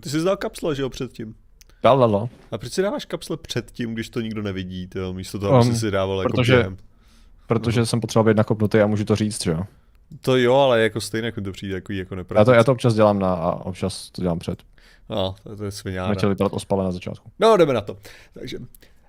Ty jsi zdal kapsle, že jo, předtím? Dal, dal, dal. A proč si dáváš kapsle předtím, když to nikdo nevidí, jo? místo toho, aby Um, jsi si dával jako protože- během? Protože jsem potřeboval být nakopnutý a můžu to říct, že jo. To jo, ale jako stejně jako to přijde jako, jako Já to, já nepravda. to občas dělám na, a občas to dělám před. No, to, to je sviňára. Nechtěl vypadat ospale na začátku. No, jdeme na to. Takže,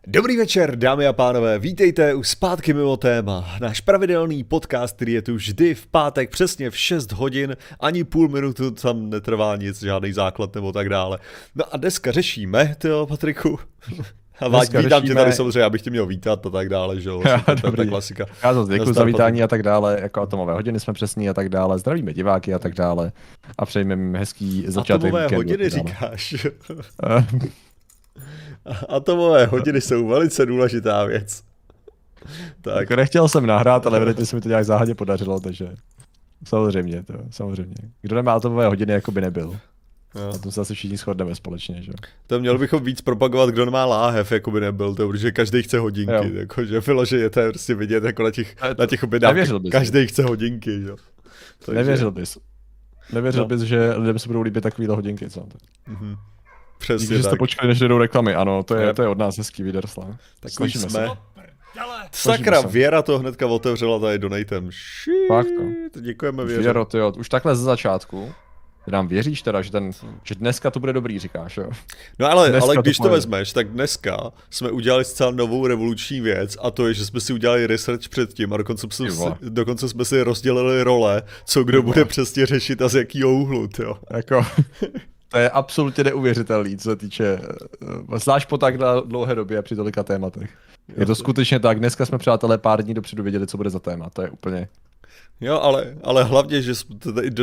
dobrý večer, dámy a pánové, vítejte u Zpátky mimo téma. Náš pravidelný podcast, který je tu vždy v pátek přesně v 6 hodin, ani půl minutu tam netrvá nic, žádný základ nebo tak dále. No a dneska řešíme, tyjo, Patriku. A váď, Dneska vítám tě řešíme- tady samozřejmě, abych tě měl vítat a tak dále, že jo. Já, To je ta klasika. Já zase děkuji za vítání a tak dále, jako atomové hodiny jsme přesní a tak dále, zdravíme diváky a tak dále a přejeme jim hezký začátek Atomové víkendu hodiny říkáš. Atomové hodiny jsou velice důležitá věc. Tak, Jako nechtěl jsem nahrát, ale evidentně se mi to nějak záhadně podařilo, takže samozřejmě, to, samozřejmě. Kdo nemá atomové hodiny, jako by nebyl. jo. Na tom se asi všichni shodneme společně, že. To měl bychom víc propagovat, kdo nemá láhev, jako by nebyl to, protože každý chce hodinky, Jo. jako, že vyloženě to je prostě vidět jako na těch, to- na těch bys. každý chce hodinky, jo. Takže- Nevěřil bys. Nevěřil No. bys, že lidem se budou líbit takovýhle hodinky, co? Mhm. Díky, Přesně že jste tak. počkali, než jdou reklamy, ano, to je, to je od nás hezký Widerslav. Takový Snažíme jsme. se. Sakra, se. Věra to hnedka otevřela tady donatem. Fakt, Shit, Děkujeme Věře. Věro, ty jo, už takhle ze začátku. Ty nám věříš teda, že, ten, že dneska to bude dobrý, říkáš, jo? No ale, Dneska ale to když to, pojede. vezmeš, tak dneska jsme udělali zcela novou revoluční věc a to je, že jsme si udělali research předtím a dokonce jsme, si, dokonce jsme si rozdělili role, co kdo vole. bude přesně řešit a z jakýho úhlu, jo. Jako, to je absolutně neuvěřitelný, co se týče, eh, zvlášť po tak dlouhé době při tolika tématech. Je to skutečně tak, dneska jsme přátelé pár dní dopředu věděli, co bude za téma, to je úplně... Jo, ale, ale hlavně, že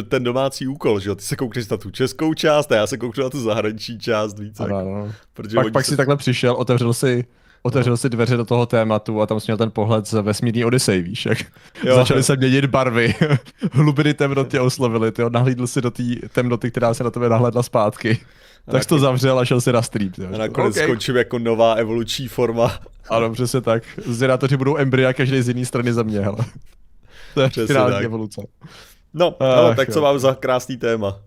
ten domácí úkol, že jo, ty se koukneš na tu českou část a já se kouknu na tu zahraniční část víc, Ano, ano. protože Pak, pak se- si takhle přišel, otevřel si, otevřel si dveře do toho tématu a tam jsi měl ten pohled z vesmírný Odyssey, víš, jak Jo. začaly se měnit barvy, hlubiny temnoty oslovily, ty nahlídl si do té temnoty, která se na tebe nahledla zpátky. Tak jsi to zavřel a šel si na stream. tyjo. a nakonec Ok. skončím jako nová evoluční forma. Ano, přesně tak. Zvědátoři budou embrya každý z jiné strany země, hele. To je Přesně finální tak. evoluce. No, Ach, ale tak jo. co mám za krásný téma?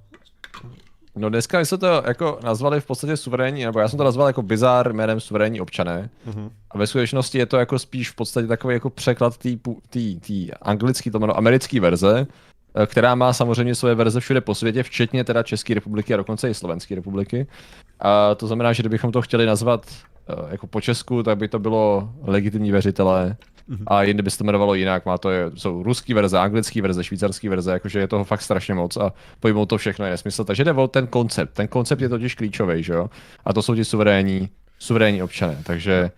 No dneska jsme to jako nazvali v podstatě suverénní, nebo já jsem to nazval jako bizar jménem suverénní občané. Mhm. A ve skutečnosti je to jako spíš v podstatě takový jako překlad té anglický, to jméno americké verze, eh, která má samozřejmě svoje verze všude po světě, včetně teda České republiky a dokonce i Slovenské republiky. A to znamená, že kdybychom to chtěli nazvat eh, jako po Česku, tak by to bylo legitimní věřitelé. A jinde by se to jmenovalo jinak, má to je, jsou ruský verze, anglický verze, švýcarský verze, jakože je toho fakt strašně moc a pojmout to všechno je nesmysl. Takže jde o ten koncept. Ten koncept je totiž klíčový, že jo? A to jsou ti suverénní, suverénní občané. Takže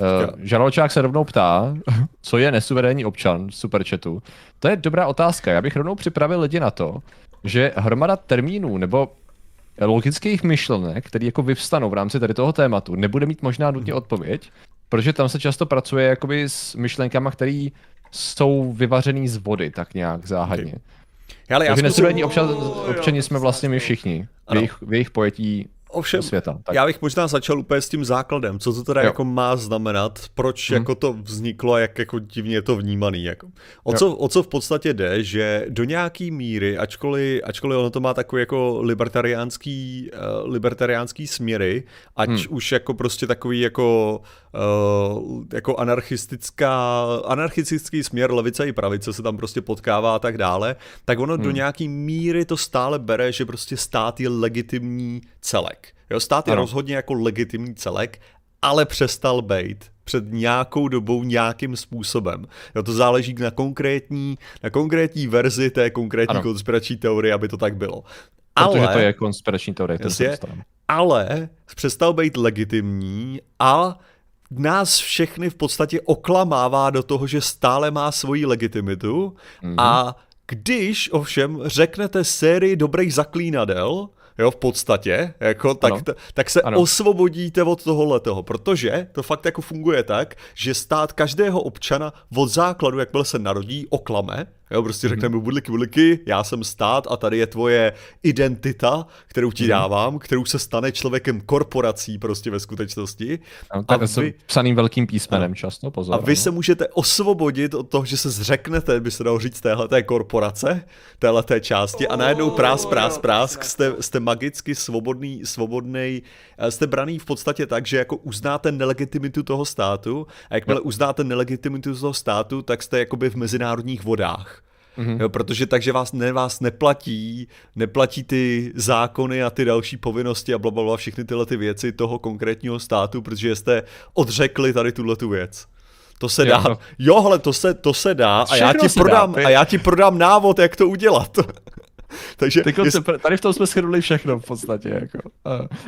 Uh, Žaralčák se rovnou ptá, co je nesuverénní občan v superchatu. To je dobrá otázka. Já bych rovnou připravil lidi na to, že hromada termínů nebo logických myšlenek, které jako vyvstanou v rámci tady toho tématu, nebude mít možná nutně odpověď, protože tam se často pracuje jakoby s myšlenkama, které jsou vyvařený z vody, tak nějak záhadně. Ale já Takže zkusím... občan, občani jsme vlastně my všichni, v jejich, v jejich pojetí Ovšem, světa. Tak. já bych možná začal úplně s tím základem, co to teda Jo. jako má znamenat, proč Mhm. jako to vzniklo a jak jako divně je to vnímaný. Jako. O, Jo. co, o co v podstatě jde, že do nějaký míry, ačkoliv, ačkoliv ono to má takový jako libertariánský, uh, libertariánský směry, ať Hmm. už jako prostě takový jako, uh, jako anarchistická, anarchistický směr levice i pravice se tam prostě potkává a tak dále, tak ono do Hmm. nějaký míry to stále bere, že prostě stát je legitimní celek. Jo, stát je Ano. rozhodně jako legitimní celek, ale přestal být před nějakou dobou nějakým způsobem. Jo, to záleží na konkrétní, na konkrétní verzi té konkrétní Ano. konspirační teorie, aby to tak bylo. Protože Ale, to je konspirační teorie, to dostaneme. ale přestal být legitimní a nás všechny v podstatě oklamává do toho, že stále má svoji legitimitu Mhm. a když ovšem řeknete sérii dobrých zaklínadel, jo, v podstatě, jako, tak, t- tak se Ano. osvobodíte od tohohle toho, protože to fakt jako funguje tak, že stát každého občana od základu, jakmile se narodí, oklame, Jo, prostě řekneme budliky, budliky, já jsem stát a tady je tvoje identita, kterou ti dávám, kterou se stane člověkem korporací prostě ve skutečnosti. No, tak a a vy- psaným velkým písmenem často, pozor. A vy ano. se můžete osvobodit od toho, že se zřeknete, by se dalo říct, téhleté korporace, téhleté části a najednou prás, prás, prás, jste, jste magicky svobodný, svobodný, jste braný v podstatě tak, že jako uznáte nelegitimitu toho státu a jakmile uznáte nelegitimitu toho státu, tak jste jakoby v mezinárodních vodách. Mm-hmm. Jo, protože takže vás, ne, vás neplatí, neplatí ty zákony a ty další povinnosti a blablabla, všechny tyhle ty věci toho konkrétního státu, protože jste odřekli tady tuhle tu věc. To se Jo, dá. no. Jo, hele, to se, to se dá a já ti se dá, prodám, ty- a já ti prodám návod, jak to udělat. takže Ty konce, tady v tom jsme shrnuli všechno v podstatě. Jako.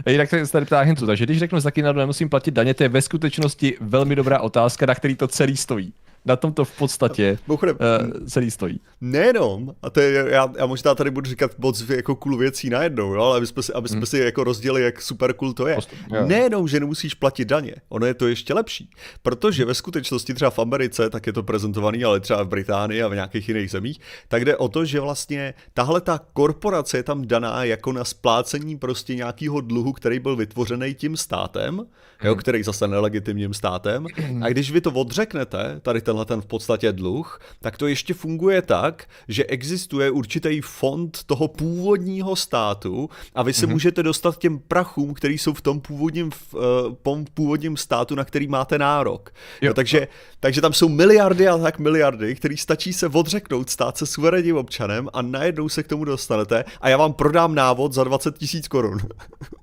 A jinak se tady ptá Hincu, takže když řeknu za Kinadu nemusím platit daně, to je ve skutečnosti velmi dobrá otázka, na který to celý stojí. Na tom to v podstatě Mimochodem, uh, celý stojí. Nejenom, a to je, já, já možná tady budu říkat moc jako cool věcí najednou, jo, ale aby jsme si, aby jsme si jako rozdělili, jak super cool to je. Postup. Nejenom, že nemusíš platit daně, ono je to ještě lepší, protože ve skutečnosti třeba v Americe, tak je to prezentovaný, ale třeba v Británii a v nějakých jiných zemích, tak jde o to, že vlastně tahle ta korporace je tam daná jako na splácení prostě nějakého dluhu, který byl vytvořený tím státem, jo, který zase nelegitimním státem. A když vy to odřeknete, tady tenhle ten v podstatě dluh, tak to ještě funguje tak, že existuje určitý fond toho původního státu a vy se můžete dostat k těm prachům, který jsou v tom původním, v, eh, pom- původním státu, na který máte nárok. Jo. Jo. takže, takže tam jsou miliardy a tak miliardy, který stačí se odřeknout, stát se suverénním občanem a najednou se k tomu dostanete a já vám prodám návod za 20 tisíc korun.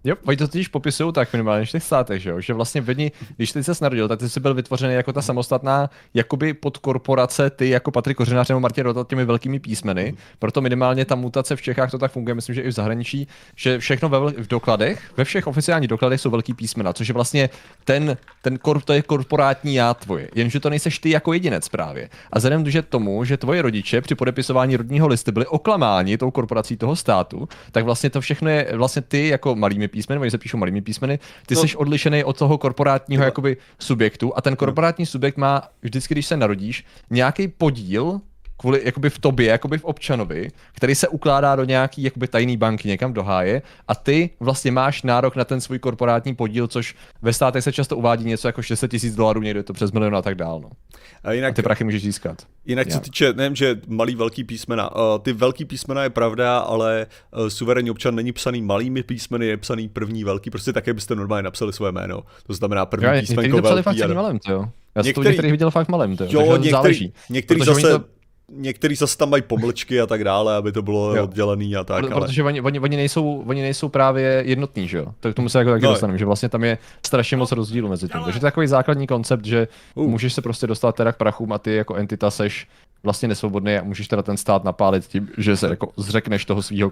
Jo, oni to totiž popisují tak minimálně v těch státech, že, jo? že vlastně v jedni, když ty se narodil, tak ty jsi byl vytvořený jako ta samostatná, jakoby podkorporace, ty jako Patrik Kořenář nebo Martin Rota těmi velkými písmeny, proto minimálně ta mutace v Čechách to tak funguje, myslím, že i v zahraničí, že všechno ve, v dokladech, ve všech oficiálních dokladech jsou velký písmena, což je vlastně ten, ten kor, to je korporátní já tvoje, jenže to nejseš ty jako jedinec právě. A vzhledem že tomu, že tvoje rodiče při podepisování rodního listu byli oklamáni tou korporací toho státu, tak vlastně to všechno je vlastně ty jako malými písmeny, oni se píšou malými písmeny, ty no. jsi odlišený od toho korporátního jakoby subjektu a ten korporátní subjekt má vždycky, když se narodíš, nějaký podíl kvůli jakoby v tobě, jakoby v občanovi, který se ukládá do nějaký jakoby tajný banky někam do háje a ty vlastně máš nárok na ten svůj korporátní podíl, což ve státech se často uvádí něco jako 600 tisíc dolarů, někde je to přes milion a tak dál. No. A A jinak, ty prachy můžeš získat. Jinak co Já. týče, nevím, že malý velký písmena, uh, ty velký písmena je pravda, ale uh, suverénní občan není psaný malými písmeny, je psaný první velký, prostě také byste normálně napsali své jméno. To znamená první někteří písmenko velký. A... malem, to jo. Já jsem to Některý- některých viděl fakt malem, to jo. Jo, to některý, záleží. některý zase, to- některý zase tam mají pomlčky a tak dále, aby to bylo Jo. oddělený a tak, ale... Protože oni, oni, oni, nejsou, oni nejsou právě jednotní, že jo? Tak k tomu se jako taky No. dostaneme, že vlastně tam je strašně moc rozdílů mezi tím. Takže to je takový základní koncept, že Uh. můžeš se prostě dostat teda k prachům a ty jako entita seš vlastně nesvobodný a můžeš teda ten stát napálit tím, že se jako zřekneš toho svého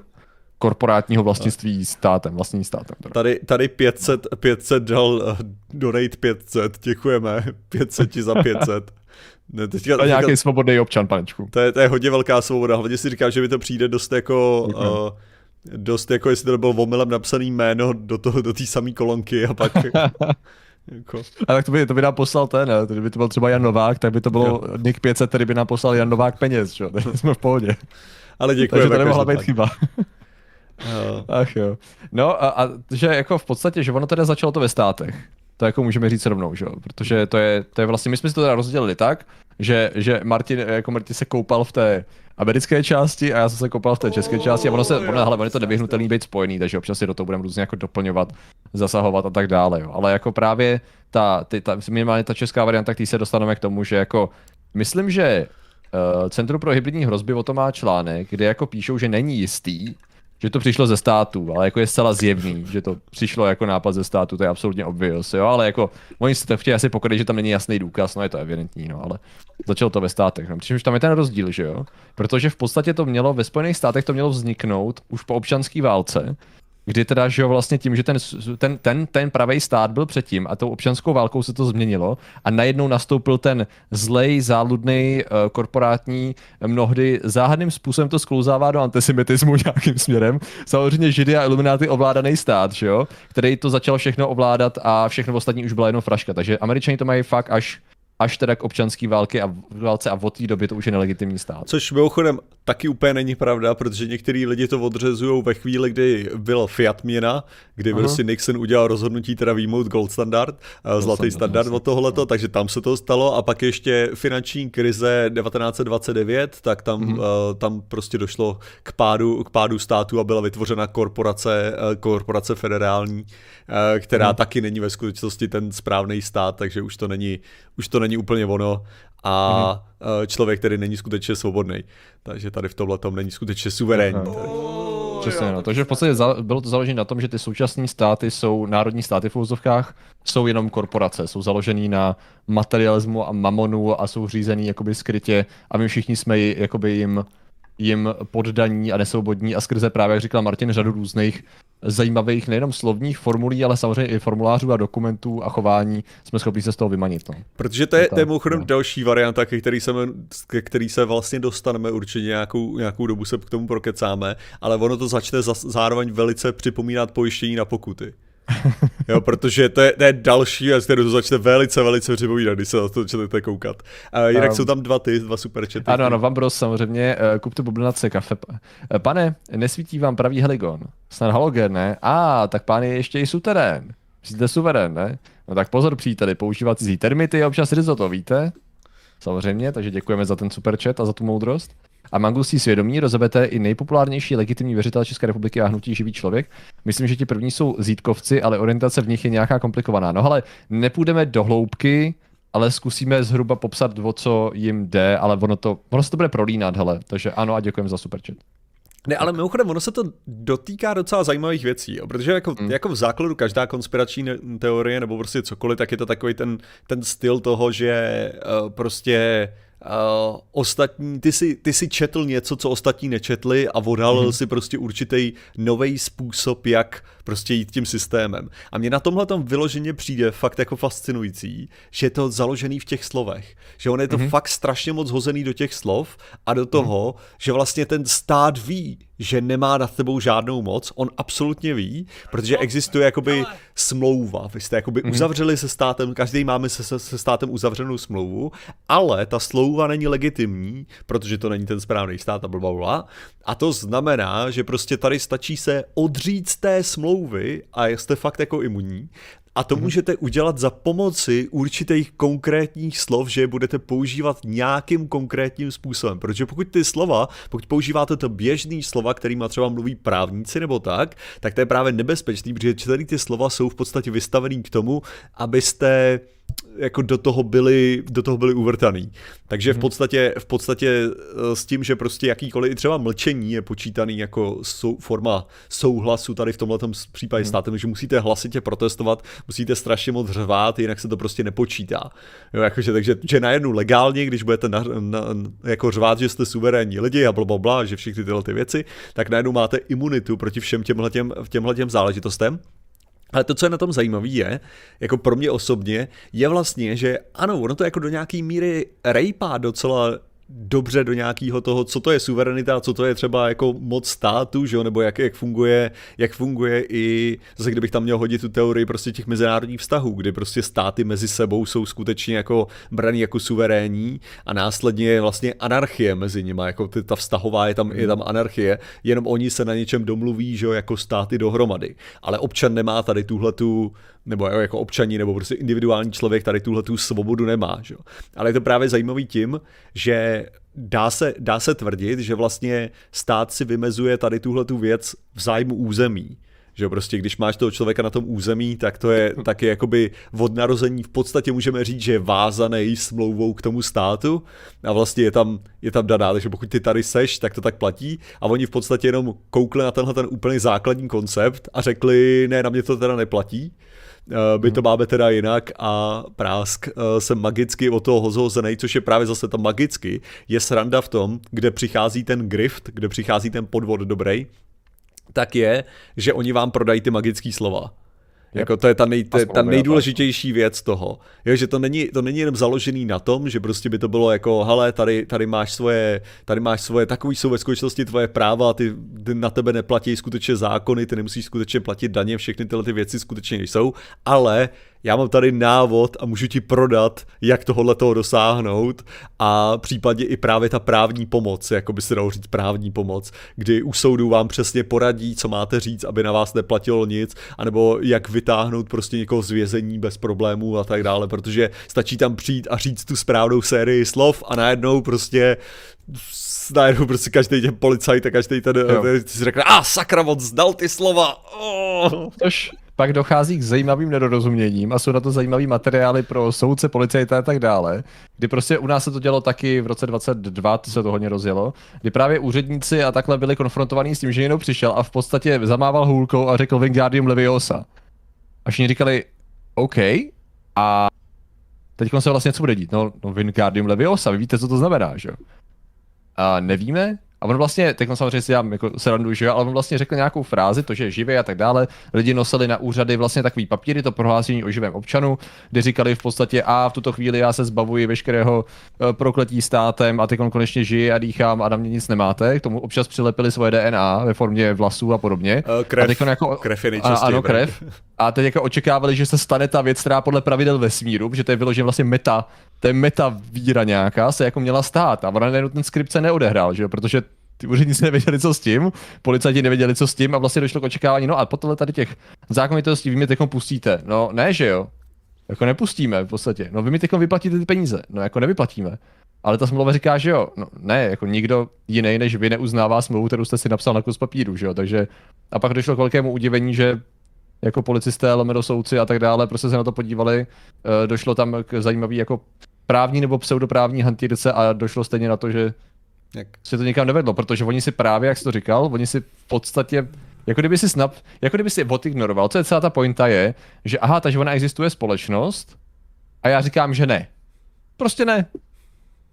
korporátního vlastnictví státem, vlastní státem. Teda. Tady, tady 500, 500 dal uh, donate 500, děkujeme, 500 ti za 500. Ne, teďka, To je nějaký svobodný občan, panečku. to, je, to je hodně velká svoboda, hlavně si říkám, že mi to přijde dost jako... Uh, dost jako, jestli to bylo omylem napsaný jméno do toho, do té samé kolonky a pak... jako, A tak to by, to by nám poslal ten, ne? kdyby to byl třeba Jan Novák, tak by to bylo Jo. Nick 500, který by nám poslal Jan Novák peněz, že jo? Takže jsme v pohodě. ale Takže děkujeme. to nemohla být chyba. Ach jo. No a, a že jako v podstatě, že ono teda začalo to ve státech. To jako můžeme říct rovnou, že jo? Protože to je, to je vlastně, my jsme si to teda rozdělili tak, že, že Martin, jako Martin se koupal v té americké části a já jsem se koupal v té české části a ono se, ono, hele, ono je to nevyhnutelný být spojený, takže občas si do toho budeme různě jako doplňovat, zasahovat a tak dále, jo. Ale jako právě ta, ty, ta minimálně ta česká varianta, který se dostaneme k tomu, že jako, myslím, že uh, Centrum pro hybridní hrozby o tom má článek, kde jako píšou, že není jistý, že to přišlo ze států, ale jako je zcela zjevný, že to přišlo jako nápad ze státu, to je absolutně obvious, jo, ale jako oni si to chtějí asi pokryt, že tam není jasný důkaz, no je to evidentní, no, ale začalo to ve státech, no, přičemž tam je ten rozdíl, že jo, protože v podstatě to mělo, ve Spojených státech to mělo vzniknout už po občanské válce, kdy teda, že jo, vlastně tím, že ten, ten, ten, ten pravý stát byl předtím a tou občanskou válkou se to změnilo a najednou nastoupil ten zlej, záludný, uh, korporátní, mnohdy záhadným způsobem to sklouzává do antisemitismu nějakým směrem. Samozřejmě židy a ilumináty ovládaný stát, že jo, který to začal všechno ovládat a všechno ostatní už byla jenom fraška. Takže američani to mají fakt až až teda k občanské války a válce a od té doby to už je nelegitimní stát. Což mimochodem taky úplně není pravda, protože některý lidi to odřezují ve chvíli, kdy byl Fiat měna, kdy Aha. prostě Nixon udělal rozhodnutí teda výjmout gold standard, gold zlatý standard, standard od tohleto, takže tam se to stalo a pak ještě finanční krize 1929, tak tam, uh, tam prostě došlo k pádu, k pádu státu a byla vytvořena korporace, uh, korporace federální, uh, která mm-hmm. taky není ve skutečnosti ten správný stát, takže už to není, už to není úplně ono a mm-hmm. člověk, který není skutečně svobodný. Takže tady v tomhle tom není skutečně suverénní. Oh, Přesně, no. Takže v podstatě bylo to založené na tom, že ty současné státy jsou národní státy v úzovkách, jsou jenom korporace, jsou založený na materialismu a mamonu a jsou řízený jakoby skrytě a my všichni jsme jakoby jim jim poddaní a nesvobodní a skrze právě, jak říkal Martin, řadu různých zajímavých nejenom slovních formulí, ale samozřejmě i formulářů a dokumentů a chování jsme schopni se z toho vymanit. No. Protože to je, to je mimochodem no. další varianta, ke který, se, ke který se vlastně dostaneme určitě nějakou, nějakou dobu se k tomu prokecáme, ale ono to začne za, zároveň velice připomínat pojištění na pokuty jo, protože to je, to je další věc, kterou to začne velice, velice připomínat, když se na to začnete koukat. Uh, jinak um, jsou tam dva ty, dva super čety. Ano, ano, vám bros, samozřejmě, uh, kupte bublinace kafe. Uh, pane, nesvítí vám pravý heligon. Snad halogen, ne? A, ah, tak pán je ještě i suterén. Jste suverén, ne? No tak pozor, příteli, používat cizí termity a občas risotto, víte? Samozřejmě, takže děkujeme za ten super chat a za tu moudrost a mangustí svědomí rozebete i nejpopulárnější legitimní věřitel České republiky a hnutí živý člověk. Myslím, že ti první jsou zítkovci, ale orientace v nich je nějaká komplikovaná. No ale nepůjdeme do hloubky, ale zkusíme zhruba popsat, o co jim jde, ale ono, to, ono se to bude prolínat, hele. Takže ano a děkujeme za superchat. Ne, ale mimochodem, ono se to dotýká docela zajímavých věcí, jo, protože jako, mm. jako v základu každá konspirační teorie nebo prostě cokoliv, tak je to takový ten, ten styl toho, že uh, prostě Uh, ostatní, ty si, ty si četl něco, co ostatní nečetli a odhalil mm-hmm. si prostě určitý nový způsob, jak prostě jít tím systémem. A mě na tomhle tom vyloženě přijde fakt jako fascinující, že je to založený v těch slovech. Že on je to mm-hmm. fakt strašně moc hozený do těch slov a do toho, mm-hmm. že vlastně ten stát ví, že nemá nad tebou žádnou moc, on absolutně ví, protože existuje jakoby smlouva. Vy jste jakoby mm-hmm. uzavřeli se státem, každý máme se, se, se státem uzavřenou smlouvu, ale ta smlouva není legitimní, protože to není ten správný stát a blablabla. A to znamená, že prostě tady stačí se odříct té smlouvy a jste fakt jako imunní a to mm-hmm. můžete udělat za pomoci určitých konkrétních slov, že je budete používat nějakým konkrétním způsobem. Protože pokud ty slova, pokud používáte to běžný slova, kterýma třeba mluví právníci nebo tak, tak to je právě nebezpečný, protože tady ty slova jsou v podstatě vystavený k tomu, abyste jako do toho byli, do toho byli uvrtaný. Takže v mhm. podstatě, v podstatě eh, s tím, že prostě jakýkoliv třeba mlčení je počítaný jako sou, forma souhlasu tady v tomhle případě mhm. státem, že musíte hlasitě protestovat, musíte strašně moc řvát, jinak se to prostě nepočítá. Jo, jakože, takže že najednou legálně, když budete na, na, jako řvát, že jste suverénní lidi a bla, bla, že všechny tyhle ty věci, tak najednou máte imunitu proti všem těmhletěm, těmhletěm záležitostem. Ale to, co je na tom zajímavé, je, jako pro mě osobně, je vlastně, že ano, ono to jako do nějaký míry rejpá docela dobře do nějakého toho, co to je suverenita, co to je třeba jako moc státu, že jo, nebo jak, jak, funguje, jak funguje i, zase kdybych tam měl hodit tu teorii prostě těch mezinárodních vztahů, kdy prostě státy mezi sebou jsou skutečně jako braný jako suverénní a následně je vlastně anarchie mezi nimi, jako ty, ta vztahová je tam, je tam anarchie, jenom oni se na něčem domluví, že jo, jako státy dohromady. Ale občan nemá tady tuhle tu nebo jako občaní, nebo prostě individuální člověk tady tuhle tu svobodu nemá. Že? Ale je to právě zajímavý tím, že dá se, dá se tvrdit, že vlastně stát si vymezuje tady tuhle tu věc v zájmu území. Že prostě když máš toho člověka na tom území, tak to je taky jakoby od narození v podstatě můžeme říct, že je vázaný smlouvou k tomu státu a vlastně je tam, je tam daná, takže pokud ty tady seš, tak to tak platí a oni v podstatě jenom koukli na tenhle ten úplně základní koncept a řekli, ne, na mě to teda neplatí, my to máme teda jinak a prásk eh, jsem magicky od toho hozhozený, což je právě zase to magicky, je sranda v tom, kde přichází ten grift, kde přichází ten podvod dobrý, tak je, že oni vám prodají ty magické slova. Jako to je ta, nej, ta, ta nejdůležitější věc toho. Jo, že to není, to není jenom založený na tom, že prostě by to bylo jako, hele, tady, tady máš svoje, tady máš svoje, takový jsou ve skutečnosti tvoje práva, ty, ty na tebe neplatí skutečně zákony, ty nemusíš skutečně platit daně, všechny tyhle ty věci skutečně jsou, ale já mám tady návod a můžu ti prodat, jak tohohle toho dosáhnout a případně i právě ta právní pomoc, jako by se dalo říct právní pomoc, kdy u soudu vám přesně poradí, co máte říct, aby na vás neplatilo nic, anebo jak vytáhnout prostě někoho z vězení bez problémů a tak dále, protože stačí tam přijít a říct tu správnou sérii slov a najednou prostě najednou prostě každý ten policajt a každý ten, ten si řekne, a ah, sakra, on znal ty slova. Oh. Tož pak dochází k zajímavým nedorozuměním a jsou na to zajímavý materiály pro soudce, policajta a tak dále, kdy prostě u nás se to dělo taky v roce 22, to se to hodně rozjelo, kdy právě úředníci a takhle byli konfrontovaní s tím, že někdo přišel a v podstatě zamával hůlkou a řekl Wingardium Leviosa. A všichni říkali, OK, a teď se vlastně co bude dít? No, no Wingardium Leviosa, vy víte, co to znamená, že jo? A nevíme, a on vlastně, teď samozřejmě si já jako srandu, že jo, ale on vlastně řekl nějakou frázi, to, že je živý a tak dále. Lidi nosili na úřady vlastně takový papíry, to prohlášení o živém občanu, kde říkali v podstatě, a v tuto chvíli já se zbavuji veškerého uh, prokletí státem a teď on konečně žije a dýchám a na mě nic nemáte. K tomu občas přilepili svoje DNA ve formě vlasů a podobně. Uh, krev, a jako, krev je a, Ano, krev. A teď jako očekávali, že se stane ta věc, která podle pravidel vesmíru, že to je vyloženě vlastně meta to je meta víra nějaká, se jako měla stát a ona najednou ten skript se neodehrál, že jo, protože ty úředníci nevěděli, co s tím, policajti nevěděli, co s tím a vlastně došlo k očekávání, no a potom tady těch zákonitostí vy mi teď pustíte. No ne, že jo. Jako nepustíme v podstatě. No vy mi teď vyplatíte ty peníze. No jako nevyplatíme. Ale ta smlouva říká, že jo. No ne, jako nikdo jiný než vy neuznává smlouvu, kterou jste si napsal na kus papíru, že jo. Takže a pak došlo k velkému udivení, že jako policisté, lomeno soudci a tak dále, prostě se na to podívali, eh, došlo tam k zajímavý jako právní nebo pseudoprávní hantýrce a došlo stejně na to, že jak? se to nikam nevedlo, protože oni si právě, jak jsi to říkal, oni si v podstatě jako kdyby si snap, jako kdyby si odignoroval, co je celá ta pointa je, že aha, takže ona existuje společnost a já říkám, že ne. Prostě ne.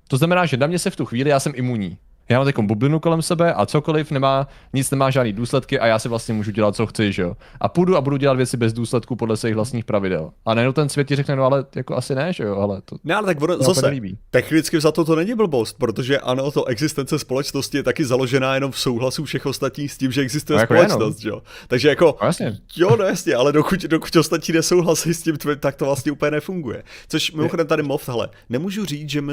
To znamená, že na mě se v tu chvíli já jsem imunní já mám takovou bublinu kolem sebe a cokoliv nemá, nic nemá žádný důsledky a já si vlastně můžu dělat, co chci, že jo. A půjdu a budu dělat věci bez důsledků podle svých vlastních pravidel. A najednou ten svět ti řekne, no ale jako asi ne, že jo, ale to. Ne, ale tak ono, zase, nelíbí. technicky za to to není blbost, protože ano, to existence společnosti je taky založená jenom v souhlasu všech ostatních s tím, že existuje no, jako společnost, že jo. Takže jako, no, jasně. jo, no jasně, ale dokud, dokud ostatní nesouhlasí s tím, tak to vlastně úplně nefunguje. Což mimochodem tady mov, hele, nemůžu říct, že my,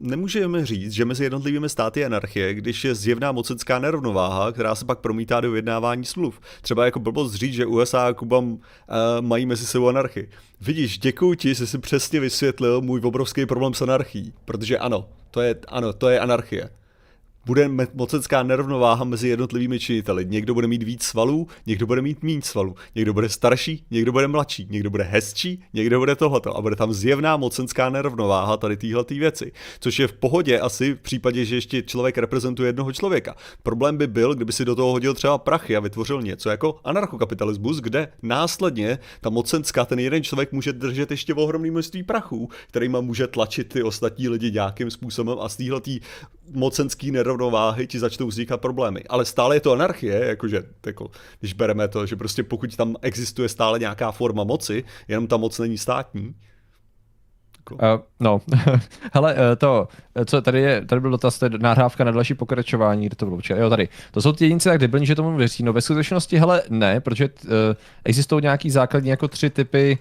nemůžeme říct, že mezi jednotlivými státy je anarchie, když je zjevná mocenská nerovnováha, která se pak promítá do vyjednávání smluv. Třeba jako blbost říct, že USA a Kuba uh, mají mezi sebou anarchii. Vidíš, děkuji ti, že jsi přesně vysvětlil můj obrovský problém s anarchií, protože ano, to je, ano, to je anarchie bude mocenská nerovnováha mezi jednotlivými činiteli. Někdo bude mít víc svalů, někdo bude mít méně svalů, někdo bude starší, někdo bude mladší, někdo bude hezčí, někdo bude tohleto. A bude tam zjevná mocenská nerovnováha tady téhle věci. Což je v pohodě asi v případě, že ještě člověk reprezentuje jednoho člověka. Problém by byl, kdyby si do toho hodil třeba prachy a vytvořil něco jako anarchokapitalismus, kde následně ta mocenská, ten jeden člověk může držet ještě ohromný množství prachů, kterýma může tlačit ty ostatní lidi nějakým způsobem a z téhle mocenský nerovnováhy ti začnou vznikat problémy. Ale stále je to anarchie, jakože, jako, když bereme to, že prostě pokud tam existuje stále nějaká forma moci, jenom ta moc není státní, Uh, no, hele, uh, to, co tady je, tady byl dotaz, to je nahrávka na další pokračování, kde to bylo jo, tady. To jsou ty jedinci tak debilní, že tomu věří. No ve skutečnosti, hele, ne, protože uh, existují nějaký základní jako tři typy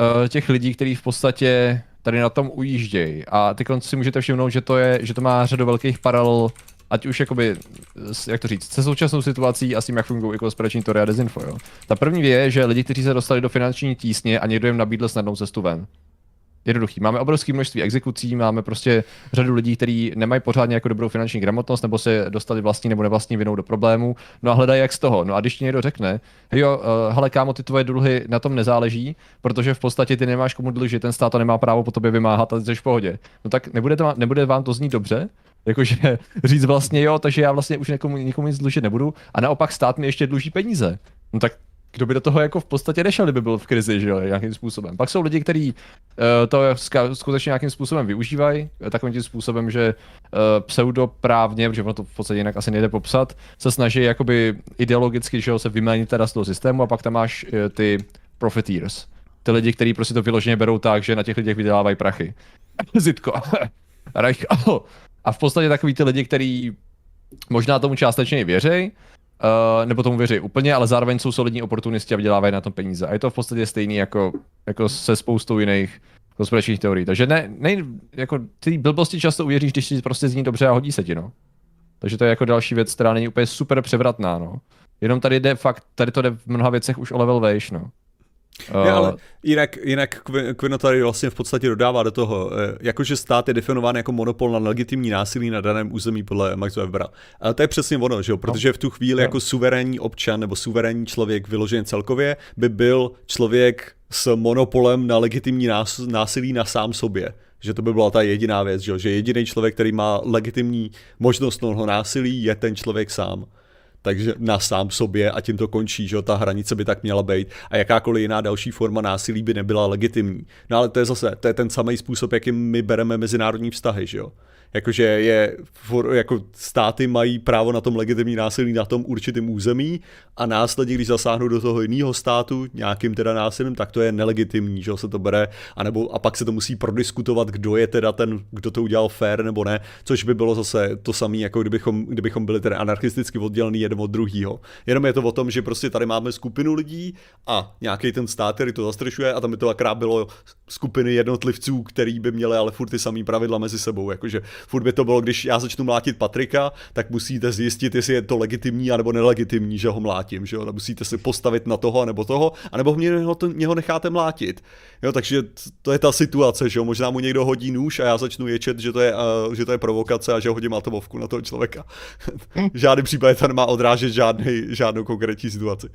uh, těch lidí, kteří v podstatě tady na tom ujíždějí. A ty si můžete všimnout, že to, je, že to má řadu velkých paralel, ať už jakoby, jak to říct, se současnou situací a s tím, jak fungují konspirační teorie a dezinfo. Jo. Ta první je, že lidi, kteří se dostali do finanční tísně a někdo jim nabídl snadnou cestu ven jednoduchý. Máme obrovské množství exekucí, máme prostě řadu lidí, kteří nemají pořádně jako dobrou finanční gramotnost, nebo se dostali vlastní nebo nevlastní vinou do problému, no a hledají jak z toho. No a když ti někdo řekne, jo, uh, hele kámo, ty tvoje dluhy na tom nezáleží, protože v podstatě ty nemáš komu dlužit, ten stát to nemá právo po tobě vymáhat a jsi v pohodě. No tak nebude, to, nebude vám to znít dobře, Jakože říct vlastně jo, takže já vlastně už někomu, nikomu nic dlužit nebudu a naopak stát mi ještě dluží peníze. No tak kdo by do toho jako v podstatě nešel, kdyby byl v krizi, že jo, nějakým způsobem. Pak jsou lidi, kteří uh, to skutečně nějakým způsobem využívají, takovým tím způsobem, že uh, pseudoprávně, protože ono to v podstatě jinak asi nejde popsat, se snaží jakoby ideologicky, že jo, se vyměnit teda z toho systému a pak tam máš uh, ty profiteers. Ty lidi, kteří prostě to vyloženě berou tak, že na těch lidech vydělávají prachy. Zitko. A v podstatě takový ty lidi, kteří možná tomu částečně i věří, Uh, nebo tomu věří úplně, ale zároveň jsou solidní oportunisti a vydělávají na tom peníze. A je to v podstatě stejný jako, jako se spoustou jiných konspiračních teorií. Takže ne, ne jako ty blbosti často uvěříš, když si prostě zní dobře a hodí se ti, no. Takže to je jako další věc, která není úplně super převratná, no. Jenom tady jde fakt, tady to jde v mnoha věcech už o level vejš, no. Ne, ale jinak, jinak Quino tady vlastně v podstatě dodává do toho, eh, jakože stát je definován jako monopol na legitimní násilí na daném území podle Maxa Webera. A to je přesně ono, že jo? protože v tu chvíli no. jako suverénní občan nebo suverénní člověk vyložen celkově by byl člověk s monopolem na legitimní násilí na sám sobě že to by byla ta jediná věc, že, že jediný člověk, který má legitimní možnost toho násilí, je ten člověk sám takže na sám sobě a tím to končí, že ta hranice by tak měla být a jakákoliv jiná další forma násilí by nebyla legitimní. No ale to je zase, to je ten samý způsob, jakým my bereme mezinárodní vztahy, že jo jakože je, jako státy mají právo na tom legitimní násilí na tom určitém území a následně, když zasáhnou do toho jiného státu nějakým teda násilím, tak to je nelegitimní, že se to bere, anebo, a pak se to musí prodiskutovat, kdo je teda ten, kdo to udělal fair nebo ne, což by bylo zase to samé, jako kdybychom, kdybychom byli tedy anarchisticky oddělený jeden od druhého. Jenom je to o tom, že prostě tady máme skupinu lidí a nějaký ten stát, který to zastrešuje a tam by to akrát bylo skupiny jednotlivců, který by měli ale furt ty samý pravidla mezi sebou, jakože furt by to bylo, když já začnu mlátit Patrika, tak musíte zjistit, jestli je to legitimní anebo nelegitimní, že ho mlátím, že jo? musíte si postavit na toho nebo toho, anebo mě ho, to, mě ho necháte mlátit. Jo, takže to je ta situace, že jo? možná mu někdo hodí nůž a já začnu ječet, že to je, uh, že to je provokace a že hodím atomovku na toho člověka. v žádném případě to nemá odrážet žádný, žádnou konkrétní situaci.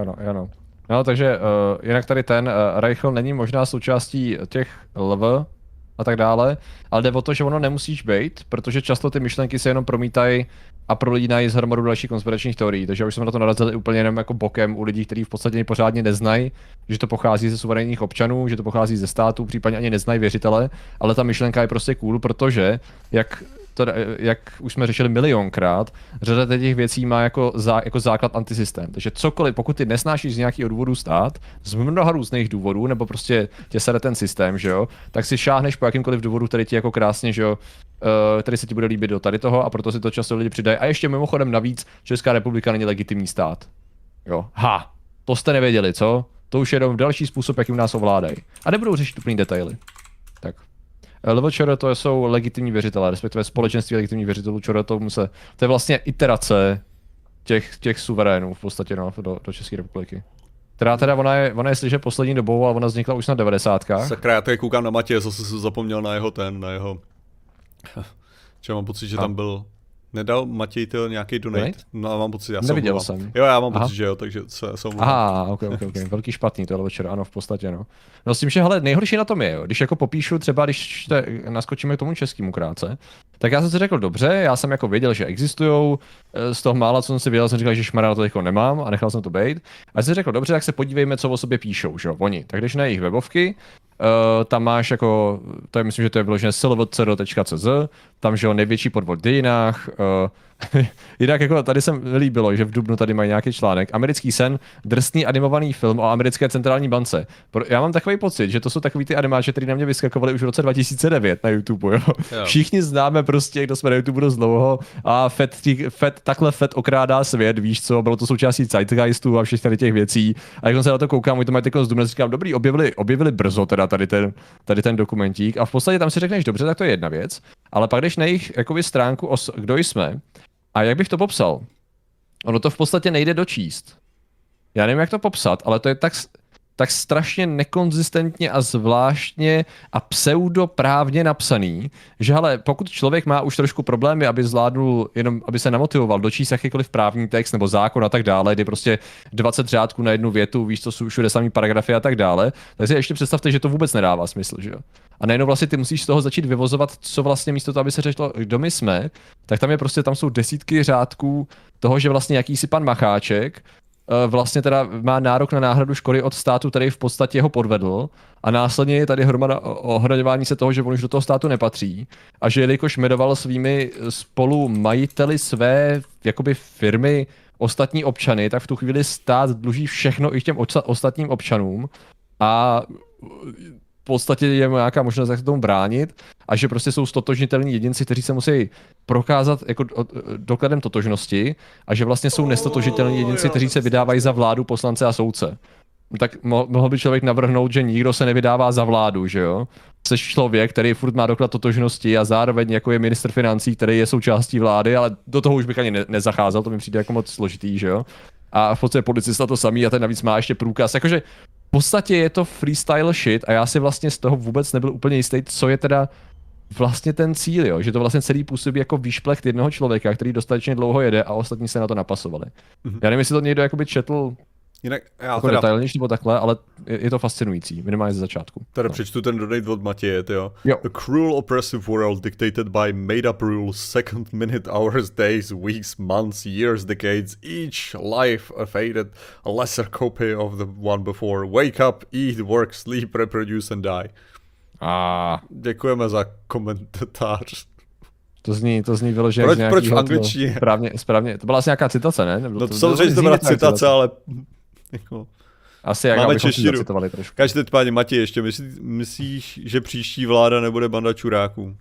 Ano, ano. No, takže uh, jinak tady ten uh, Reichel není možná součástí těch LV, a tak dále, ale jde o to, že ono nemusíš být, protože často ty myšlenky se jenom promítají a prolínají z hromadu dalších konspiračních teorií. Takže už jsme na to narazili úplně jenom jako bokem u lidí, kteří v podstatě pořádně neznají, že to pochází ze suverénních občanů, že to pochází ze státu, případně ani neznají věřitele, ale ta myšlenka je prostě cool, protože jak to, jak už jsme řešili milionkrát, řada těch věcí má jako, zá, jako základ antisystém. Takže cokoliv, pokud ty nesnášíš z nějakého důvodu stát, z mnoha různých důvodů, nebo prostě tě sere ten systém, že jo, tak si šáhneš po jakýmkoliv důvodu, který ti jako krásně, že jo, uh, který se ti bude líbit do tady toho a proto si to často lidi přidají. A ještě mimochodem navíc, Česká republika není legitimní stát. Jo, ha, to jste nevěděli, co? To už je jenom další způsob, jakým nás ovládají. A nebudou řešit úplný detaily. Tak. LVČR to jsou legitimní věřitelé, respektive společenství legitimních věřitelů ČR, to, se, to je vlastně iterace těch, těch suverénů v podstatě no, do, do České republiky. Která teda ona je, ona je slyže poslední dobou, ale ona vznikla už na 90. Sakra, já tady koukám na Matě, zase jsem zapomněl na jeho ten, na jeho... Čo mám pocit, že tam byl Nedal Matěj to nějaký donate? donate? No a mám pocit, já Neviděl jsem. Jo, já mám Aha. pocit, že jo, takže se, se Aha, ok, ok, ok. Velký špatný tohle večer, ano, v podstatě, no. No s tím, že hele, nejhorší na tom je, jo, když jako popíšu třeba, když te, naskočíme k tomu českému krátce, tak já jsem si řekl, dobře, já jsem jako věděl, že existují, eh, z toho mála, co jsem si věděl, jsem říkal, že šmará to jako nemám a nechal jsem to být. A jsem si řekl, dobře, tak se podívejme, co o sobě píšou, že jo, oni. Tak když na jejich webovky, Uh, tam máš jako, to je myslím, že to je vložené silvcr.cz, tam, že jo, největší podvod v dějinách, uh, Jinak jako tady se líbilo, že v Dubnu tady mají nějaký článek. Americký sen, drsný animovaný film o americké centrální bance. Já mám takový pocit, že to jsou takový ty animáče, které na mě vyskakovaly už v roce 2009 na YouTube. Jo? Jo. Všichni známe prostě, kdo jsme na YouTube dost dlouho a Fed, tí, Fed, takhle Fed okrádá svět, víš co, bylo to součástí Zeitgeistu a všech tady těch věcí. A jak se na to koukám, oni to mají takovou zdumne, říkám, dobrý, objevili, objevili brzo teda tady ten, tady ten dokumentík a v podstatě tam si řekneš, dobře, tak to je jedna věc, ale pak jdeš na jejich jakoby, stránku, os, kdo jsme, a jak bych to popsal? Ono to v podstatě nejde dočíst. Já nevím, jak to popsat, ale to je tak, tak strašně nekonzistentně a zvláštně a pseudoprávně napsaný, že ale pokud člověk má už trošku problémy, aby zvládnul, jenom aby se namotivoval dočíst jakýkoliv právní text nebo zákon a tak dále, kdy prostě 20 řádků na jednu větu, víš, co jsou všude samý paragrafy a tak dále, tak si ještě představte, že to vůbec nedává smysl, že jo. A najednou vlastně ty musíš z toho začít vyvozovat, co vlastně místo toho, aby se řeklo, kdo my jsme, tak tam je prostě, tam jsou desítky řádků toho, že vlastně jakýsi pan Macháček Eh, vlastně teda má nárok na náhradu škody od státu, který v podstatě ho podvedl a následně je tady hromada ohraňování se toho, že on už do toho státu nepatří a že jelikož medoval svými spolu majiteli své jakoby firmy ostatní občany, tak v tu chvíli stát dluží všechno i těm ostatním občanům. A podstatě je nějaká možnost, jak se tomu bránit a že prostě jsou stotožnitelní jedinci, kteří se musí prokázat jako dokladem totožnosti a že vlastně jsou nestotožitelní jedinci, kteří se vydávají za vládu, poslance a soudce. Tak mohl by člověk navrhnout, že nikdo se nevydává za vládu, že jo? Jsi člověk, který furt má doklad totožnosti a zároveň jako je minister financí, který je součástí vlády, ale do toho už bych ani ne- nezacházel, to mi přijde jako moc složitý, že jo? A v podstatě policista to samý a ten navíc má ještě průkaz. Jakože v podstatě je to freestyle shit a já si vlastně z toho vůbec nebyl úplně jistý, co je teda vlastně ten cíl, jo? že to vlastně celý působí jako výšplech jednoho člověka, který dostatečně dlouho jede a ostatní se na to napasovali. Mm-hmm. Já nevím, jestli to někdo jakoby četl Jinak já jako teda... detailnější nebo takhle, ale je, je to fascinující, minimálně ze začátku. Tady no. přečtu ten donate od Matěje, jo. jo. A cruel oppressive world dictated by made up rules, second minute, hours, days, weeks, months, years, decades, each life a faded, a lesser copy of the one before. Wake up, eat, work, sleep, reproduce and die. A... Děkujeme za komentář. To zní, to zní vyloženě proč, proč v angličtině? Správně, správně. To byla asi nějaká citace, ne? Nebylo no to, to samozřejmě to byla citace, citace, ale jako... Asi jak Máme češtinu. trošku. Každopádně, Matěj, ještě myslí, myslíš, že příští vláda nebude banda čuráků?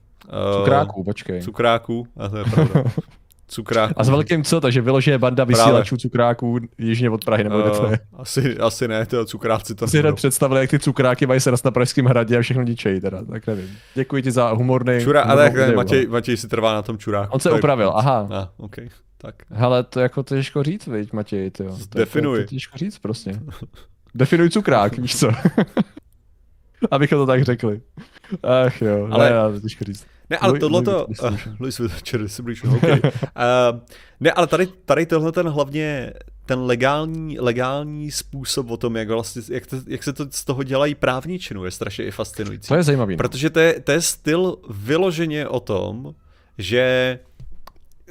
Cukráků, počkej. Cukráků, a to je pravda. Cukráků. A s velkým co, takže vyloženě banda vysílačů cukráků jižně od Prahy, nebo uh, to je? Asi, asi ne, to cukráci to Si hned představili, jak ty cukráky mají se na Pražském hradě a všechno ničejí teda, tak nevím. Děkuji ti za humorný... Čura, ale tak, Matěj, Matěj si trvá na tom čuráku. On se upravil, aha. Ah, okay. Tak. Hele, to jako těžko říct, viď, Matěj, ty jo. Definuj. To, to těžko říct prostě. Definuj cukrák, víš co. Abychom to tak řekli. Ach jo, ale, ne, to těžko říct. Ne, ale tohle to... Louis Večer, okay. uh, ne, ale tady, tady tohle ten hlavně ten legální, legální způsob o tom, jak, vlastně, jak, to, jak se to z toho dělají právničinu, je strašně i fascinující. To je zajímavý. No. Protože to je, to je styl vyloženě o tom, že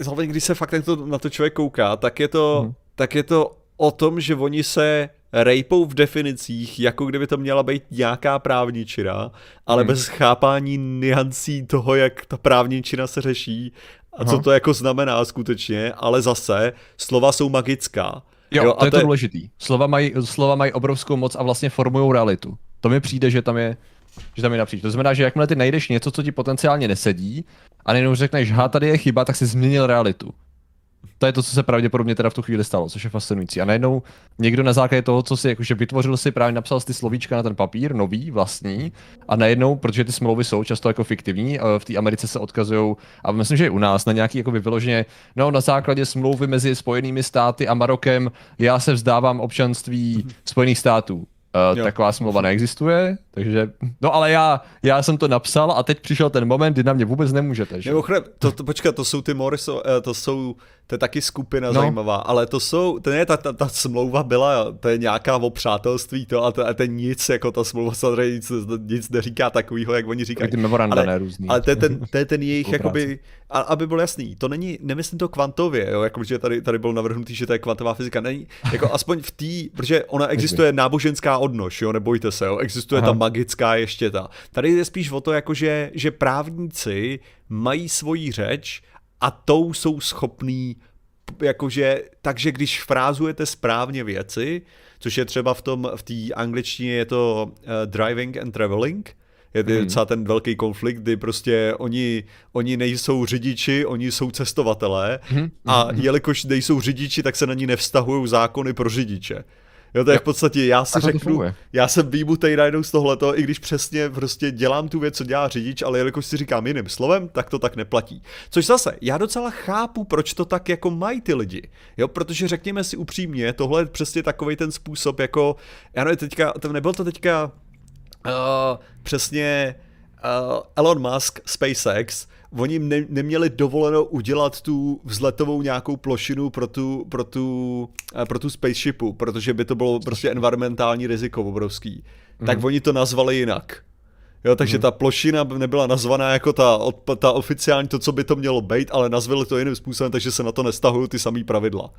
hlavně když se fakt na to, na to člověk kouká, tak je to, hmm. tak je to o tom, že oni se rejpou v definicích, jako kdyby to měla být nějaká právničina, ale hmm. bez chápání niancí toho, jak ta právničina se řeší a Aha. co to jako znamená skutečně, ale zase slova jsou magická. Jo, jo to a je to důležitý. Slova mají, slova mají obrovskou moc a vlastně formují realitu. To mi přijde, že tam je že tam je napříč. To znamená, že jakmile ty najdeš něco, co ti potenciálně nesedí, a nejenom řekneš, ha, tady je chyba, tak si změnil realitu. To je to, co se pravděpodobně teda v tu chvíli stalo, což je fascinující. A najednou někdo na základě toho, co si jakože vytvořil si, právě napsal ty slovíčka na ten papír, nový, vlastní, a najednou, protože ty smlouvy jsou často jako fiktivní, v té Americe se odkazují, a myslím, že i u nás, na nějaký jako vyloženě, no na základě smlouvy mezi Spojenými státy a Marokem, já se vzdávám občanství Spojených států. Uh, taková smlouva neexistuje, takže, no ale já, já jsem to napsal a teď přišel ten moment, kdy na mě vůbec nemůžete. Že? Mimochodem, to, to, počkat, to jsou ty Morriso, eh, to jsou to je taky skupina no. zajímavá, ale to jsou, to ne, ta, ta, ta smlouva byla, to je nějaká o přátelství, to a to, a to je nic, jako ta smlouva samozřejmě nic, nic neříká takového, jak oni říkají. Ty memoranda ale, různý. Ale to je ten, to je ten jejich, jakoby, a, aby byl jasný, to není, nemyslím to kvantově, jo, jako, že tady, tady bylo navrhnutý, že to je kvantová fyzika, není, jako aspoň v té, protože ona existuje náboženská odnož, jo, nebojte se, jo, existuje Aha. ta magická ještě ta. Tady je spíš o to, jako že, že právníci mají svoji řeč a tou jsou schopní jakože, takže když frázujete správně věci, což je třeba v tom, v té angličtině je to uh, driving and traveling, je hmm. docela ten velký konflikt, kdy prostě oni, oni nejsou řidiči, oni jsou cestovatelé hmm. a hmm. jelikož nejsou řidiči, tak se na ní nevztahují zákony pro řidiče. Jo, to je v podstatě, já si řeknu, já jsem výjimutej najednou z tohleto, i když přesně prostě dělám tu věc, co dělá řidič, ale jelikož si říkám jiným slovem, tak to tak neplatí. Což zase, já docela chápu, proč to tak jako mají ty lidi. Jo, protože řekněme si upřímně, tohle je přesně takový ten způsob, jako, já nevím, teďka, to nebyl to teďka uh, přesně uh, Elon Musk, SpaceX, oni ne, neměli dovoleno udělat tu vzletovou nějakou plošinu pro tu, pro tu, eh, pro tu spaceshipu, protože by to bylo prostě environmentální riziko obrovský. Mm. Tak mhm. oni to nazvali jinak. Jo, takže mm. ta plošina nebyla nazvaná jako ta, ta oficiální, to, co by to mělo být, ale nazvali to jiným způsobem, takže se na to nestahují ty samé pravidla.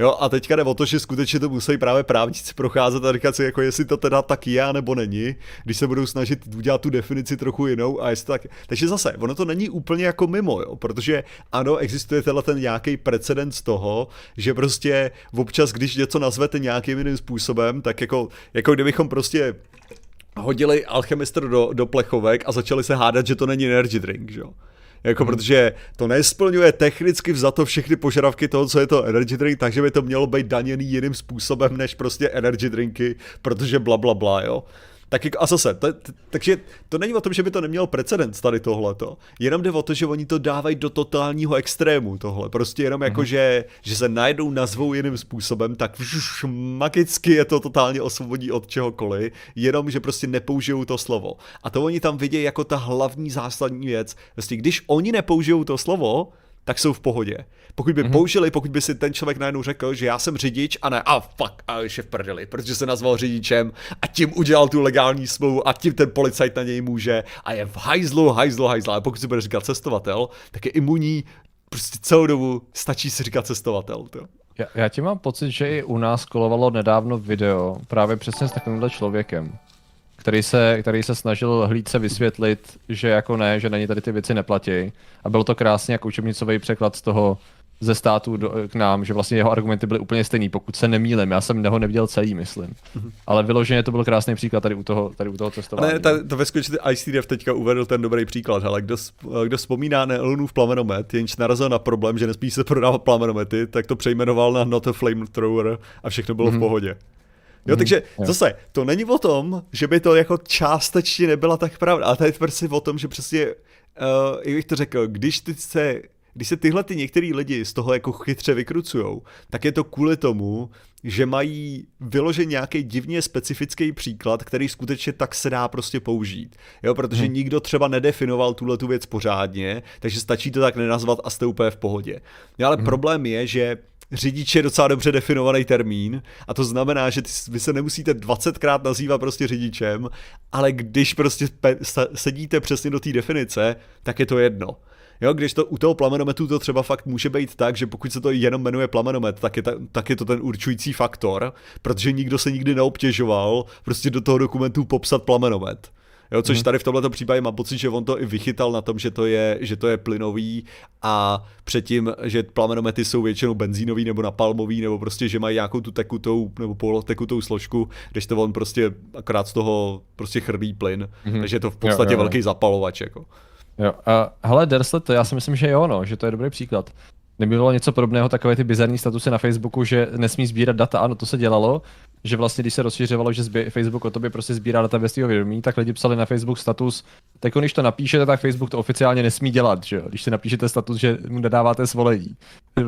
Jo, a teďka jde o to, že skutečně to musí právě právníci procházet a říkat si, jako jestli to teda tak je, nebo není, když se budou snažit udělat tu definici trochu jinou a jestli tak. Takže zase, ono to není úplně jako mimo, jo, protože ano, existuje tenhle ten nějaký precedens toho, že prostě občas, když něco nazvete nějakým jiným způsobem, tak jako, jako kdybychom prostě hodili alchemistr do, do plechovek a začali se hádat, že to není energy drink, jo. Jako hmm. protože to nesplňuje technicky vzato všechny požadavky toho, co je to energy drink, takže by to mělo být daněný jiným způsobem než prostě energy drinky, protože bla bla bla, jo. Tak jako, a zase, to, t, takže to není o tom, že by to nemělo precedens tady tohleto. Jenom jde o to, že oni to dávají do totálního extrému tohle. Prostě jenom jako, mm-hmm. že, že se najednou nazvou jiným způsobem, tak magicky je to totálně osvobodí od čehokoliv, jenom, že prostě nepoužijou to slovo. A to oni tam vidějí jako ta hlavní zásadní věc. Prostě když oni nepoužijou to slovo, tak jsou v pohodě. Pokud by mm-hmm. použili, pokud by si ten člověk najednou řekl, že já jsem řidič a ne, a fuck, a je v prdeli, protože se nazval řidičem a tím udělal tu legální smlouvu a tím ten policajt na něj může a je v hajzlu, hajzlu, hajzlu. A pokud si bude říkat cestovatel, tak je imunní prostě celou dobu stačí si říkat cestovatel. To. Já, já ti mám pocit, že i u nás kolovalo nedávno video právě přesně s takovýmhle člověkem který se, který se snažil hlídce vysvětlit, že jako ne, že na ní tady ty věci neplatí. A byl to krásně jako učebnicový překlad z toho ze státu do, k nám, že vlastně jeho argumenty byly úplně stejný, pokud se nemýlím. Já jsem ho neviděl celý, myslím. Mm-hmm. Ale vyloženě to byl krásný příklad tady u toho, tady u toho cestování. Ne, ta, to ve skutečnosti ICDF teďka uvedl ten dobrý příklad. Ale kdo, kdo vzpomíná Neelunův plamenomet, jenž narazil na problém, že nesmí se prodávat plamenomety, tak to přejmenoval na Not a Flamethrower a všechno bylo mm-hmm. v mhm. pohodě. Jo, mm, takže jo. zase, to není o tom, že by to jako částečně nebyla tak pravda, ale to je prostě o tom, že přesně, uh, jak bych to řekl, když ty se když se tyhle ty některý lidi z toho jako chytře vykrucujou, tak je to kvůli tomu, že mají vyložen nějaký divně specifický příklad, který skutečně tak se dá prostě použít. Jo, protože hmm. nikdo třeba nedefinoval tuhle tu věc pořádně, takže stačí to tak nenazvat a jste úplně v pohodě. Jo, ale hmm. problém je, že řidič je docela dobře definovaný termín a to znamená, že vy se nemusíte 20krát nazývat prostě řidičem, ale když prostě sedíte přesně do té definice, tak je to jedno. Jo, když to u toho plamenometu to třeba fakt může být tak, že pokud se to jenom jmenuje plamenomet, tak je, ta, tak je to ten určující faktor, protože nikdo se nikdy neobtěžoval prostě do toho dokumentu popsat plamenomet. Jo, což mhm. tady v tomto případě mám pocit, že on to i vychytal na tom, že to je, že to je plynový a předtím, že plamenomety jsou většinou benzínový nebo napalmový, nebo prostě, že mají nějakou tu tekutou nebo polotekutou složku, když to on prostě akorát z toho prostě chrlí plyn. Mm-hmm. Takže je to v podstatě jo, jo, jo. velký zapalovač. Jako. Jo, a hele, Derslet, to já si myslím, že jo, no, že to je dobrý příklad. Nebylo něco podobného, takové ty bizarní statusy na Facebooku, že nesmí sbírat data, ano, to se dělalo, že vlastně když se rozšiřovalo, že zbě, Facebook o tobě prostě sbírá data bez tvého vědomí, tak lidi psali na Facebook status, tak když to napíšete, tak Facebook to oficiálně nesmí dělat, že jo? Když si napíšete status, že mu nedáváte svolení.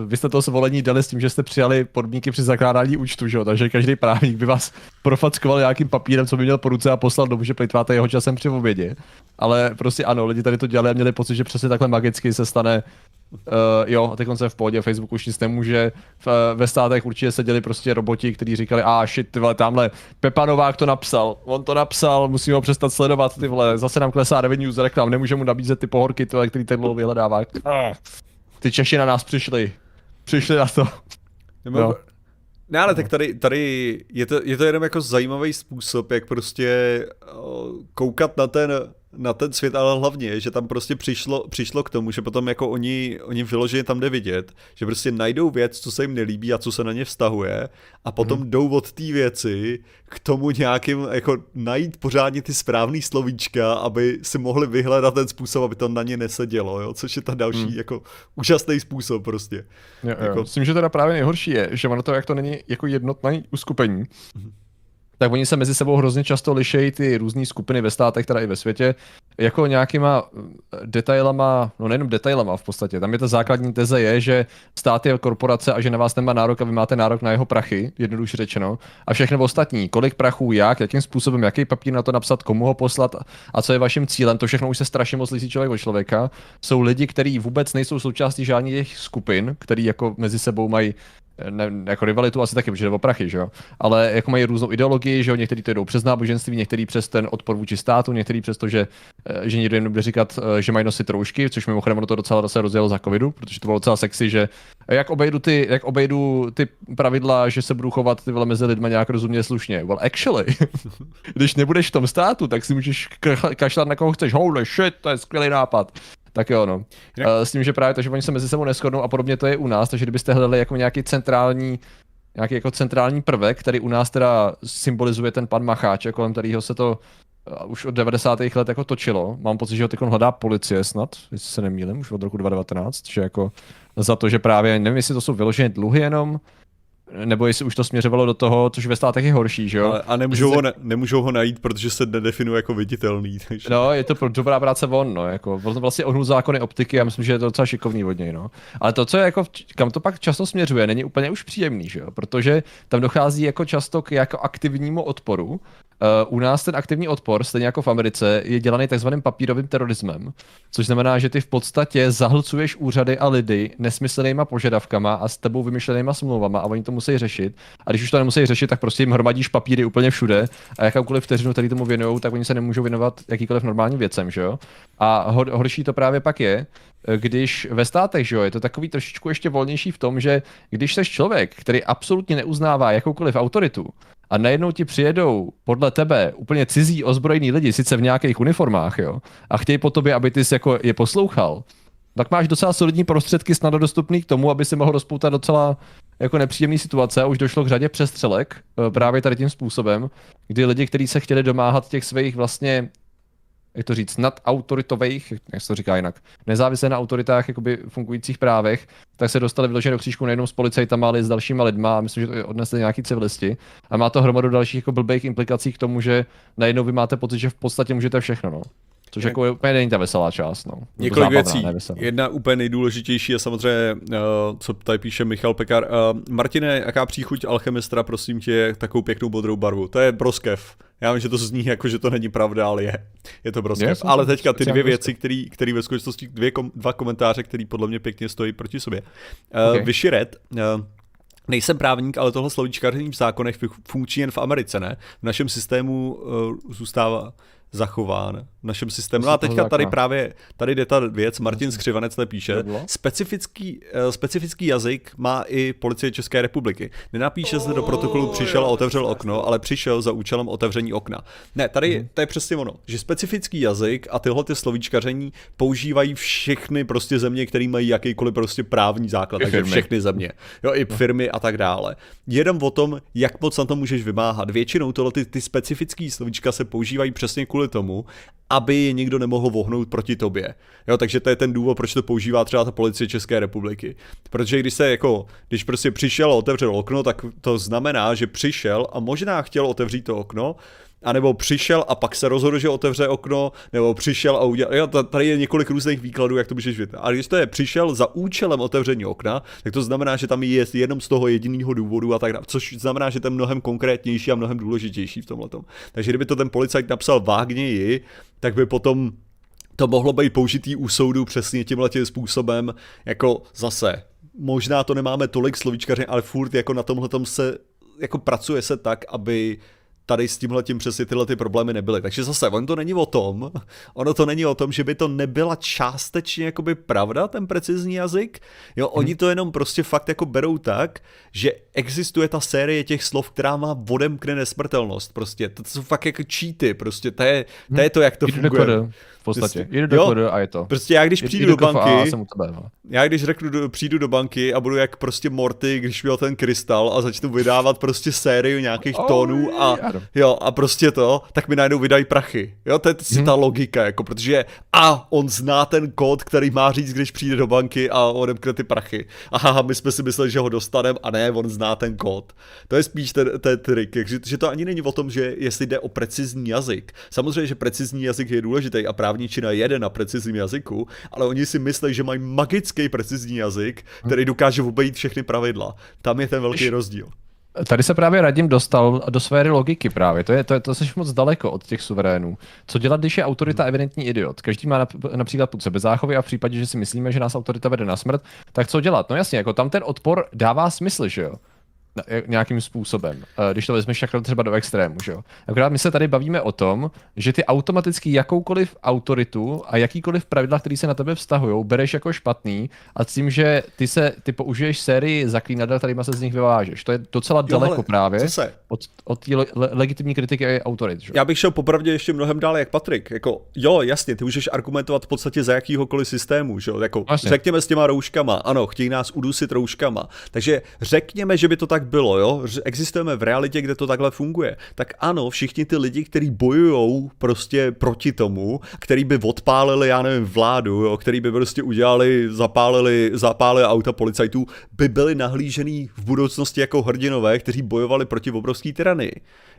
Vy jste to svolení dali s tím, že jste přijali podmínky při zakládání účtu, že jo? Takže každý právník by vás profackoval nějakým papírem, co by měl po ruce a poslal domů, že plitváte jeho časem při obědě. Ale prostě ano, lidi tady to dělali a měli pocit, že přesně takhle magicky se stane Uh, jo, a teď se v pohodě, Facebook už nic nemůže. V, uh, ve státech určitě seděli prostě roboti, kteří říkali, a ah, shit, ty vole, tamhle Pepa Novák to napsal, on to napsal, musíme ho přestat sledovat, ty vole, zase nám klesá revenue z reklam, nemůžeme mu nabízet ty pohorky, tyhle, který ten dlouho vyhledává. Ty Češi na nás přišli, přišli na to. No. Ne, ale tak tady, tady je, to, je to jenom jako zajímavý způsob, jak prostě koukat na ten na ten svět, ale hlavně, že tam prostě přišlo, přišlo k tomu, že potom jako oni, oni vyloženě tam jde vidět, že prostě najdou věc, co se jim nelíbí a co se na ně vztahuje a potom hmm. jdou od té věci k tomu nějakým, jako najít pořádně ty správný slovíčka, aby si mohli vyhledat ten způsob, aby to na ně nesedělo, jo? což je ta další hmm. jako úžasný způsob prostě. Jo, jo. Jako... Myslím, že teda právě nejhorší je, že ono to, jak to není jako jednotné uskupení, hmm tak oni se mezi sebou hrozně často lišejí ty různé skupiny ve státech, teda i ve světě, jako nějakýma eh, detailama, no nejenom detailama v podstatě. Tam je ta základní teze je, že stát je korporace a že na vás nemá nárok a vy máte nárok na jeho prachy, jednoduše řečeno. A všechno ostatní, kolik prachů, jak, jakým způsobem, jaký papír na to napsat, komu ho poslat a co je vaším cílem, to všechno už se strašně moc liší člověk od člověka. Jsou lidi, kteří vůbec nejsou součástí žádných těch skupin, který jako mezi sebou mají ne, jako rivalitu asi taky, protože jde o prachy, že jo? Ale jako mají různou ideologii, že jo? Někteří to jdou přes náboženství, někteří přes ten odpor vůči státu, někteří přes to, že, eh, že někdo jim bude říkat, eh, že mají nosit roušky, což mimochodem ono to docela se rozjelo za covidu, protože to bylo docela sexy, že jak obejdu ty, jak obejdu ty pravidla, že se budu chovat ty vole mezi lidmi nějak rozumně slušně. Well, actually, když nebudeš v tom státu, tak si můžeš kašlat na koho chceš. Holy shit, to je skvělý nápad. Tak jo, no. Jinak... Uh, s tím, že právě to, že oni se mezi sebou neschodnou a podobně to je u nás, takže kdybyste hledali jako nějaký centrální nějaký jako centrální prvek, který u nás teda symbolizuje ten pan Macháč, kolem kterého se to už od 90. let jako točilo. Mám pocit, že ho teď hledá policie snad, jestli se nemýlím, už od roku 2019, že jako za to, že právě, nevím, jestli to jsou vyloženě dluhy jenom, nebo jestli už to směřovalo do toho, což ve státech je horší, že jo? Ale, a nemůžou ho, ne, nemůžou ho najít, protože se nedefinuje jako viditelný. Takže... No, je to pro dobrá práce von, no, jako vlastně ohnul zákony optiky a myslím, že je to docela šikovný od něj, no. Ale to, co je jako, kam to pak často směřuje, není úplně už příjemný, že jo? Protože tam dochází jako často k jako aktivnímu odporu, Uh, u nás ten aktivní odpor, stejně jako v Americe, je dělaný takzvaným papírovým terorismem, což znamená, že ty v podstatě zahlcuješ úřady a lidi nesmyslnýma požadavkama a s tebou vymyšlenýma smlouvama a oni to musí řešit. A když už to nemusí řešit, tak prostě jim hromadíš papíry úplně všude a jakoukoliv vteřinu, který tomu věnují, tak oni se nemůžou věnovat jakýkoliv normálním věcem, že jo? A hor- horší to právě pak je, když ve státech, že jo, je to takový trošičku ještě volnější v tom, že když jsi člověk, který absolutně neuznává jakoukoliv autoritu, a najednou ti přijedou podle tebe úplně cizí ozbrojení lidi, sice v nějakých uniformách, jo, a chtějí po tobě, aby ty jako je poslouchal, tak máš docela solidní prostředky snadno dostupný k tomu, aby si mohl rozpoutat docela jako nepříjemný situace. A už došlo k řadě přestřelek eh, právě tady tím způsobem, kdy lidi, kteří se chtěli domáhat těch svých vlastně jak to říct, nad autoritových, jak se to říká jinak, nezávisle na autoritách jakoby fungujících právech, tak se dostali vyloženě do křížku nejenom s policajtama, ale i s dalšíma lidma a myslím, že to odnesli nějaký civilisti. A má to hromadu dalších jako blbých implikací k tomu, že najednou vy máte pocit, že v podstatě můžete všechno. No. Což jako úplně není ta veselá část. No. Několik zábavná, věcí. Neveselá. Jedna úplně nejdůležitější je samozřejmě, uh, co tady píše Michal Pekar. Uh, Martine, jaká příchuť alchemistra, prosím tě, takovou pěknou modrou barvu? To je broskev. Já vím, že to zní jako, že to není pravda, ale je. Je to broskev. Yes, ale teďka ty dvě věci, které ve skutečnosti, dvě kom, dva komentáře, které podle mě pěkně stojí proti sobě. Uh, okay. Vyši Red, uh, Nejsem právník, ale tohle slovíčkaření v zákonech funkční jen v Americe, ne? V našem systému uh, zůstává zachován v našem systému. No a teďka tady právě, tady jde ta věc, Martin Skřivanec to píše, specifický, uh, specifický jazyk má i policie České republiky. Nenapíše se do protokolu přišel a otevřel okno, ale přišel za účelem otevření okna. Ne, tady hmm. to je přesně ono, že specifický jazyk a tyhle ty slovíčkaření používají všechny prostě země, které mají jakýkoliv prostě právní základ, I takže firmy. všechny země. Jo, i firmy a tak dále. Jenom o tom, jak moc na to můžeš vymáhat. Většinou tohle ty, ty specifické slovíčka se používají přesně kvůli tomu, aby je nikdo nemohl vohnout proti tobě. Jo, takže to je ten důvod, proč to používá třeba ta policie České republiky. Protože když se jako, když prostě přišel a otevřel okno, tak to znamená, že přišel a možná chtěl otevřít to okno, anebo přišel a pak se rozhodl, že otevře okno, nebo přišel a udělal. Jo, tady je několik různých výkladů, jak to můžeš vidět. Ale když to je přišel za účelem otevření okna, tak to znamená, že tam je jenom z toho jediného důvodu a tak dále. Což znamená, že to je mnohem konkrétnější a mnohem důležitější v tomhle. Takže kdyby to ten policajt napsal vágněji, tak by potom to mohlo být použitý u soudu přesně tímhle tím způsobem, jako zase. Možná to nemáme tolik slovíčkaře, ale furt jako na tomhle se jako pracuje se tak, aby tady s tímhle tím přesně tyhle ty problémy nebyly. Takže zase, on to není o tom, ono to není o tom, že by to nebyla částečně jakoby pravda, ten precizní jazyk. Jo, oni to jenom prostě fakt jako berou tak, že existuje ta série těch slov, která má odemkne nesmrtelnost. Prostě to, to jsou fakt jako cheaty, prostě to je, to, je to jak to funguje v podstatě. Jde do kodu a je to. Prostě já když přijdu do, do banky, jsem u tebe, no. já když řeknu, do, přijdu do banky a budu jak prostě Morty, když měl ten krystal a začnu vydávat prostě sériu nějakých oh, tónů a jo, a prostě to, tak mi najednou vydají prachy. Jo, to je hmm. ta logika, jako, protože a on zná ten kód, který má říct, když přijde do banky a odemkne ty prachy. Aha, my jsme si mysleli, že ho dostaneme a ne, on zná ten kód. To je spíš ten, ten trik, že, že to ani není o tom, že jestli jde o precizní jazyk. Samozřejmě, že precizní jazyk je důležitý a právničina jede na precizním jazyku, ale oni si myslí, že mají magický precizní jazyk, který dokáže obejít všechny pravidla. Tam je ten velký rozdíl. Tady se právě Radim dostal do sféry logiky právě. To je, to, je, to jsi moc daleko od těch suverénů. Co dělat, když je autorita evidentní idiot? Každý má například pod sebe záchovy a v případě, že si myslíme, že nás autorita vede na smrt, tak co dělat? No jasně, jako tam ten odpor dává smysl, že jo? Nějakým způsobem, eh, když to vezmeš takhle třeba do extrému, že jo. Akorát my se tady bavíme o tom, že ty automaticky jakoukoliv autoritu a jakýkoliv pravidla, které se na tebe vztahují, bereš jako špatný a s tím, že ty se, ty použiješ sérii zaklínadel, kterýma se z nich vyvážeš. To je docela jo, daleko právě se? od, od té le, legitimní kritiky a autorit. Že? Já bych šel popravdě ještě mnohem dále jak Patrik. Jako, jo, jasně, ty můžeš argumentovat v podstatě za jakýhokoliv systému, že jo. Jako, řekněme s těma rouškama, ano, chtějí nás udusit rouškama. Takže řekněme, že by to tak tak bylo, jo, existujeme v realitě, kde to takhle funguje, tak ano, všichni ty lidi, kteří bojují prostě proti tomu, který by odpálili, já nevím, vládu, jo, který by prostě udělali, zapálili, zapálili auta policajtů, by byli nahlížený v budoucnosti jako hrdinové, kteří bojovali proti obrovské tyranii.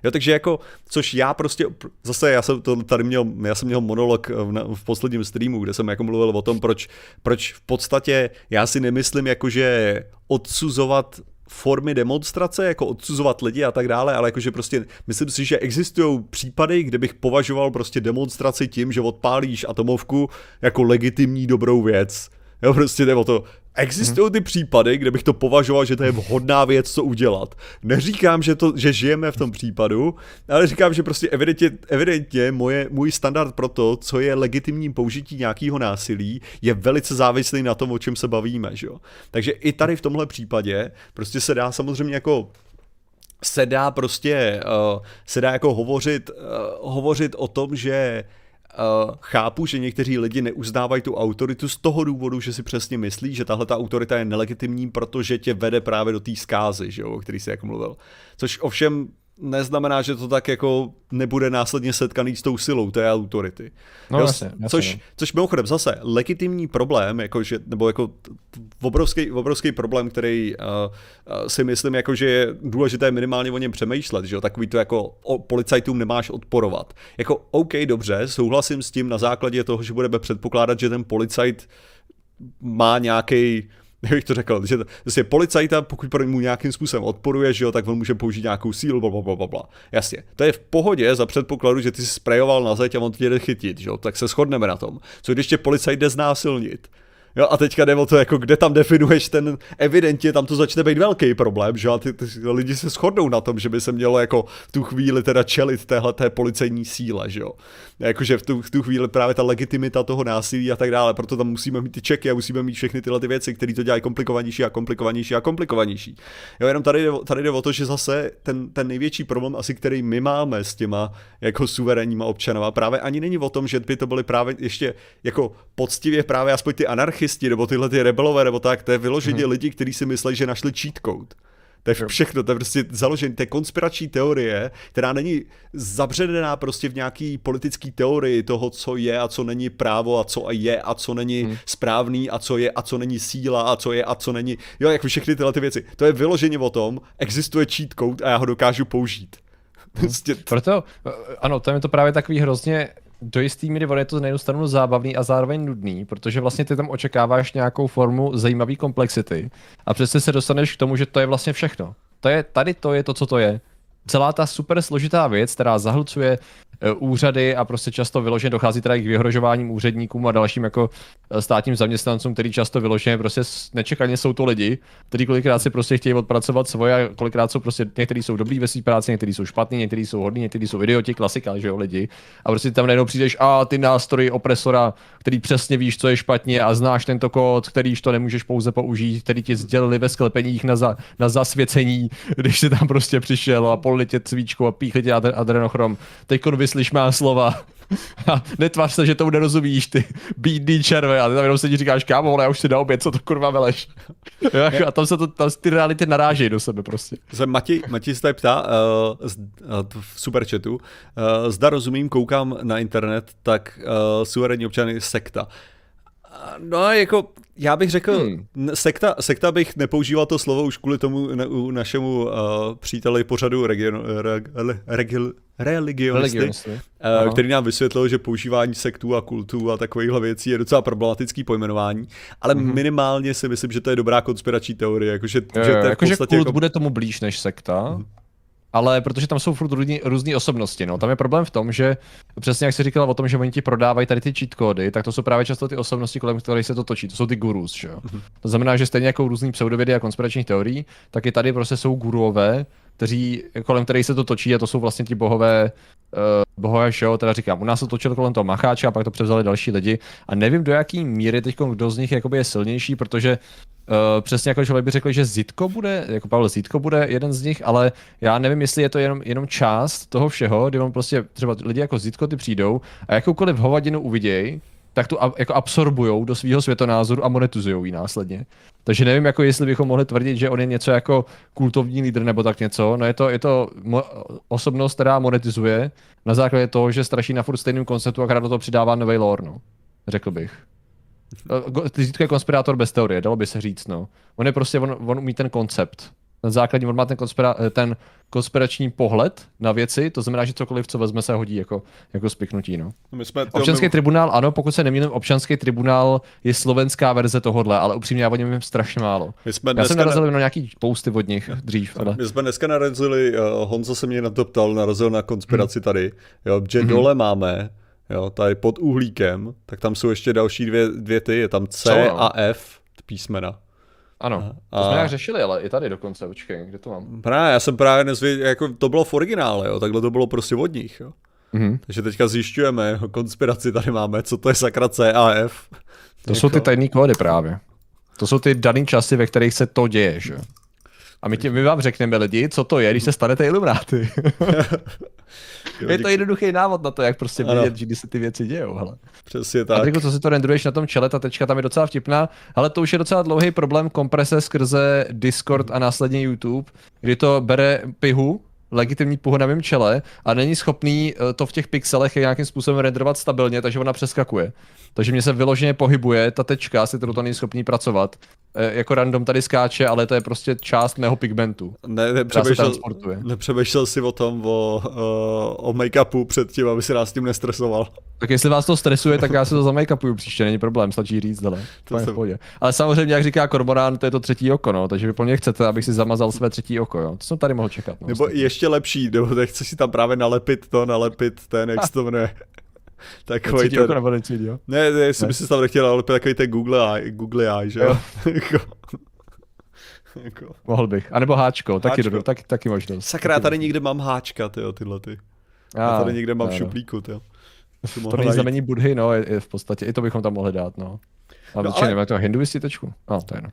Jo, takže jako, což já prostě, zase já jsem to tady měl, já jsem měl monolog v, v posledním streamu, kde jsem jako mluvil o tom, proč, proč v podstatě já si nemyslím jako, že odsuzovat formy demonstrace, jako odsuzovat lidi a tak dále, ale jakože prostě myslím si, že existují případy, kde bych považoval prostě demonstraci tím, že odpálíš atomovku jako legitimní dobrou věc. Jo, prostě jde o to, Existují ty případy, kde bych to považoval, že to je vhodná věc, co udělat. Neříkám, že, to, že žijeme v tom případu, ale říkám, že prostě evidentně, evidentně moje, můj standard pro to, co je legitimním použití nějakého násilí, je velice závislý na tom, o čem se bavíme. Že jo? Takže i tady v tomhle případě prostě se dá samozřejmě jako se dá prostě uh, se dá jako hovořit, uh, hovořit o tom, že Uh, chápu, že někteří lidi neuznávají tu autoritu z toho důvodu, že si přesně myslí, že tahle ta autorita je nelegitimní, protože tě vede právě do té zkázy, že jo, o který jsi jako mluvil. Což ovšem neznamená, že to tak jako nebude následně setkaný s tou silou té autority. No, jo, jasně, jasně, což, no. což mimochodem zase legitimní problém, jako že, nebo jako obrovský, obrovský problém, který uh, uh, si myslím, jako že je důležité minimálně o něm přemýšlet, že jo, takový to jako o, policajtům nemáš odporovat. Jako OK, dobře, souhlasím s tím na základě toho, že budeme předpokládat, že ten policajt má nějaký jak bych to řekl, že prostě policajta, pokud pro němu nějakým způsobem odporuje, že jo, tak on může použít nějakou sílu, bla, bla, bla, bla. Jasně, to je v pohodě za předpokladu, že ty jsi sprejoval na zeď a on tě jde chytit, že jo, tak se shodneme na tom. Co když tě policajt jde znásilnit? Jo, a teďka jde o to, jako kde tam definuješ ten, evidentně tam to začne být velký problém, že a ty, ty, lidi se shodnou na tom, že by se mělo jako v tu chvíli teda čelit téhle té policejní síle, že jo. Jakože v tu, v tu chvíli právě ta legitimita toho násilí a tak dále, proto tam musíme mít ty čeky a musíme mít všechny tyhle ty věci, které to dělají komplikovanější a komplikovanější a komplikovanější. Jo, jenom tady jde, tady jde o to, že zase ten, ten největší problém asi, který my máme s těma jako suverénníma občanama, právě ani není o tom, že by to byly právě ještě jako poctivě právě aspoň ty anarchisti nebo tyhle ty rebelové nebo tak, to je vyloženě hmm. lidi, kteří si myslí, že našli cheat code. To je všechno, to je prostě založené, to je konspirační teorie, která není zabředená prostě v nějaký politický teorii toho, co je a co není právo a co je a co není hmm. správný a co je a co není síla a co je a co není, jo, jako všechny tyhle ty věci. To je vyloženě o tom, existuje cheat code a já ho dokážu použít. Hmm. Prostě... Proto, ano, tam je to právě takový hrozně do jistý míry on je to na jednu stranu zábavný a zároveň nudný, protože vlastně ty tam očekáváš nějakou formu zajímavé komplexity a přesně se dostaneš k tomu, že to je vlastně všechno. To je, tady to je to, co to je. Celá ta super složitá věc, která zahlcuje Eh, úřady a prostě často vyloženě dochází teda k vyhrožováním úředníkům a dalším jako eh, státním zaměstnancům, který často vyloženě prostě nečekaně jsou to lidi, kteří kolikrát si prostě chtějí odpracovat svoje a kolikrát jsou prostě, někteří jsou dobrý ve své práci, někteří jsou špatní, někteří jsou hodní, někteří jsou idioti, klasika, že jo, lidi. A prostě tam najednou přijdeš a ty nástroje opresora, který přesně víš, co je špatně a znáš tento kód, kterýž to nemůžeš pouze použít, který ti sdělili ve sklepeních na, za, na zasvěcení, když jsi tam prostě přišel a polili tě cvíčkou a píchli tě adrenochrom. Teď vyslyš má slova. A netvář se, že tomu nerozumíš, ty bídný červe, a ty tam jenom sedí říkáš, kámo, ale já už si na oběd, co to kurva veleš. a tam se to, tam ty reality narážejí do sebe prostě. Se Mati, Mati se tady ptá uh, z, uh, v superchatu, uh, zda rozumím, koukám na internet, tak uh, suverénní občany sekta. No jako, já bych řekl, hmm. sekta, sekta bych nepoužíval to slovo už kvůli tomu na, u našemu uh, příteli pořadu region, re, re, religionisty, uh, který nám vysvětlil, že používání sektů a kultů a takovýchhle věcí je docela problematický pojmenování, ale hmm. minimálně si myslím, že to je dobrá konspirační teorie, jakože, je, že to je jako, že kult jako... bude tomu blíž než sekta, hmm ale protože tam jsou furt různé osobnosti, no. Tam je problém v tom, že přesně jak jsi říkal o tom, že oni ti prodávají tady ty cheat kódy, tak to jsou právě často ty osobnosti, kolem kterých se to točí. To jsou ty gurus, že jo. Mm-hmm. To znamená, že stejně jako různý pseudovědy a konspiračních teorií, tak i tady prostě jsou guruové, kteří, kolem kterých se to točí a to jsou vlastně ti bohové, uh, bohové show, teda říkám, u nás se točilo kolem toho Macháče a pak to převzali další lidi. A nevím do jaký míry teď kdo z nich jakoby je silnější, protože Uh, přesně jako člověk by řekl, že Zitko bude, jako Pavel Zitko bude jeden z nich, ale já nevím, jestli je to jenom, jenom část toho všeho, kdy on prostě třeba lidi jako Zitko ty přijdou a jakoukoliv hovadinu uvidějí, tak tu jako absorbujou do svého světonázoru a monetizují ji následně. Takže nevím, jako jestli bychom mohli tvrdit, že on je něco jako kultovní lídr nebo tak něco. No je to, je to mo- osobnost, která monetizuje na základě toho, že straší na furt stejným konceptu a do toho přidává nový lore, no. Řekl bych. Go- Ty je konspirátor bez teorie, dalo by se říct, no. On je prostě, on, on umí ten koncept. Na základě, on má ten, konspira- ten konspirační pohled na věci, to znamená, že cokoliv, co vezme, se hodí jako, jako spiknutí, no. My jsme, Občanský tribunál, ano, pokud se nemýlím, občanský tribunál je slovenská verze tohohle, ale upřímně já o něm vím strašně málo. my jsme Já jsem narazil na nějaký posty od nich dřív, ale... My jsme dneska narazili, uh, Honza se mě na to ptal, narazil na konspiraci Hmm. tady, jo, že Mhm. dole máme, jo, tady pod uhlíkem, tak tam jsou ještě další dvě, dvě ty, je tam C Jsou, no. a F písmena. Ano, to A- jsme nějak řešili, ale i tady dokonce, počkej, kde to mám? Právě, já jsem právě nezvěděl, jako to bylo v originále, jo, takhle to bylo prostě od nich, jo. Mhm. Takže teďka zjišťujeme, jo, konspiraci tady máme, co to je sakra C a F. To jsou ty tajné kódy právě. To jsou ty daný časy, ve kterých se to děje, že? A my, tě, my vám řekneme lidi, co to je, když se stanete Illuminati. je to jednoduchý návod na to, jak prostě Ano. vidět, že kdy se ty věci dějou. Hele. Přesně tak. Patriku, co si to renderuješ na tom čele, ta tečka tam je docela vtipná, ale to už je docela dlouhý problém komprese skrze Discord a následně YouTube, kdy to bere pihu, legitimní puhu na mém čele a není schopný eh, to v těch pixelech nějakým způsobem renderovat stabilně, takže ona přeskakuje. Takže mě se vyloženě pohybuje ta tečka, se kterou to není schopný pracovat. Eh, Jako random tady skáče, ale to je prostě část mého pigmentu. Ne, nepřemýšlel, transportuje. nepřemýšlel si o tom, o, uh, o make-upu předtím, aby si nás tím nestresoval. Tak jestli vás to stresuje, tak já se to zamajkapuju příště, není problém, stačí říct, ale to je jsem- v pohodě. Ale samozřejmě, jak říká Kormorán, to je to třetí oko, no, takže vy po chcete, abych si zamazal své třetí oko, jo. To jsem tady mohl čekat. No, Nebo ještě lepší, nebo tak chceš si tam právě nalepit to, nalepit ten, jak se to jmenuje. Takový ten, necítí, jo. ne, ne, jestli bys si tam nechtěl nalepit takový ten Google Eye, Google Eye, že jo? Jako- jako- Mohl bych. A nebo háčko, taky, Háčko. do, taky, taky možnost. Sakra, taky tady někde mám háčka, tyjo, tyhle ty. Já A, tady někde mám v ano. šuplíku, tyjo. To není znamení Budhy, no, je, je, v podstatě, i to bychom tam mohli dát, no. A No, no, ale- to hinduisti tečku? No, to je no.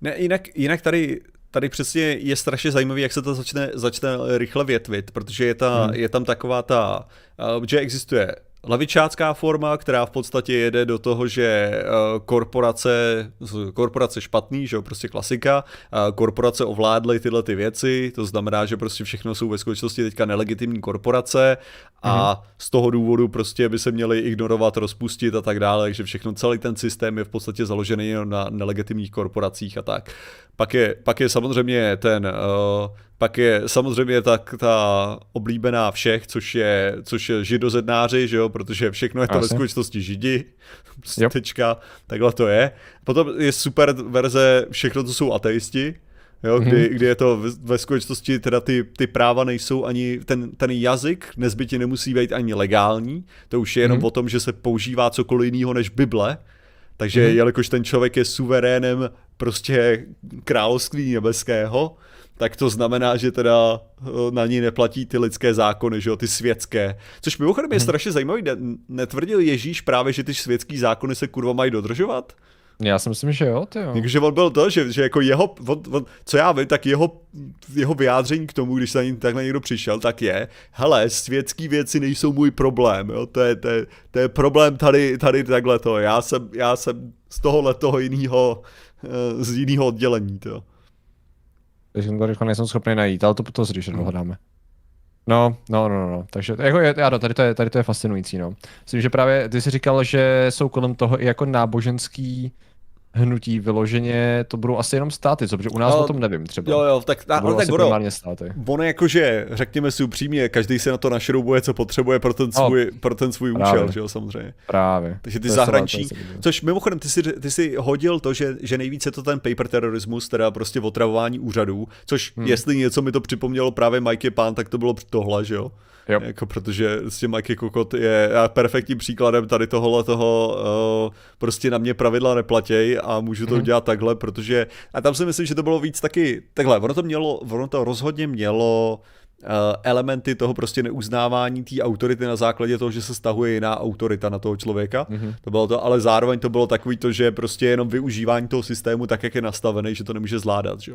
Ne, jinak, jinak tady, tady přesně je strašně zajímavý, jak se to začne, začne rychle větvit, protože je, ta, Hmm. je tam taková ta, uh, že existuje levičácká forma, která v podstatě jede do toho, že uh, korporace, korporace špatný, že jo, prostě klasika, korporace ovládly tyhle ty věci, to znamená, že prostě všechno jsou ve skutečnosti teďka nelegitimní korporace a z toho důvodu prostě by se měly ignorovat, rozpustit a tak dále, takže všechno, celý ten systém je v podstatě založený na nelegitimních korporacích a tak. Pak je, pak je samozřejmě ten, uh, pak je samozřejmě tak ta oblíbená všech, což je, což je židozednáři, že jo, protože všechno je to ve skutečnosti židi, Yep. tečka, takhle to je. Potom je super verze všechno, to jsou ateisti, Jo, kdy, Mhm. kdy je to ve, skutečnosti teda ty, ty práva nejsou ani, ten, ten jazyk nezbytně nemusí být ani legální, to už je jenom Mhm. o tom, že se používá cokoliv jiného než Bible, takže Mhm. jelikož ten člověk je suverénem prostě království nebeského, tak to znamená, že teda eh, na ní neplatí ty lidské zákony, že jo, ty světské. Což mimochodem je strašně zajímavý, ne- netvrdil Ježíš právě, že ty světský zákony se kurva mají dodržovat? Já si myslím, že jo, ty jo. Takže on byl to, že, že jako jeho, on, on, co já vím, tak jeho, jeho vyjádření k tomu, když se na takhle někdo přišel, tak je, hele, světský věci nejsou můj problém, jo, to je, to je, to je problém tady, tady takhle to, já jsem, já jsem z tohohle toho jiného, z jiného oddělení, to. Takže to rychle nejsem schopný najít, ale to, to když dohledáme. No, no, no, no, no. takže jako je, ano, tady to je, tady to je fascinující, no. Myslím, že právě ty jsi říkal, že jsou kolem toho i jako náboženský hnutí vyloženě, to budou asi jenom státy, co? Protože u nás No, o tom nevím třeba. Jo, jo, tak, to budou tak primárně státy. ono jakože, řekněme si upřímně, každý se na to našroubuje, co potřebuje pro ten No, svůj, pro ten svůj právě. účel, že jo, samozřejmě. Právě. Takže ty To zahraniční, což mimochodem ty si, ty si hodil to, že, že nejvíce to ten paper terorismus, teda prostě otravování úřadů, což hmm. jestli něco mi to připomnělo právě Mikey Pán, tak to bylo tohle, že jo? Jo. Jako protože prostě Mikey Kokot je perfektním příkladem tady tohohle toho, uh, prostě na mě pravidla neplatěj a můžu to Mhm. dělat takhle, protože, a tam si myslím, že to bylo víc taky, takhle, ono to mělo, ono to rozhodně mělo elementy toho prostě neuznávání té autority na základě toho, že se stahuje jiná autorita na toho člověka. Mm-hmm. To bylo to, ale zároveň to bylo takový to, že prostě jenom využívání toho systému tak, jak je nastavený, že to nemůže zvládat. Že?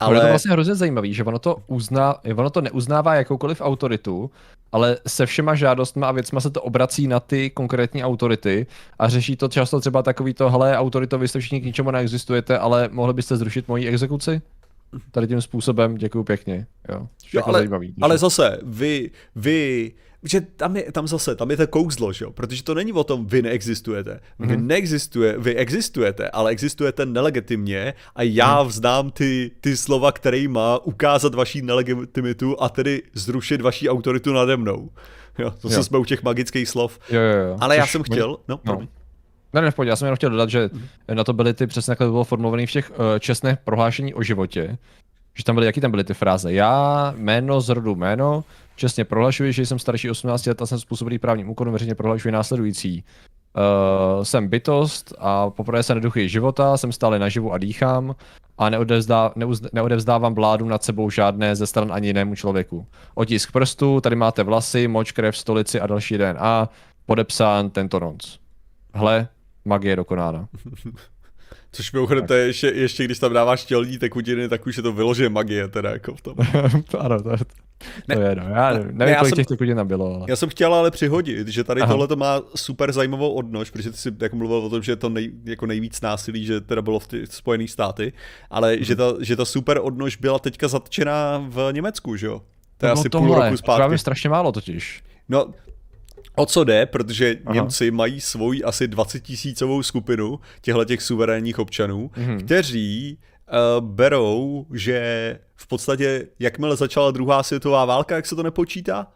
Ale... je to vlastně hrozně zajímavý, že ono to, uzná, ono to neuznává jakoukoliv autoritu, ale se všema žádostmi a věcma se to obrací na ty konkrétní autority a řeší to často třeba takový to, hele, autorito, vy jste všichni k ničemu neexistujete, ale mohli byste zrušit moji exekuci? Tady tím způsobem, děkuji pěkně. Jo, jo ale, zajímavý, ale zase, vy, vy, že tam je, tam zase, tam je to kouzlo, že jo? protože to není o tom, vy neexistujete. Vy mm-hmm. neexistuje, vy existujete, ale existujete nelegitimně a já mm. vzdám ty, ty slova, který má ukázat vaší nelegitimitu a tedy zrušit vaší autoritu nade mnou. Jo, to jo. jsme u těch magických slov. Jo, jo, jo. Ale Což já jsem chtěl, no, no. Ne, ne, v pohodě, já jsem jenom chtěl dodat, že na to byly ty přesně takhle bylo formulované v těch uh, čestných prohlášení o životě, že tam byly, jaký tam byly ty fráze? Já, jméno, z rodu jméno, čestně prohlašuji, že jsem starší 18 let a jsem způsobilý právním úkonům, veřejně prohlašuji následující. Uh, jsem bytost a poprvé se neduchy života, jsem stále naživu a dýchám a neodevzdá, neuz, neodevzdávám vládu nad sebou žádné ze stran ani jinému člověku. Otisk prstu, tady máte vlasy, moč, krev, stolici a další DNA, podepsán tento noc. Hle, magie dokonána. Což mimochodem to je ještě, ještě, když tam dáváš tělní tekutiny, tak už je to vyloženě magie teda jako v tom. ano, to, ne, to je no. Já nevím, ne, kolik jsem, těch tekutin tam bylo. Ale... Já jsem chtěl ale přihodit, že tady tohle to má super zajímavou odnož, protože ty jsi jako mluvil o tom, že je to nej, jako nejvíc násilí, že teda bylo v ty Spojených státy, ale hmm. že, ta, že ta super odnož byla teďka zatčená v Německu, že jo? To je no, asi tohle, půl roku zpátky. strašně málo totiž. No, O co jde, protože Aha. Němci mají svoji asi 20 tisícovou skupinu těchto těch suverénních občanů, mm-hmm. kteří uh, berou, že v podstatě jakmile začala druhá světová válka, jak se to nepočítá,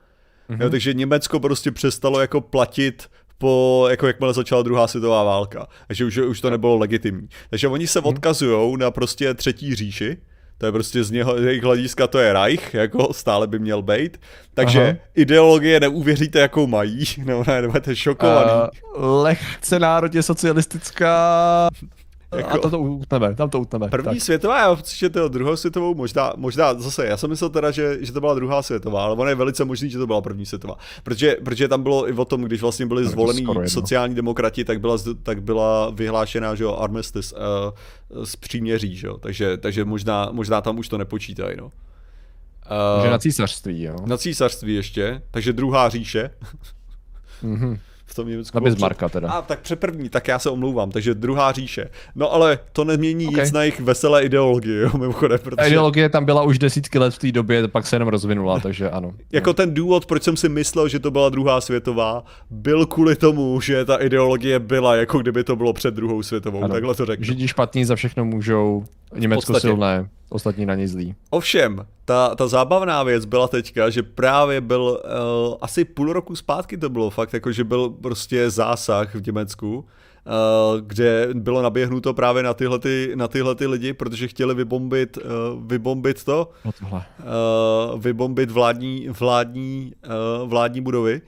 mm-hmm. jo, takže Německo prostě přestalo jako platit po, jako jakmile začala druhá světová válka, takže už, už to nebylo legitimní. Takže oni se mm-hmm. odkazují na prostě třetí říši, to je prostě z něho, jejich hlediska to je Reich, jako stále by měl být. Takže Aha. ideologie neuvěříte, jakou mají, nebo ne, nebudete šokovaný. Uh, lehce národně socialistická, jako, a to, to utneme, tam to utneme. První tak. světová, já že to druhou světovou, možná, možná zase, já jsem myslel teda, že, že to byla druhá světová, ale ono je velice možný, že to byla první světová. Protože, protože tam bylo i o tom, když vlastně byli zvolení sociální demokrati, tak byla, tak byla vyhlášená, že jo, armistice uh, z příměří, že jo, takže, takže možná, možná tam už to nepočítají, no. Uh, že na císařství, jo. Na císařství ještě, takže druhá říše. mm-hmm v tom Německu. Na Bismarcka teda. A tak přeprvní, tak já se omlouvám, takže druhá říše. No ale to nemění okay. nic na jejich veselé ideologii, jo, mimochodem. Protože... Ideologie tam byla už desítky let v té době, pak se jenom rozvinula, takže ano. jako ten důvod, proč jsem si myslel, že to byla druhá světová, byl kvůli tomu, že ta ideologie byla, jako kdyby to bylo před druhou světovou, ano. takhle to řeknu. Židi špatní za všechno můžou, Německo silné ostatní na ně zlí. Ovšem, ta, ta zábavná věc byla teďka, že právě byl uh, asi půl roku zpátky to bylo fakt, jako že byl prostě zásah v Německu, uh, kde bylo naběhnuto právě na tyhle, ty, na tyhle ty lidi, protože chtěli vybombit, uh, vybombit to, no tohle. Uh, vybombit vládní, vládní, uh, vládní budovy.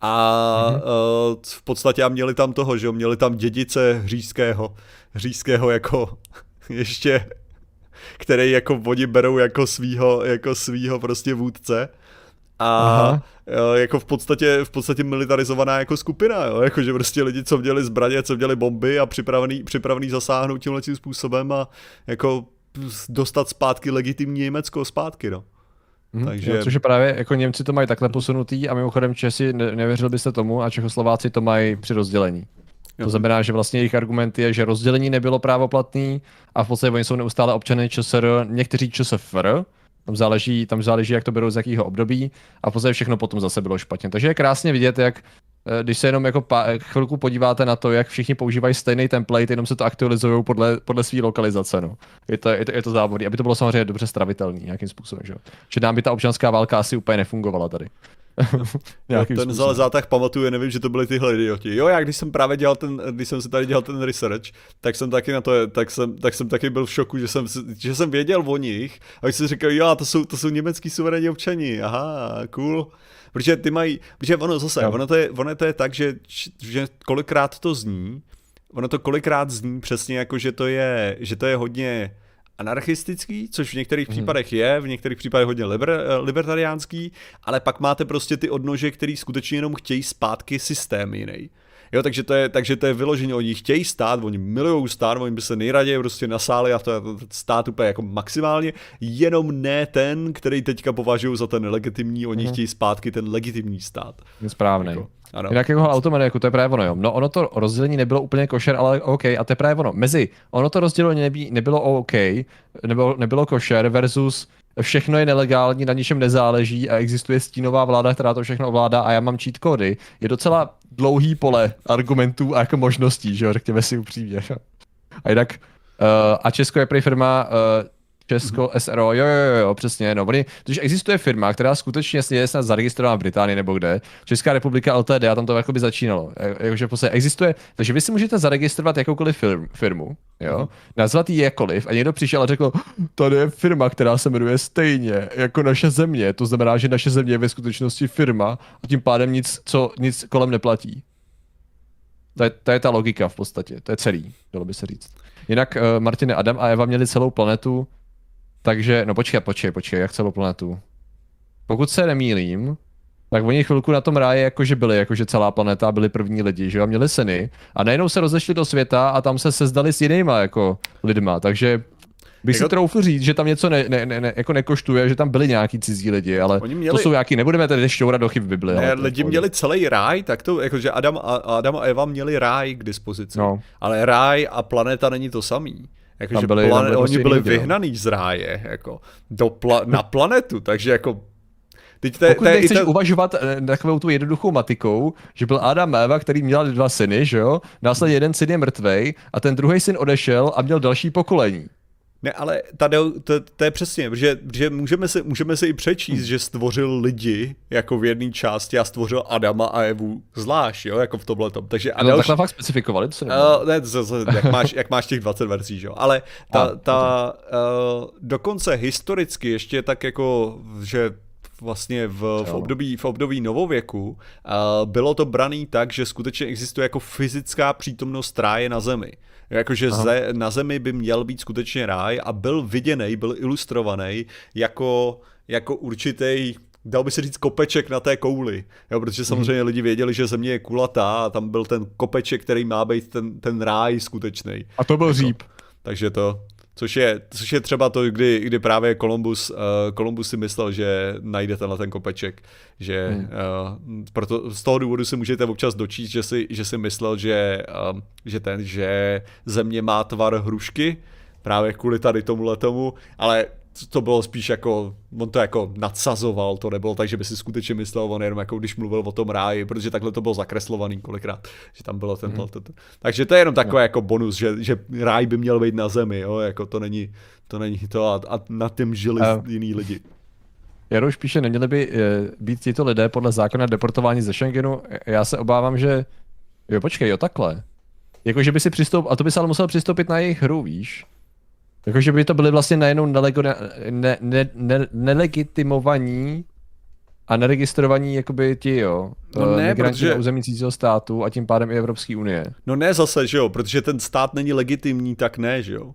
A mm-hmm. uh, v podstatě a měli tam toho, že jo, měli tam dědice hřížského, hřížského jako ještě který jako oni berou jako svýho, jako svýho prostě vůdce. A Aha. jako v podstatě, v podstatě militarizovaná jako skupina, jo? Jako, že prostě lidi, co měli zbraně, co měli bomby a připravený, připravený zasáhnout tímhle tím způsobem a jako dostat zpátky legitimní Německo zpátky, no. Hmm, Takže... Jo, což je právě, jako Němci to mají takhle posunutý a mimochodem Česi, ne, nevěřil byste tomu a Čechoslováci to mají při rozdělení. To znamená, že vlastně jejich argument je, že rozdělení nebylo právoplatný a v podstatě oni jsou neustále občany ČSR, někteří ČSFR, tam záleží, tam záleží, jak to berou z jakého období a v podstatě všechno potom zase bylo špatně. Takže je krásně vidět, jak eh, když se jenom jako pa, chvilku podíváte na to, jak všichni používají stejný template, jenom se to aktualizují podle, podle své lokalizace. No. Je, to, je, to, je to závodný, aby to bylo samozřejmě dobře stravitelný nějakým způsobem. Že, že nám by ta občanská válka asi úplně nefungovala tady. já ten způsobem. zátah pamatuje, nevím, že to byli tyhle idioti. Jo, já když jsem právě dělal ten, když jsem si tady dělal ten research, tak jsem taky na to, tak jsem, tak jsem taky byl v šoku, že jsem, že jsem věděl o nich a když jsem říkal, jo, to jsou, to jsou německý suverénní občani, aha, cool. Protože ty mají, protože ono zase, ono to, je, ono to je tak, že, že kolikrát to zní, ono to kolikrát zní přesně jako, že to je, že to je hodně anarchistický, což v některých hmm. případech je, v některých případech hodně liber, eh, libertariánský, ale pak máte prostě ty odnože, který skutečně jenom chtějí zpátky systém jiný. Jo, takže to je, takže to je vyloženě, oni chtějí stát, oni milují stát, oni by se nejraději prostě nasáli a to stát úplně jako maximálně, jenom ne ten, který teďka považují za ten legitimní, oni hmm. chtějí zpátky ten legitimní stát. Správný. Jako, ano. Jinak jako automatiku, to je právě ono, jo. No ono to rozdělení nebylo úplně košer, ale OK, a to je právě ono. Mezi, ono to rozdělení nebylo OK, nebylo, nebylo košer versus všechno je nelegální, na ničem nezáleží a existuje stínová vláda, která to všechno ovládá a já mám cheat kódy, je docela dlouhý pole argumentů a jako možností, že jo, řekněme si upřímně. A jinak, uh, a Česko je prý firma, uh, Česko, mm-hmm. SRO, jo, jo, jo, přesně, no, oni, když existuje firma, která skutečně je snad zaregistrovaná v Británii nebo kde, Česká republika LTD, a tam to jakoby začínalo, jakože v existuje, takže vy si můžete zaregistrovat jakoukoliv firm, firmu, jo, mm-hmm. nazvat ji jakkoliv a někdo přišel a řekl, tady je firma, která se jmenuje stejně jako naše země, to znamená, že naše země je ve skutečnosti firma a tím pádem nic, co, nic kolem neplatí. To je, to je ta logika v podstatě, to je celý, dalo by se říct. Jinak uh, Martine, Adam a Eva měli celou planetu takže, no počkej, počkej, počkej, jak celou planetu. Pokud se nemýlím, tak oni chvilku na tom ráji jakože byli, jakože celá planeta byli první lidi, že jo, měli syny a najednou se rozešli do světa a tam se sezdali s jinýma jako lidma, takže bych jako... si troufl říct, že tam něco ne, ne, ne, ne, jako nekoštuje, že tam byli nějaký cizí lidi, ale měli... to jsou nějaký, nebudeme tady šťourat do chyb Bibli. Ne, lidi měli celý ráj, tak to, jakože Adam a, Adam a Eva měli ráj k dispozici, no. ale ráj a planeta není to samý. Jakože byli, plane, byli oni byli vyhnaný z ráje, jako, do pla, na planetu, takže jako Teď te, Pokud te, nechceš te... uvažovat eh, takovou tu jednoduchou matikou, že byl Adam Eva, který měl dva syny, že jo? Následně jeden syn je mrtvej a ten druhý syn odešel a měl další pokolení. Ne, ale tady to, to je přesně, že, že můžeme, se, můžeme se i přečíst, že stvořil lidi jako v jedné části a stvořil Adama a Evu zvlášť, jo, jako v tomhle tom. Takže a no, další... fakt specifikovali, to se uh, ne, to, to, jak, máš, jak máš těch 20 verzí, jo. Ale ta, a, ta uh, dokonce historicky ještě tak jako, že vlastně v, v, období, v období novověku uh, bylo to braný tak, že skutečně existuje jako fyzická přítomnost ráje na zemi. Jakože ze, na zemi by měl být skutečně ráj a byl viděný, byl ilustrovaný jako, jako určitý dal by se říct kopeček na té kouli, jo, protože samozřejmě hmm. lidi věděli, že země je kulatá a tam byl ten kopeček, který má být ten, ten ráj skutečný. A to byl jako, říp. Takže to, Což je, což je třeba to, kdy, kdy právě Columbus, uh, Columbus si myslel, že najde tenhle ten kopeček, že hmm. uh, proto, z toho důvodu si můžete občas dočíst, že si, že si myslel, že, uh, že ten, že země má tvar hrušky, právě kvůli tady tomu tomu, ale to bylo spíš jako, on to jako nadsazoval, to nebylo tak, že by si skutečně myslel, on jenom jako když mluvil o tom ráji, protože takhle to bylo zakreslovaný kolikrát, že tam bylo tenhle. Mm. To, to. Takže to je jenom takové no. jako bonus, že, že ráj by měl být na zemi, jo, jako to není to, není to a, a na tím žili uh. jiní lidi. Jarouš píše, neměli by e, být tito lidé podle zákona deportováni ze Schengenu. Já se obávám, že... Jo, počkej, jo, takhle. Jako, že by si přistoupil, a to by se ale musel přistoupit na jejich hru, víš? Jakože by to byly vlastně najednou nelego, ne, ne, ne, ne, nelegitimovaní a neregistrovaní jakoby ti, jo, no ne, migranti protože... na území cizího státu a tím pádem i Evropské unie. No ne zase, že jo, protože ten stát není legitimní, tak ne, že jo.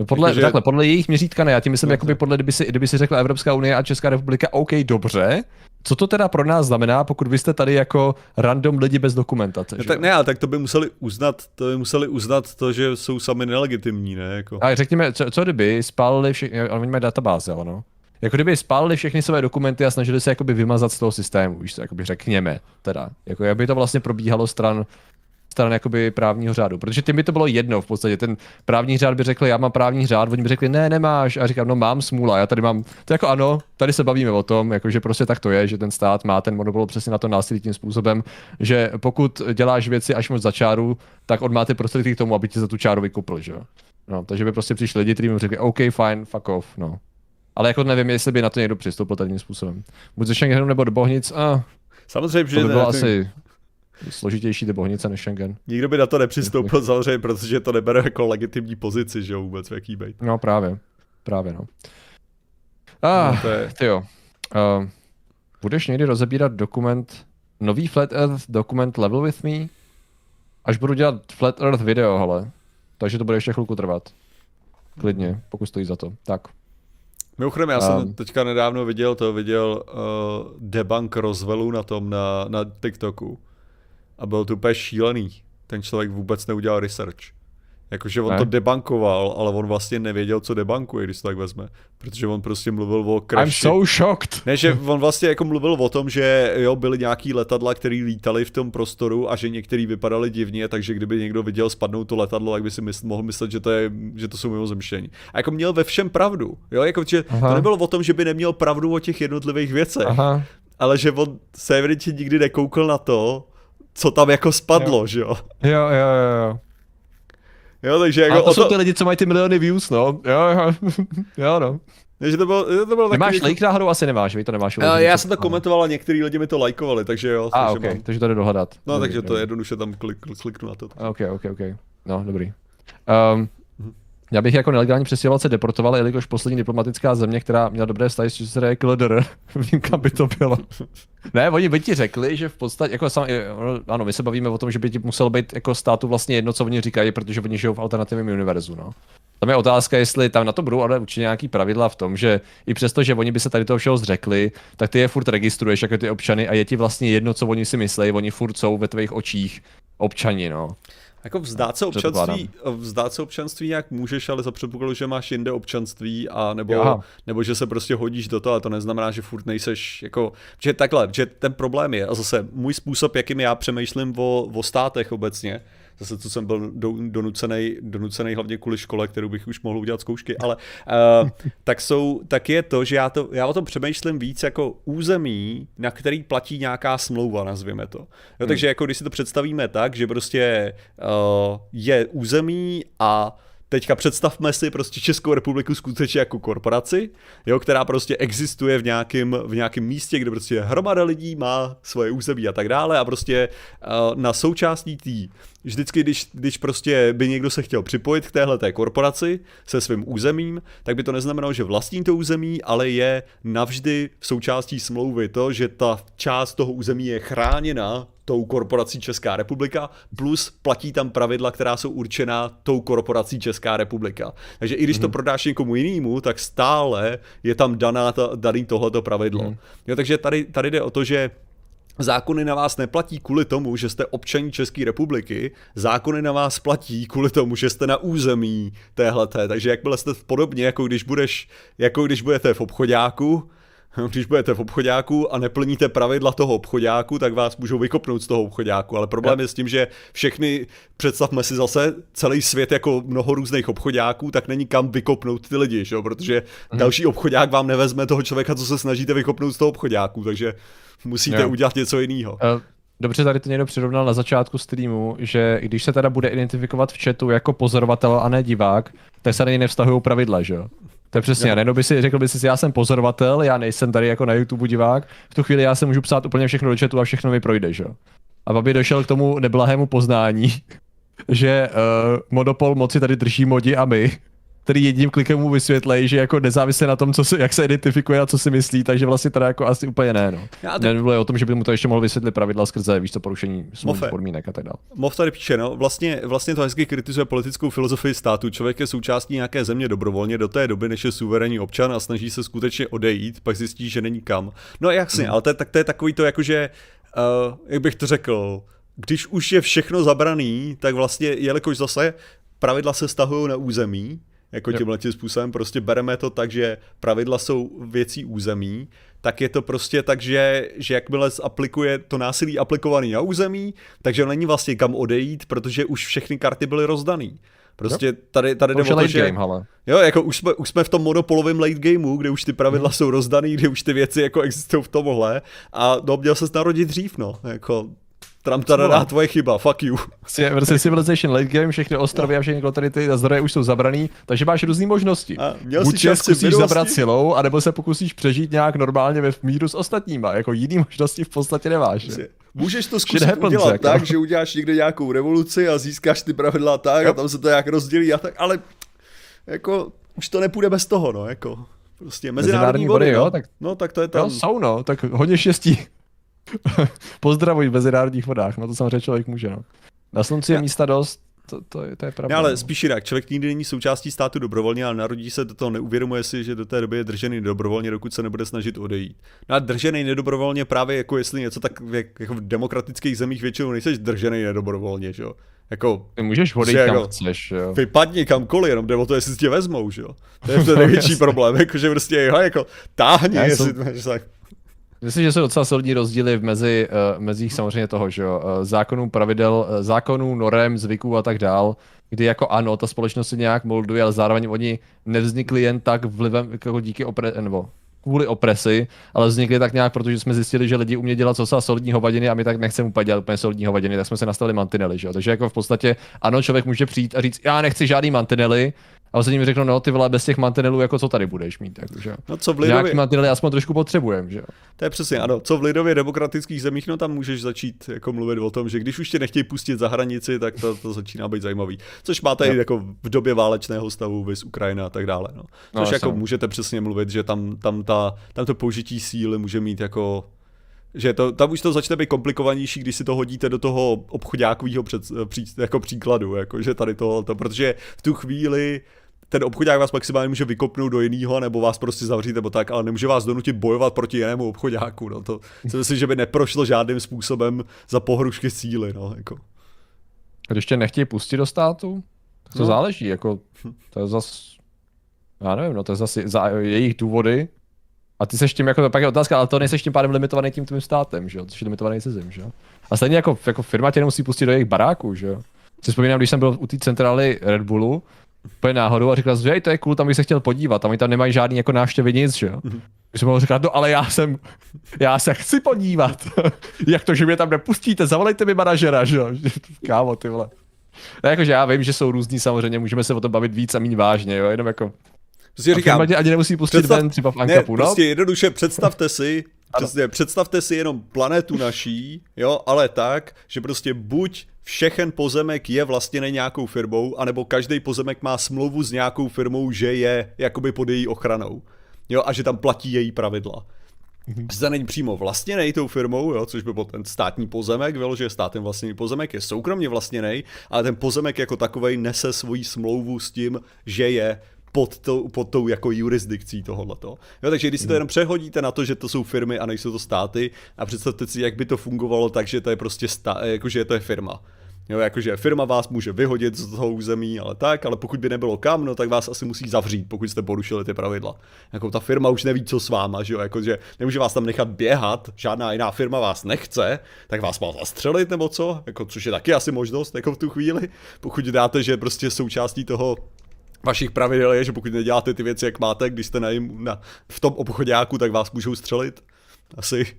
No podle, Takže... takhle, podle jejich měřítka ne, já tím myslím, jakoby podle, kdyby si, kdyby si řekla Evropská unie a Česká republika, OK, dobře, co to teda pro nás znamená, pokud vy jste tady jako random lidi bez dokumentace? No, tak ne, ale tak to by museli uznat, to by museli uznat to, že jsou sami nelegitimní, ne? Jako. A řekněme, co, co kdyby spálili všechny, ale oni mají databáze, ano. Jako kdyby spálili všechny své dokumenty a snažili se jakoby vymazat z toho systému, víš co, jakoby řekněme, teda. Jako jak by to vlastně probíhalo stran stran jakoby právního řádu. Protože ty by to bylo jedno v podstatě. Ten právní řád by řekl, já mám právní řád, oni by řekli, ne, nemáš. A říkám, no mám smůla, já tady mám, to jako ano, tady se bavíme o tom, jako, že prostě tak to je, že ten stát má ten monopol přesně na to násilí tím způsobem, že pokud děláš věci až moc za čáru, tak on má ty prostředky k tomu, aby ti za tu čáru vykupl, že jo. No, takže by prostě přišli lidi, kteří mi řekli, OK, fine, fuck off, no. Ale jako nevím, jestli by na to někdo přistoupil tím způsobem. Buď ze Schengenu nebo do Bohnic, a Samozřejmě, že to by bylo ne, asi složitější ty bohnice než Schengen. Nikdo by na to nepřistoupil samozřejmě, protože to nebere jako legitimní pozici, že jo, vůbec v jaký bejt. No právě, právě no. Ah, no, to je... ty jo. Uh, budeš někdy rozebírat dokument, nový Flat Earth dokument Level With Me? Až budu dělat Flat Earth video, hele. Takže to bude ještě chvilku trvat. klidně, pokud stojí za to. Tak. Mimochodem, já jsem um, teďka nedávno viděl to, viděl uh, debunk rozvelu na tom, na, na TikToku. A byl to úplně šílený. Ten člověk vůbec neudělal research. Jakože on ne? to debankoval, ale on vlastně nevěděl, co debankuje, když to tak vezme. Protože on prostě mluvil o crashi. I'm so shocked. Ne, že on vlastně jako mluvil o tom, že jo, byly nějaký letadla, které lítaly v tom prostoru a že některý vypadaly divně, takže kdyby někdo viděl spadnout to letadlo, tak by si mysl, mohl myslet, že to, je, že to jsou mimozemštění. A jako měl ve všem pravdu. Jo, jako, že to nebylo o tom, že by neměl pravdu o těch jednotlivých věcech. Aha. Ale že on se nikdy nekoukl na to, co tam jako spadlo, jo. že jo? Jo, jo, jo, jo. Jo, takže jako Ale to, to jsou ty lidi, co mají ty miliony views, no. Jo, jo, jo no. Takže to bylo, to bylo nemáš takový... like náhodou? Asi nemáš, vy to nemáš. Já, já jsem to komentoval a některý lidi mi to lajkovali, takže jo. A, okay, mám... takže to jde dohledat. No, dobrý, takže dobrý. to je jednoduše tam klik, kliknu na to. Ok, ok, ok. No, dobrý. Um, já bych jako nelegální přestěhovalce deportoval, jelikož poslední diplomatická země, která měla dobré vztahy s ČSR je. Vím, kam by to bylo. ne, oni by ti řekli, že v podstatě, jako sam, ano, my se bavíme o tom, že by ti muselo být jako státu vlastně jedno, co oni říkají, protože oni žijou v alternativním univerzu, no. Tam je otázka, jestli tam na to budou ale určitě nějaký pravidla v tom, že i přesto, že oni by se tady toho všeho zřekli, tak ty je furt registruješ jako ty občany a je ti vlastně jedno, co oni si myslí, oni furt jsou ve tvých očích občani, no. Jako vzdát se občanství, vzdát se občanství jak můžeš, ale za předpokladu, že máš jinde občanství a nebo, nebo že se prostě hodíš do toho a to neznamená, že furt nejseš jako, že takhle, že ten problém je a zase můj způsob, jakým já přemýšlím o, o státech obecně, zase co jsem byl donucený, donucený hlavně kvůli škole, kterou bych už mohl udělat zkoušky, ale uh, tak, jsou, tak je to, že já, to, já o tom přemýšlím víc jako území, na který platí nějaká smlouva, nazvěme to. Jo, hmm. Takže jako když si to představíme tak, že prostě uh, je území a teďka představme si prostě Českou republiku skutečně jako korporaci, jo, která prostě existuje v nějakém, v nějakém místě, kde prostě hromada lidí má svoje území a tak dále a prostě uh, na součástí tý vždycky, když, když prostě by někdo se chtěl připojit k téhle té korporaci se svým územím, tak by to neznamenalo, že vlastní to území, ale je navždy v součástí smlouvy to, že ta část toho území je chráněna tou korporací Česká republika, plus platí tam pravidla, která jsou určená tou korporací Česká republika. Takže i když mm. to mhm. prodáš někomu jinému, tak stále je tam daná ta, daný tohleto pravidlo. Mm. Jo, takže tady, tady jde o to, že Zákony na vás neplatí kvůli tomu, že jste občaní České republiky, zákony na vás platí kvůli tomu, že jste na území téhleté, takže jakmile jste podobně, jako když budeš, jako když budete v obchodáku, když budete v obchodáku a neplníte pravidla toho obchodáku, tak vás můžou vykopnout z toho obchodáku. Ale problém je s tím, že všechny, představme si zase, celý svět jako mnoho různých obchodáků, tak není kam vykopnout ty lidi, že? protože hmm. další obchodák vám nevezme toho člověka, co se snažíte vykopnout z toho obchodáku, takže musíte jo. udělat něco jiného. Uh. Dobře, tady to někdo přirovnal na začátku streamu, že když se teda bude identifikovat v chatu jako pozorovatel a ne divák, tak se na něj nevztahují pravidla, že jo? To je přesně, no. by si řekl by si, já jsem pozorovatel, já nejsem tady jako na YouTube divák, v tu chvíli já se můžu psát úplně všechno do chatu a všechno mi projde, že? A aby došel k tomu neblahému poznání, že uh, monopol moci tady drží modi a my, který jedním klikem mu vysvětlej, že jako nezávisle na tom, co se, jak se identifikuje a co si myslí, takže vlastně teda jako asi úplně ne. No. Já teď... o tom, že by mu to ještě mohl vysvětlit pravidla skrze víš to porušení smluvních podmínek a tak dále. Mov tady píše, no, vlastně, vlastně to hezky kritizuje politickou filozofii státu. Člověk je součástí nějaké země dobrovolně do té doby, než je suverénní občan a snaží se skutečně odejít, pak zjistí, že není kam. No jasně, hmm. ale to, tak to je takový to jakože, uh, jak bych to řekl, když už je všechno zabraný, tak vlastně, jelikož zase pravidla se stahují na území, jako tímhle tím způsobem, prostě bereme to tak, že pravidla jsou věcí území, tak je to prostě tak, že, že jakmile aplikuje to násilí aplikovaný na území, takže není vlastně kam odejít, protože už všechny karty byly rozdaný. Prostě tady, tady jde o to, že... Game, ale. Jo, jako už jsme, už jsme v tom monopolovém late gameu, kde už ty pravidla hmm. jsou rozdaný, kde už ty věci jako existují v tomhle a no, měl se narodit dřív, no, jako Trump tarada, tvoje chyba, fuck you. V verzi Civilization Late Game všechny ostrovy a všechny lokality a zdroje už jsou zabraný, takže máš různé možnosti. A měl Buď je zkusíš zabrat silou, anebo se pokusíš přežít nějak normálně ve míru s ostatníma. Jako jiný možnosti v podstatě nemáš. Můžeš to zkusit udělat jako. tak, že uděláš někde nějakou revoluci a získáš ty pravidla tak a tam se to nějak rozdělí a tak, ale jako už to nepůjde bez toho, no, jako. Prostě mezinárodní, mezinárodní vody, vody, jo, no. tak, no, tak to je tam. Jo, jsou, no, tak hodně štěstí. Pozdravuj v mezinárodních vodách, no to samozřejmě člověk může, no. Na slunci je místa dost, to, to, je, to je pravda. Ne, ale no. spíš jinak, člověk nikdy není součástí státu dobrovolně, ale narodí se do toho, neuvědomuje si, že do té doby je držený dobrovolně, dokud se nebude snažit odejít. No a držený nedobrovolně právě jako jestli něco tak jak, jako v demokratických zemích většinou nejseš držený nedobrovolně, že jo. Jako, Ty můžeš odejít kam jako chceš, jo. vypadni kamkoliv, jenom jde o to, jestli si tě vezmou, že jo. To je ten největší problém, jako, že prostě jo, jako táhni, Já jestli jsem- to tak. Myslím, že jsou docela silní rozdíly v mezi, uh, mezích samozřejmě toho, že jo, uh, zákonů, pravidel, uh, zákonů, norem, zvyků a tak dál, kdy jako ano, ta společnost se nějak molduje, ale zároveň oni nevznikli jen tak vlivem, jako díky opre, nebo kvůli opresi, ale vznikly tak nějak, protože jsme zjistili, že lidi umějí dělat docela solidní hovadiny a my tak nechceme úplně dělat úplně solidní hovadiny, tak jsme se nastavili mantinely, že jo. Takže jako v podstatě ano, člověk může přijít a říct, já nechci žádný mantinely, a ostatní mi řeknou, no ty vole, bez těch mantinelů, jako co tady budeš mít, že jo. No co v Nějaký lidově, mantinely aspoň trošku potřebujeme, že to je přesně, ano, co v lidově demokratických zemích, no tam můžeš začít jako mluvit o tom, že když už tě nechtějí pustit za hranici, tak to, to začíná být zajímavý. Což máte Jo. i jako v době válečného stavu, vys Ukrajina a tak dále. No. No, Což jako jasně. můžete přesně mluvit, že tam, tam, ta, tam to použití síly může mít jako že to, tam už to začne být komplikovanější, když si to hodíte do toho obchodákového před, pří, jako příkladu, jako že tady to, to, protože v tu chvíli ten obchodák vás maximálně může vykopnout do jiného, nebo vás prostě zavřít, nebo tak, ale nemůže vás donutit bojovat proti jinému obchodáku. No. To si myslím, že by neprošlo žádným způsobem za pohrušky síly. No, jako. Když tě nechtějí pustit do státu, to No. záleží, jako to je zas, já nevím, no to je zase za jejich důvody. A ty seš tím, jako, pak je otázka, ale to nejseš tím pádem limitovaný tím tvým státem, že jo, jsi limitovaný cizím, že jo. A stejně jako, jako firma tě nemusí pustit do jejich baráku, že jo. Si vzpomínám, když jsem byl u té centrály Red Bullu, úplně náhodou a říkal jsem, že to je cool, tam bych se chtěl podívat, tam oni tam nemají žádný jako návštěvy nic, že jo. Když jsem mohl říkat, no ale já jsem, já se chci podívat. Jak to, že mě tam nepustíte, zavolejte mi manažera, že jo. Kámo, ty vole. No, jakože já vím, že jsou různý samozřejmě, můžeme se o tom bavit víc a méně vážně, jo, jenom jako Prostě a říkám, ani nemusí pustit představ- ven třeba v ne, Ankapu, no. prostě jednoduše představte si, přesně, představte si jenom planetu naší, jo, ale tak, že prostě buď všechen pozemek je vlastněný nějakou firmou, anebo každý pozemek má smlouvu s nějakou firmou, že je jakoby pod její ochranou. Jo, a že tam platí její pravidla. Zda není přímo vlastněný tou firmou, jo, což by byl ten státní pozemek, vyloženě státem vlastněný pozemek, je soukromně vlastněný, ale ten pozemek jako takovej nese svoji smlouvu s tím, že je pod, tou, pod tou jako jurisdikcí tohoto. Jo, takže když si to jenom přehodíte na to, že to jsou firmy a nejsou to státy a představte si, jak by to fungovalo tak, že to je prostě stá, jakože to je firma. Jo, jakože firma vás může vyhodit z toho území, ale tak, ale pokud by nebylo kam, no tak vás asi musí zavřít, pokud jste porušili ty pravidla. Jako ta firma už neví, co s váma, že jo, jakože nemůže vás tam nechat běhat, žádná jiná firma vás nechce, tak vás má zastřelit nebo co, jako, což je taky asi možnost, jako v tu chvíli, pokud dáte, že prostě součástí toho vašich pravidel je, že pokud neděláte ty věci, jak máte, když jste na, jim, na v tom obchodáku, tak vás můžou střelit. Asi.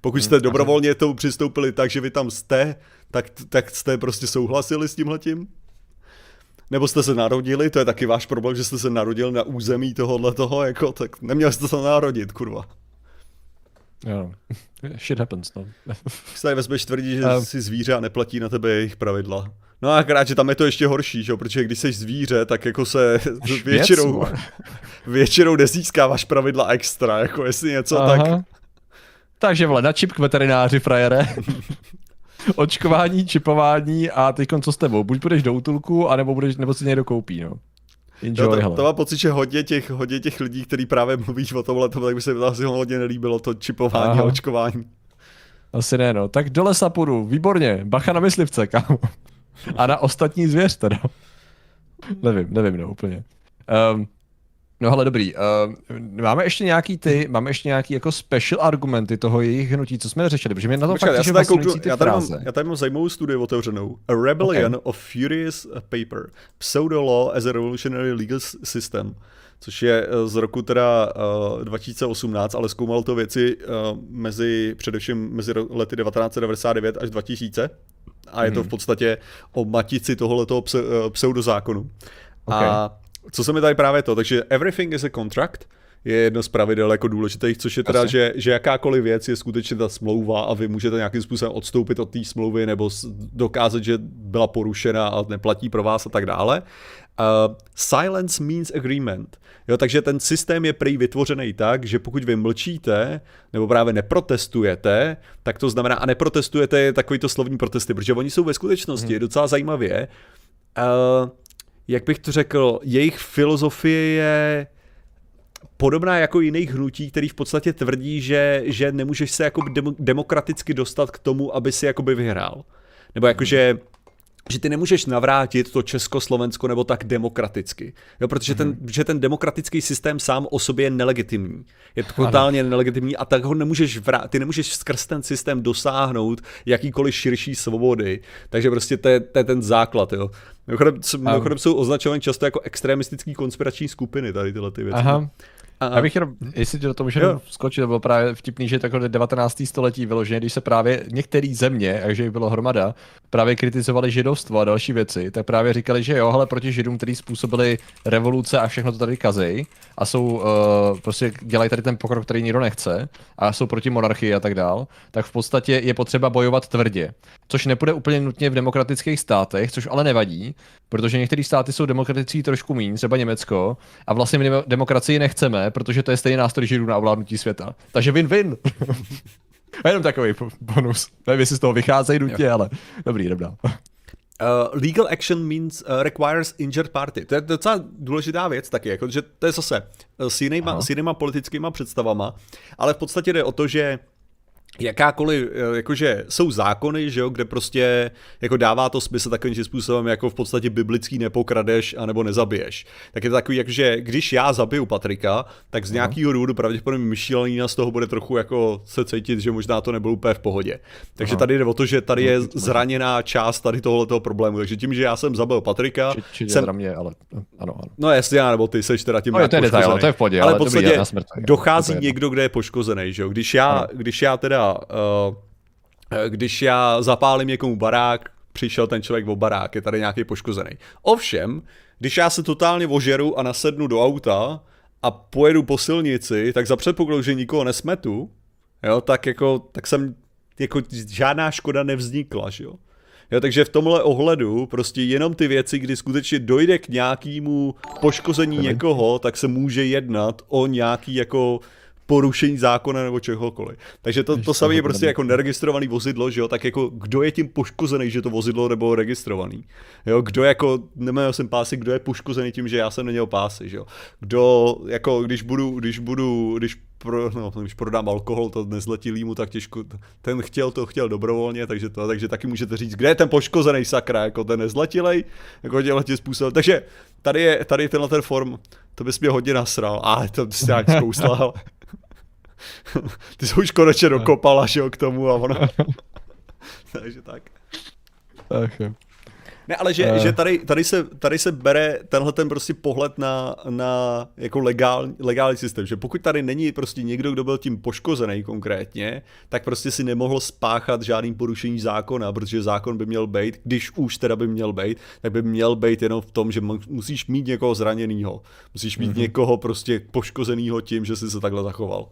Pokud jste dobrovolně to přistoupili tak, že vy tam jste, tak, tak jste prostě souhlasili s tímhletím? Nebo jste se narodili, to je taky váš problém, že jste se narodil na území tohohle toho, jako, tak neměli jste se narodit, kurva. Jo. Shit happens, no. Když tady vezmeš tvrdí, že Um. jsi zvíře a neplatí na tebe jejich pravidla. No a akorát, že tam je to ještě horší, že? jo, protože když jsi zvíře, tak jako se Až většinou, věc, většinou nezískáváš pravidla extra, jako jestli něco, tak Takže vole, na čip k veterináři, frajere. Očkování, čipování a teď co s tebou? Buď budeš do útulku, anebo, budeš, nebo si někdo koupí, no. Enjoy, Jo, to, hele. to mám pocit, že hodně těch, hodně těch lidí, kteří právě mluvíš o tomhle, tak by se mi asi hodně nelíbilo to čipování Aha. a očkování. Asi ne, no. Tak do lesa půjdu, výborně. Bacha na myslivce, kámo. A na ostatní zvěř teda. nevím, nevím, no, úplně. Um, no ale dobrý. Um, máme ještě nějaký ty, máme ještě nějaký jako special argumenty toho jejich hnutí, co jsme řešili, protože mě na to Počkat, fakt já, tady kouknu, fascinující ty já, tady mám, já tady mám zajímavou studii otevřenou. A Rebellion okay. of Furious Paper. Pseudo-law as a revolutionary legal system. Což je eh, z roku teda uh, 2018, ale zkoumal to věci uh, mezi, především mezi lety 1999 až 2000. A je to v podstatě o matici tohoto pse, uh, pseudozákonu. A co se mi tady právě to, takže everything is a contract, je jedno z pravidel jako důležitých, což je teda, Asi. že, že jakákoliv věc je skutečně ta smlouva a vy můžete nějakým způsobem odstoupit od té smlouvy nebo dokázat, že byla porušena a neplatí pro vás a tak dále. Uh, silence means agreement. Jo, takže ten systém je prý vytvořený tak, že pokud vy mlčíte nebo právě neprotestujete, tak to znamená, a neprotestujete je takovýto slovní protesty, protože oni jsou ve skutečnosti docela zajímavě, uh, jak bych to řekl, jejich filozofie je podobná jako jiných hnutí, který v podstatě tvrdí, že, že nemůžeš se jako demokraticky dostat k tomu, aby si jakoby vyhrál. Nebo jakože že ty nemůžeš navrátit to Československo nebo tak demokraticky. Jo, protože ten, mm-hmm. že ten demokratický systém sám o sobě je nelegitimní. Je totálně ano. nelegitimní a tak ho nemůžeš vrát, ty nemůžeš skrz ten systém dosáhnout jakýkoliv širší svobody. Takže prostě to je, to je ten základ. Jo. Mimochodem, mimochodem jsou označovány často jako extremistický konspirační skupiny tady tyhle ty věci. Aha. Já bych jenom, jestli to můžu skočit, to bylo právě vtipný, že takhle 19. století vyloženě, když se právě některé země, takže jich bylo hromada, právě kritizovali židovstvo a další věci, tak právě říkali, že jo, ale proti židům, kteří způsobili revoluce a všechno to tady kazej a jsou, uh, prostě dělají tady ten pokrok, který nikdo nechce a jsou proti monarchii a tak dál, tak v podstatě je potřeba bojovat tvrdě. Což nepůjde úplně nutně v demokratických státech, což ale nevadí, protože některé státy jsou demokratický trošku méně, třeba Německo, a vlastně my demokracii nechceme, protože to je stejný nástroj židů na ovládnutí světa. Takže win-win. a jenom takový bonus. Nevím, jestli z toho vycházejí nutně, ale dobrý, jdem dál. Uh, legal action means uh, requires injured party. To je docela důležitá věc taky, jako, že to je zase uh, s jinýma, s jinýma politickýma představama, ale v podstatě jde o to, že jakákoliv, eh, jakože jsou zákony, že jo, kde prostě jako dává to smysl takovým způsobem, jako v podstatě biblický nepokradeš anebo nezabiješ. Tak je to takový, jakože když já zabiju Patrika, tak z nějakého důvodu pravděpodobně myšlení z toho bude trochu jako se cítit, že možná to nebylo úplně v pohodě. Takže Aha. tady jde o to, že tady je zraněná část tady tohoto problému. Takže tím, že já jsem zabil Patrika, či, či jsem... mě, ale ano, ano. No jestli já, nebo ty seš teda tím no, to je detail, to je v podě, ale, ale v podstatě dochází někdo, kde je poškozený, že jo. Když já, když já teda uh, když já zapálím někomu barák, přišel ten člověk o barák, je tady nějaký poškozený. Ovšem, když já se totálně ožeru a nasednu do auta a pojedu po silnici, tak za předpokladu, že nikoho nesmetu, jo, tak jako, tak jsem, jako žádná škoda nevznikla, že jo. Jo, takže v tomhle ohledu prostě jenom ty věci, kdy skutečně dojde k nějakému poškození někoho, tak se může jednat o nějaký jako porušení zákona nebo čehokoliv. Takže to, to samé je prostě jako neregistrovaný vozidlo, že jo, tak jako kdo je tím poškozený, že to vozidlo nebylo registrovaný. Jo, kdo jako, neměl jsem pásy, kdo je poškozený tím, že já jsem neměl pásy, že jo. Kdo, jako když budu, když budu, když pro, no, když prodám alkohol to nezletilýmu, tak těžko, ten chtěl, to chtěl dobrovolně, takže to, takže taky můžete říct, kde je ten poškozený sakra, jako ten nezletilej, jako dělat tím způsobem. Takže tady je, tady tenhle ten form, to bys mě hodně nasral, ale to bys nějak zkouslal. Ty jsi už konečně dokopala, že jo, k tomu a ono. Takže tak. Ach jo. Ne, ale že, uh. že tady, tady, se, tady se bere tenhle ten prostě pohled na, na jako legál, legální systém, že pokud tady není prostě někdo, kdo byl tím poškozený konkrétně, tak prostě si nemohl spáchat žádný porušení zákona, protože zákon by měl být, když už teda by měl být, tak by měl být jenom v tom, že musíš mít někoho zraněného, musíš mít mm-hmm. někoho prostě poškozeného tím, že jsi se takhle zachoval.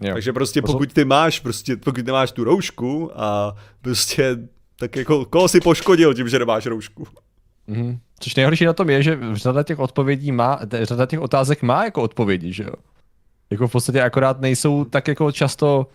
Jo. Takže prostě pokud ty máš, prostě pokud nemáš tu roušku a prostě tak jako koho si poškodil tím, že nemáš roušku? Mm-hmm. Což nejhorší na tom je, že řada těch odpovědí má, řada těch otázek má jako odpovědi, že jo? Jako v podstatě akorát nejsou tak jako často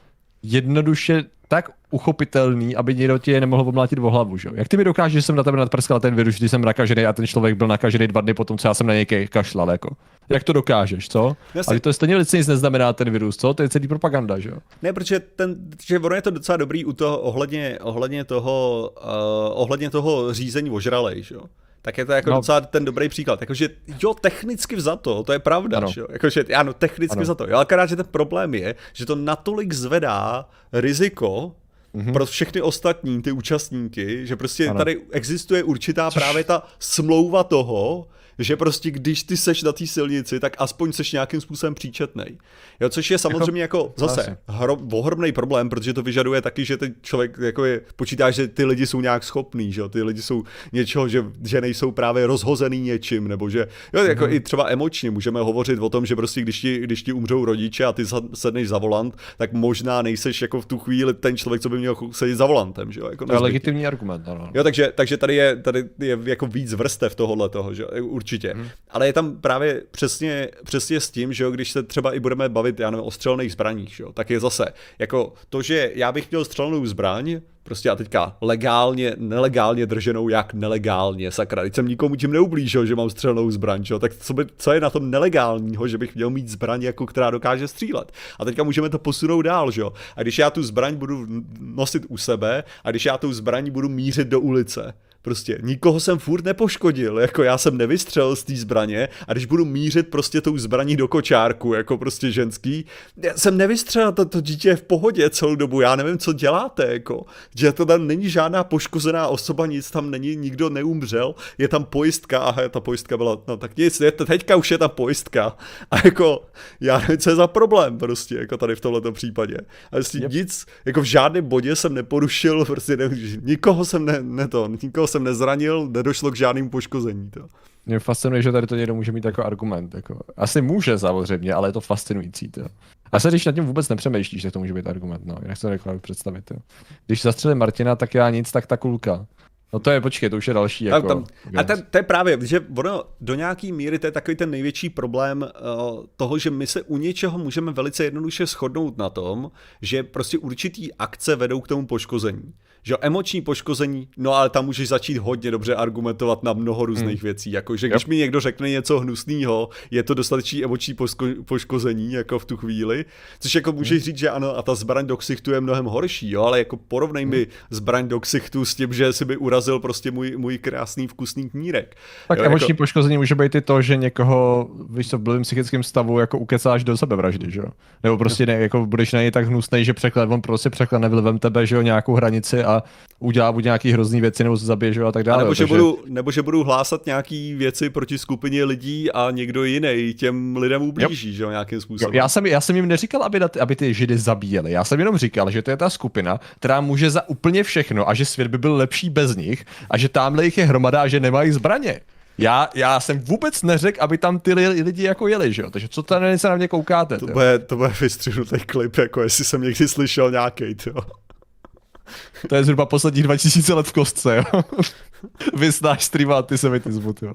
jednoduše tak uchopitelný, aby někdo ti je nemohl omlátit o hlavu, že? Jak ty mi dokážeš, že jsem na tebe nadprskal ten virus, když jsem nakažený a ten člověk byl nakažený dva dny potom, co já jsem na něj kašlal, jako? Jak to dokážeš, co? Jasně. Ale to stejně nic neznamená ten virus, co? To je celý propaganda, že jo? Ne, protože ten, že ono je to docela dobrý u toho, ohledně, ohledně toho, uh, ohledně toho řízení ožralej, že jo? tak je to jako no. docela ten dobrý příklad. Jakože jo, technicky vzato, to je pravda, ano. že jo? Jakože, ano, technicky ano. vzato. Jo, ale akorát, že ten problém je, že to natolik zvedá riziko mm-hmm. pro všechny ostatní ty účastníky, že prostě ano. tady existuje určitá Což... právě ta smlouva toho, že prostě když ty seš na té silnici, tak aspoň seš nějakým způsobem příčetnej. Jo, což je samozřejmě jako, jako zase hro, ohromný problém, protože to vyžaduje taky, že ten člověk jako je, počítá, že ty lidi jsou nějak schopní, že jo, ty lidi jsou něčeho, že, že nejsou právě rozhozený něčím, nebo že, jo, jako mm-hmm. i třeba emočně můžeme hovořit o tom, že prostě když ti, když ti umřou rodiče a ty sedneš za volant, tak možná nejseš jako v tu chvíli ten člověk, co by měl sedět za volantem, že jo. Jako to je legitimní argument, ano. Jo, takže, takže tady je, tady je jako víc vrstev tohohle toho, že určitě. Hmm. Ale je tam právě přesně, přesně s tím, že jo, když se třeba i budeme bavit, já nevím, o střelných zbraních, že jo, tak je zase, jako to, že já bych měl střelnou zbraň, Prostě a teďka legálně, nelegálně drženou, jak nelegálně, sakra. Teď jsem nikomu tím neublížil, že mám střelnou zbraň, jo? tak co, by, co je na tom nelegálního, že bych měl mít zbraň, jako která dokáže střílet. A teďka můžeme to posunout dál, že jo. A když já tu zbraň budu nosit u sebe a když já tu zbraň budu mířit do ulice, Prostě nikoho jsem furt nepoškodil, jako já jsem nevystřelil z té zbraně a když budu mířit prostě tou zbraní do kočárku, jako prostě ženský, já jsem nevystřelil, to, to dítě je v pohodě celou dobu, já nevím, co děláte, jako, že to tam není žádná poškozená osoba, nic tam není, nikdo neumřel, je tam pojistka, aha, ta pojistka byla, no tak nic, je, teďka už je ta pojistka a jako, já nevím, co je za problém prostě, jako tady v tomto případě. A jestli yep. nic, jako v žádném bodě jsem neporušil, prostě ne, nikoho jsem ne, ne to, nikoho jsem nezranil, nedošlo k žádnému poškození. To. Mě fascinuje, že tady to někdo může mít jako argument. Jako. Asi může samozřejmě, ale je to fascinující. To. A se když nad tím vůbec nepřemýšlíš, že to může být argument. No, jinak se to nedokážu představit. To. Když zastřelím Martina, tak já nic, tak ta kulka. No to je, počkej, to už je další. Jako, tam, a ten, to je právě, že ono do nějaký míry to je takový ten největší problém uh, toho, že my se u něčeho můžeme velice jednoduše shodnout na tom, že prostě určitý akce vedou k tomu poškození že emoční poškození, no ale tam můžeš začít hodně dobře argumentovat na mnoho různých hmm. věcí, jako že když yep. mi někdo řekne něco hnusného, je to dostatečný emoční poško- poškození, jako v tu chvíli, což jako můžeš hmm. říct, že ano, a ta zbraň do ksichtu je mnohem horší, jo, ale jako porovnej hmm. mi zbraň do ksichtu s tím, že si by urazil prostě můj, můj krásný vkusný knírek. Tak jo, emoční jako... poškození může být i to, že někoho, víš co, v blbým psychickém stavu jako ukecáš do sebevraždy, že jo? Nebo prostě ne, jako budeš na něj tak hnusný, že překlad, on prostě překlad vlivem tebe, že jo, nějakou hranici a udělá buď nějaký hrozný věci nebo se zabije a tak dále. A nebo, že takže... budu, nebo že budu hlásat nějaký věci proti skupině lidí a někdo jiný těm lidem ublíží, že jo, nějakým způsobem. Jo, já, jsem, já jsem jim neříkal, aby, aby ty židy zabíjeli. Já jsem jenom říkal, že to je ta skupina, která může za úplně všechno a že svět by byl lepší bez nich a že tamhle jich je hromada a že nemají zbraně. Já, já jsem vůbec neřekl, aby tam ty lidi jako jeli, že jo? Takže co tady se na mě koukáte? To bude, to bude vystřihnutý klip, jako jestli jsem někdy slyšel nějaký, jo. To je zhruba posledních 2000 let v kostce, jo. Vysnáš stream antisemitismu, jo.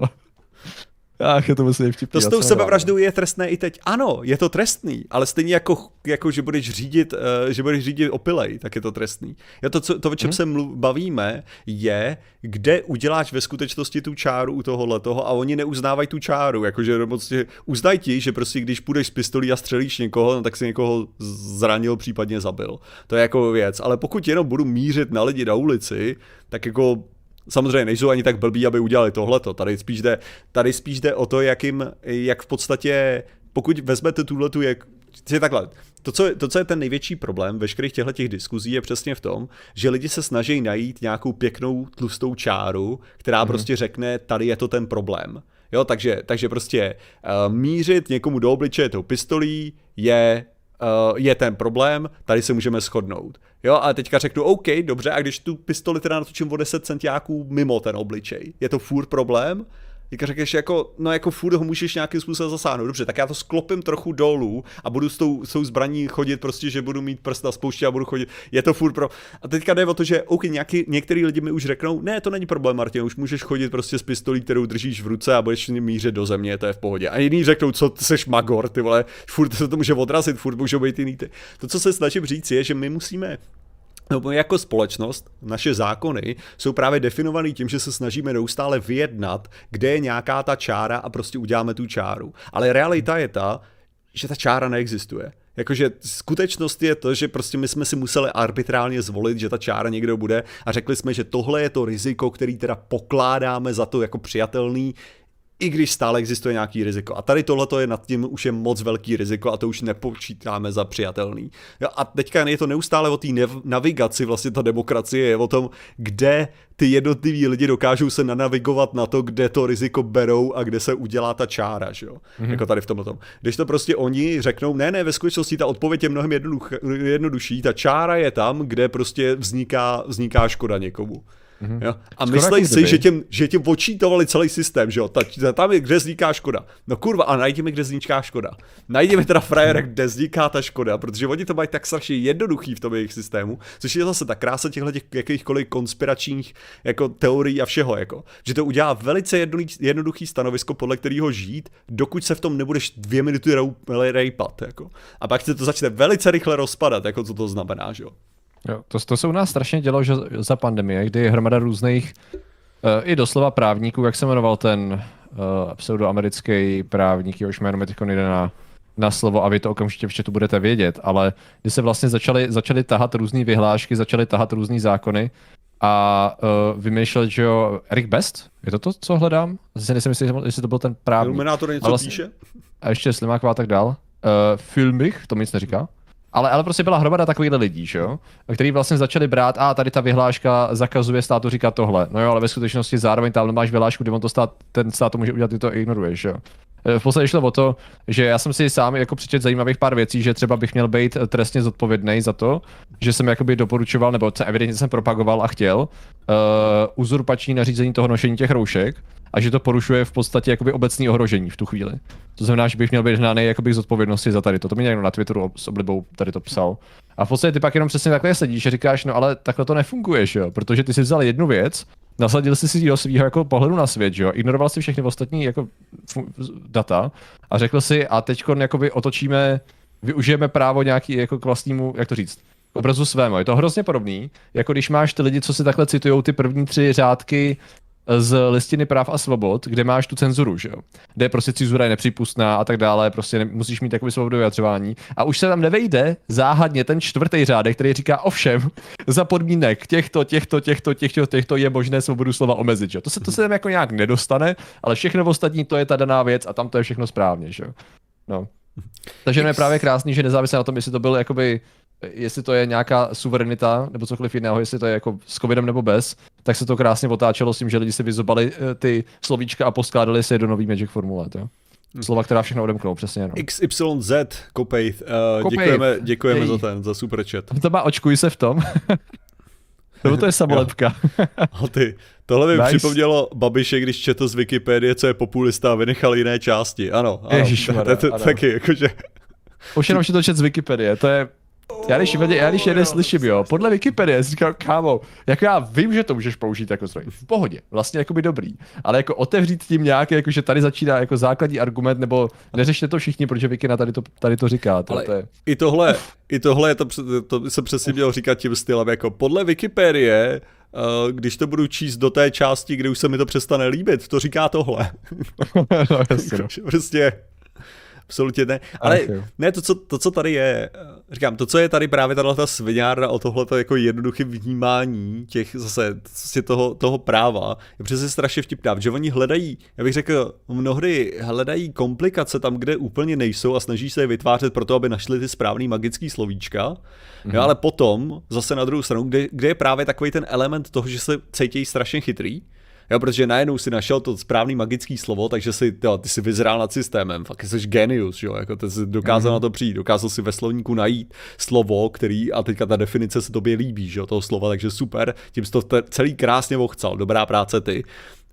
Ach, je to musí vtipný. To s tou sebevraždou je trestné i teď. Ano, je to trestný, ale stejně jako, jako že budeš řídit, uh, že budeš řídit opilej, tak je to trestný. Já to, co, to o čem hmm. se mluv, bavíme, je, kde uděláš ve skutečnosti tu čáru u tohohle toho a oni neuznávají tu čáru, jakože prostě uznají ti, že prostě když půjdeš s pistolí a střelíš někoho, no, tak si někoho zranil, případně zabil. To je jako věc, ale pokud jenom budu mířit na lidi na ulici, tak jako samozřejmě nejsou ani tak blbí, aby udělali tohleto. Tady spíš jde, tady spíš jde o to, jak, jim, jak v podstatě, pokud vezmete tuhletu, jak, je takhle, to co, to, co je ten největší problém veškerých těchto těch diskuzí, je přesně v tom, že lidi se snaží najít nějakou pěknou tlustou čáru, která mm-hmm. prostě řekne, tady je to ten problém. Jo, takže, takže prostě uh, mířit někomu do obličeje tou pistolí je je ten problém, tady se můžeme shodnout. Jo, a teďka řeknu, OK, dobře, a když tu pistoli teda natočím o 10 centiáků mimo ten obličej, je to furt problém? Teďka řekneš jako, no jako furt ho můžeš nějakým způsobem zasáhnout. Dobře, tak já to sklopím trochu dolů a budu s tou, s tou zbraní chodit prostě, že budu mít prst na spouště a budu chodit. Je to furt pro... A teďka jde o to, že OK, nějaký, některý lidi mi už řeknou, ne, to není problém, Martin, už můžeš chodit prostě s pistolí, kterou držíš v ruce a budeš mířit do země, to je v pohodě. A jiní řeknou, co ty seš magor, ty vole, furt se to může odrazit, furt můžou být jiný ty. To, co se snažím říct, je, že my musíme No, jako společnost, naše zákony jsou právě definovaný tím, že se snažíme neustále vyjednat, kde je nějaká ta čára a prostě uděláme tu čáru. Ale realita je ta, že ta čára neexistuje. Jakože skutečnost je to, že prostě my jsme si museli arbitrálně zvolit, že ta čára někdo bude a řekli jsme, že tohle je to riziko, který teda pokládáme za to jako přijatelný, i když stále existuje nějaký riziko. A tady tohle je nad tím už je moc velký riziko a to už nepočítáme za přijatelný. Jo, a teďka je to neustále o té navigaci, vlastně ta demokracie je o tom, kde ty jednotliví lidi dokážou se nanavigovat na to, kde to riziko berou a kde se udělá ta čára, že jo? Mm-hmm. Jako tady v tomhle tom. Když to prostě oni řeknou, ne, ne, ve skutečnosti ta odpověď je mnohem jednodušší, ta čára je tam, kde prostě vzniká, vzniká škoda někomu. Mm-hmm. Jo? A myslej si, že tím, že tím počítovali celý systém, že jo? Ta, tam je, kde vzniká škoda. No kurva, a najdi mi, kde vzniká škoda. Najdi mi teda frajera, mm-hmm. kde vzniká ta škoda, protože oni to mají tak strašně jednoduchý v tom jejich systému, což je zase ta krása těchto těch jakýchkoliv konspiračních jako teorií a všeho, jako. Že to udělá velice jednoduchý stanovisko, podle kterého žít, dokud se v tom nebudeš dvě minuty rejpat, jako. A pak se to začne velice rychle rozpadat, jako co to znamená, že jo. Jo, to, to se u nás strašně dělo že za pandemie, kdy hromada různých uh, i doslova právníků, jak se jmenoval ten uh, pseudoamerický právník, jehož jméno mi teď na, na slovo a vy to okamžitě v chatu budete vědět, ale kdy se vlastně začali, začali tahat různé vyhlášky, začali tahat různé zákony a uh, vymýšlet, že jo, Eric Best, je to to, co hledám? Zase nejsem jistý, jestli to byl ten právník. Iluminátor něco vlastně, píše? A ještě Slimáková tak dál. Uh, Filmich, to mi nic neříká. Ale, ale prostě byla hromada takových lidí, že jo? Který vlastně začali brát, a tady ta vyhláška zakazuje státu říkat tohle. No jo, ale ve skutečnosti zároveň tam máš vyhlášku, kde on to stát, ten stát to může udělat, ty to ignoruješ, jo? v podstatě šlo o to, že já jsem si sám jako přečet zajímavých pár věcí, že třeba bych měl být trestně zodpovědný za to, že jsem jakoby doporučoval, nebo evidentně jsem propagoval a chtěl uh, uzurpační nařízení toho nošení těch roušek a že to porušuje v podstatě jakoby obecný ohrožení v tu chvíli. To znamená, že bych měl být hnaný jakoby z odpovědnosti za tady to. To mi někdo na Twitteru s oblibou tady to psal. A v podstatě ty pak jenom přesně takhle sedíš a říkáš, no ale takhle to nefunguje, jo? protože ty si vzal jednu věc, nasadil jsi si do svého jako pohledu na svět, jo? ignoroval si všechny ostatní jako data a řekl si a teď jakoby otočíme, využijeme právo nějaký jako k vlastnímu, jak to říct, obrazu svému. Je to hrozně podobný, jako když máš ty lidi, co si takhle citují ty první tři řádky z listiny práv a svobod, kde máš tu cenzuru, že jo? Kde prostě cenzura je nepřípustná a tak dále, prostě ne, musíš mít takový svobodu vyjadřování. A už se tam nevejde záhadně ten čtvrtý řádek, který říká ovšem, za podmínek těchto, těchto, těchto, těchto, těchto je možné svobodu slova omezit, že jo? To se, to se tam jako nějak nedostane, ale všechno ostatní to je ta daná věc a tam to je všechno správně, že jo? No. Takže je právě krásný, že nezávisle na tom, jestli to byl jakoby jestli to je nějaká suverenita nebo cokoliv jiného, jestli to je jako s covidem nebo bez, tak se to krásně otáčelo s tím, že lidi si vyzobali eh, ty slovíčka a poskládali si je do nový Magic formule. Jo? Hm. Slova, která všechno odemknou, přesně. No. XYZ, Kopej, uh, děkujeme, děkujeme Jej. za ten, za super chat. To má očkuj se v tom. Nebo to je samolepka. A ty, tohle mi nice. připomnělo Babiše, když četl z Wikipedie, co je populista a vynechal jiné části. Ano, ano. Ježišmarja, to, to, to, taky, jakože... Už jenom, že to čet z Wikipedie, to je já když, já když jeden slyším, jo, podle Wikipedie, říkám, kámo, jako já vím, že to můžeš použít jako zdroj, v pohodě, vlastně jako by dobrý, ale jako otevřít tím nějaký, jako že tady začíná jako základní argument, nebo neřešte to všichni, protože Wikina tady to, tady to říká. To, ale to je... i tohle, i tohle je to, to se přesně měl říkat tím stylem, jako podle Wikipedie, Uh, když to budu číst do té části, kde už se mi to přestane líbit, to říká tohle. no, jasně, no. prostě absolutně ne. Ale Ach, ne, to co, to, co tady je, říkám, to, co je tady právě tahle ta sviňárna o tohleto jako jednoduché vnímání těch zase vlastně toho, toho práva, je přesně strašně vtipná, že oni hledají, já bych řekl, mnohdy hledají komplikace tam, kde úplně nejsou a snaží se je vytvářet pro to, aby našli ty správný magický slovíčka, mm-hmm. jo, ale potom zase na druhou stranu, kde, kde je právě takový ten element toho, že se cítí strašně chytrý, Jo, protože najednou si našel to správný magický slovo, takže si, jo, ty si vyzrál nad systémem, fakt jsi genius, jo, jako ty jsi dokázal mm-hmm. na to přijít, dokázal si ve slovníku najít slovo, který, a teďka ta definice se tobě líbí, že jo, toho slova, takže super, tím jsi to celý krásně vochcal, dobrá práce ty.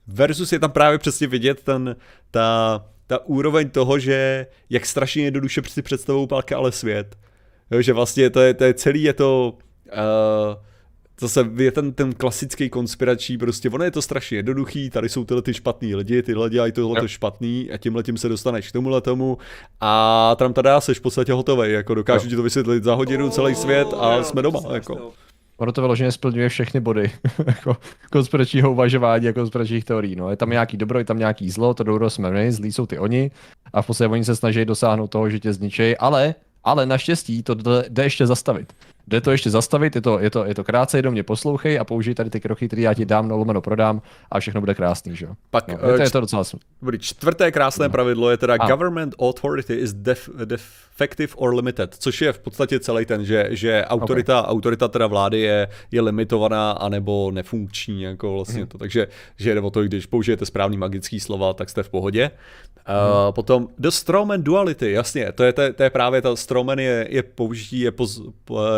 Versus je tam právě přesně vidět ten, ta, ta úroveň toho, že jak strašně jednoduše si představou palka, ale svět. Jo, že vlastně to je, to je celý, je to... Uh, zase je ten, ten klasický konspirační, prostě ono je to strašně jednoduchý, tady jsou tyhle ty špatný lidi, tyhle dělají tohle to špatný a tímhle tím se dostaneš k tomuhle tomu a tam tady jsi v podstatě hotový, jako dokážu ti to vysvětlit za hodinu celý svět a jsme doma, jako. Ono to vyloženě splňuje všechny body jako konspiračního uvažování a konspiračních teorií. No. Je tam nějaký dobro, je tam nějaký zlo, to dobro jsme my, zlí jsou ty oni a v podstatě oni se snaží dosáhnout toho, že tě zničejí, ale, ale naštěstí to jde ještě zastavit. Jde to ještě zastavit, je to, je to, je to krátce, do mě poslouchej a použij tady ty kroky, které já ti dám, no lomeno prodám a všechno bude krásný, že jo? Pak, no, je, to, je to docela Dobrý, čtvrté krásné no. pravidlo je teda a. government authority is def, defective or limited, což je v podstatě celý ten, že, že autorita, okay. autorita teda vlády je, je limitovaná anebo nefunkční, jako vlastně hmm. to, takže že jde o to, když použijete správný magický slova, tak jste v pohodě. Hmm. Uh, potom The Strawman Duality, jasně, to je, to, to je právě ta Strawman je, je použití, je, poz,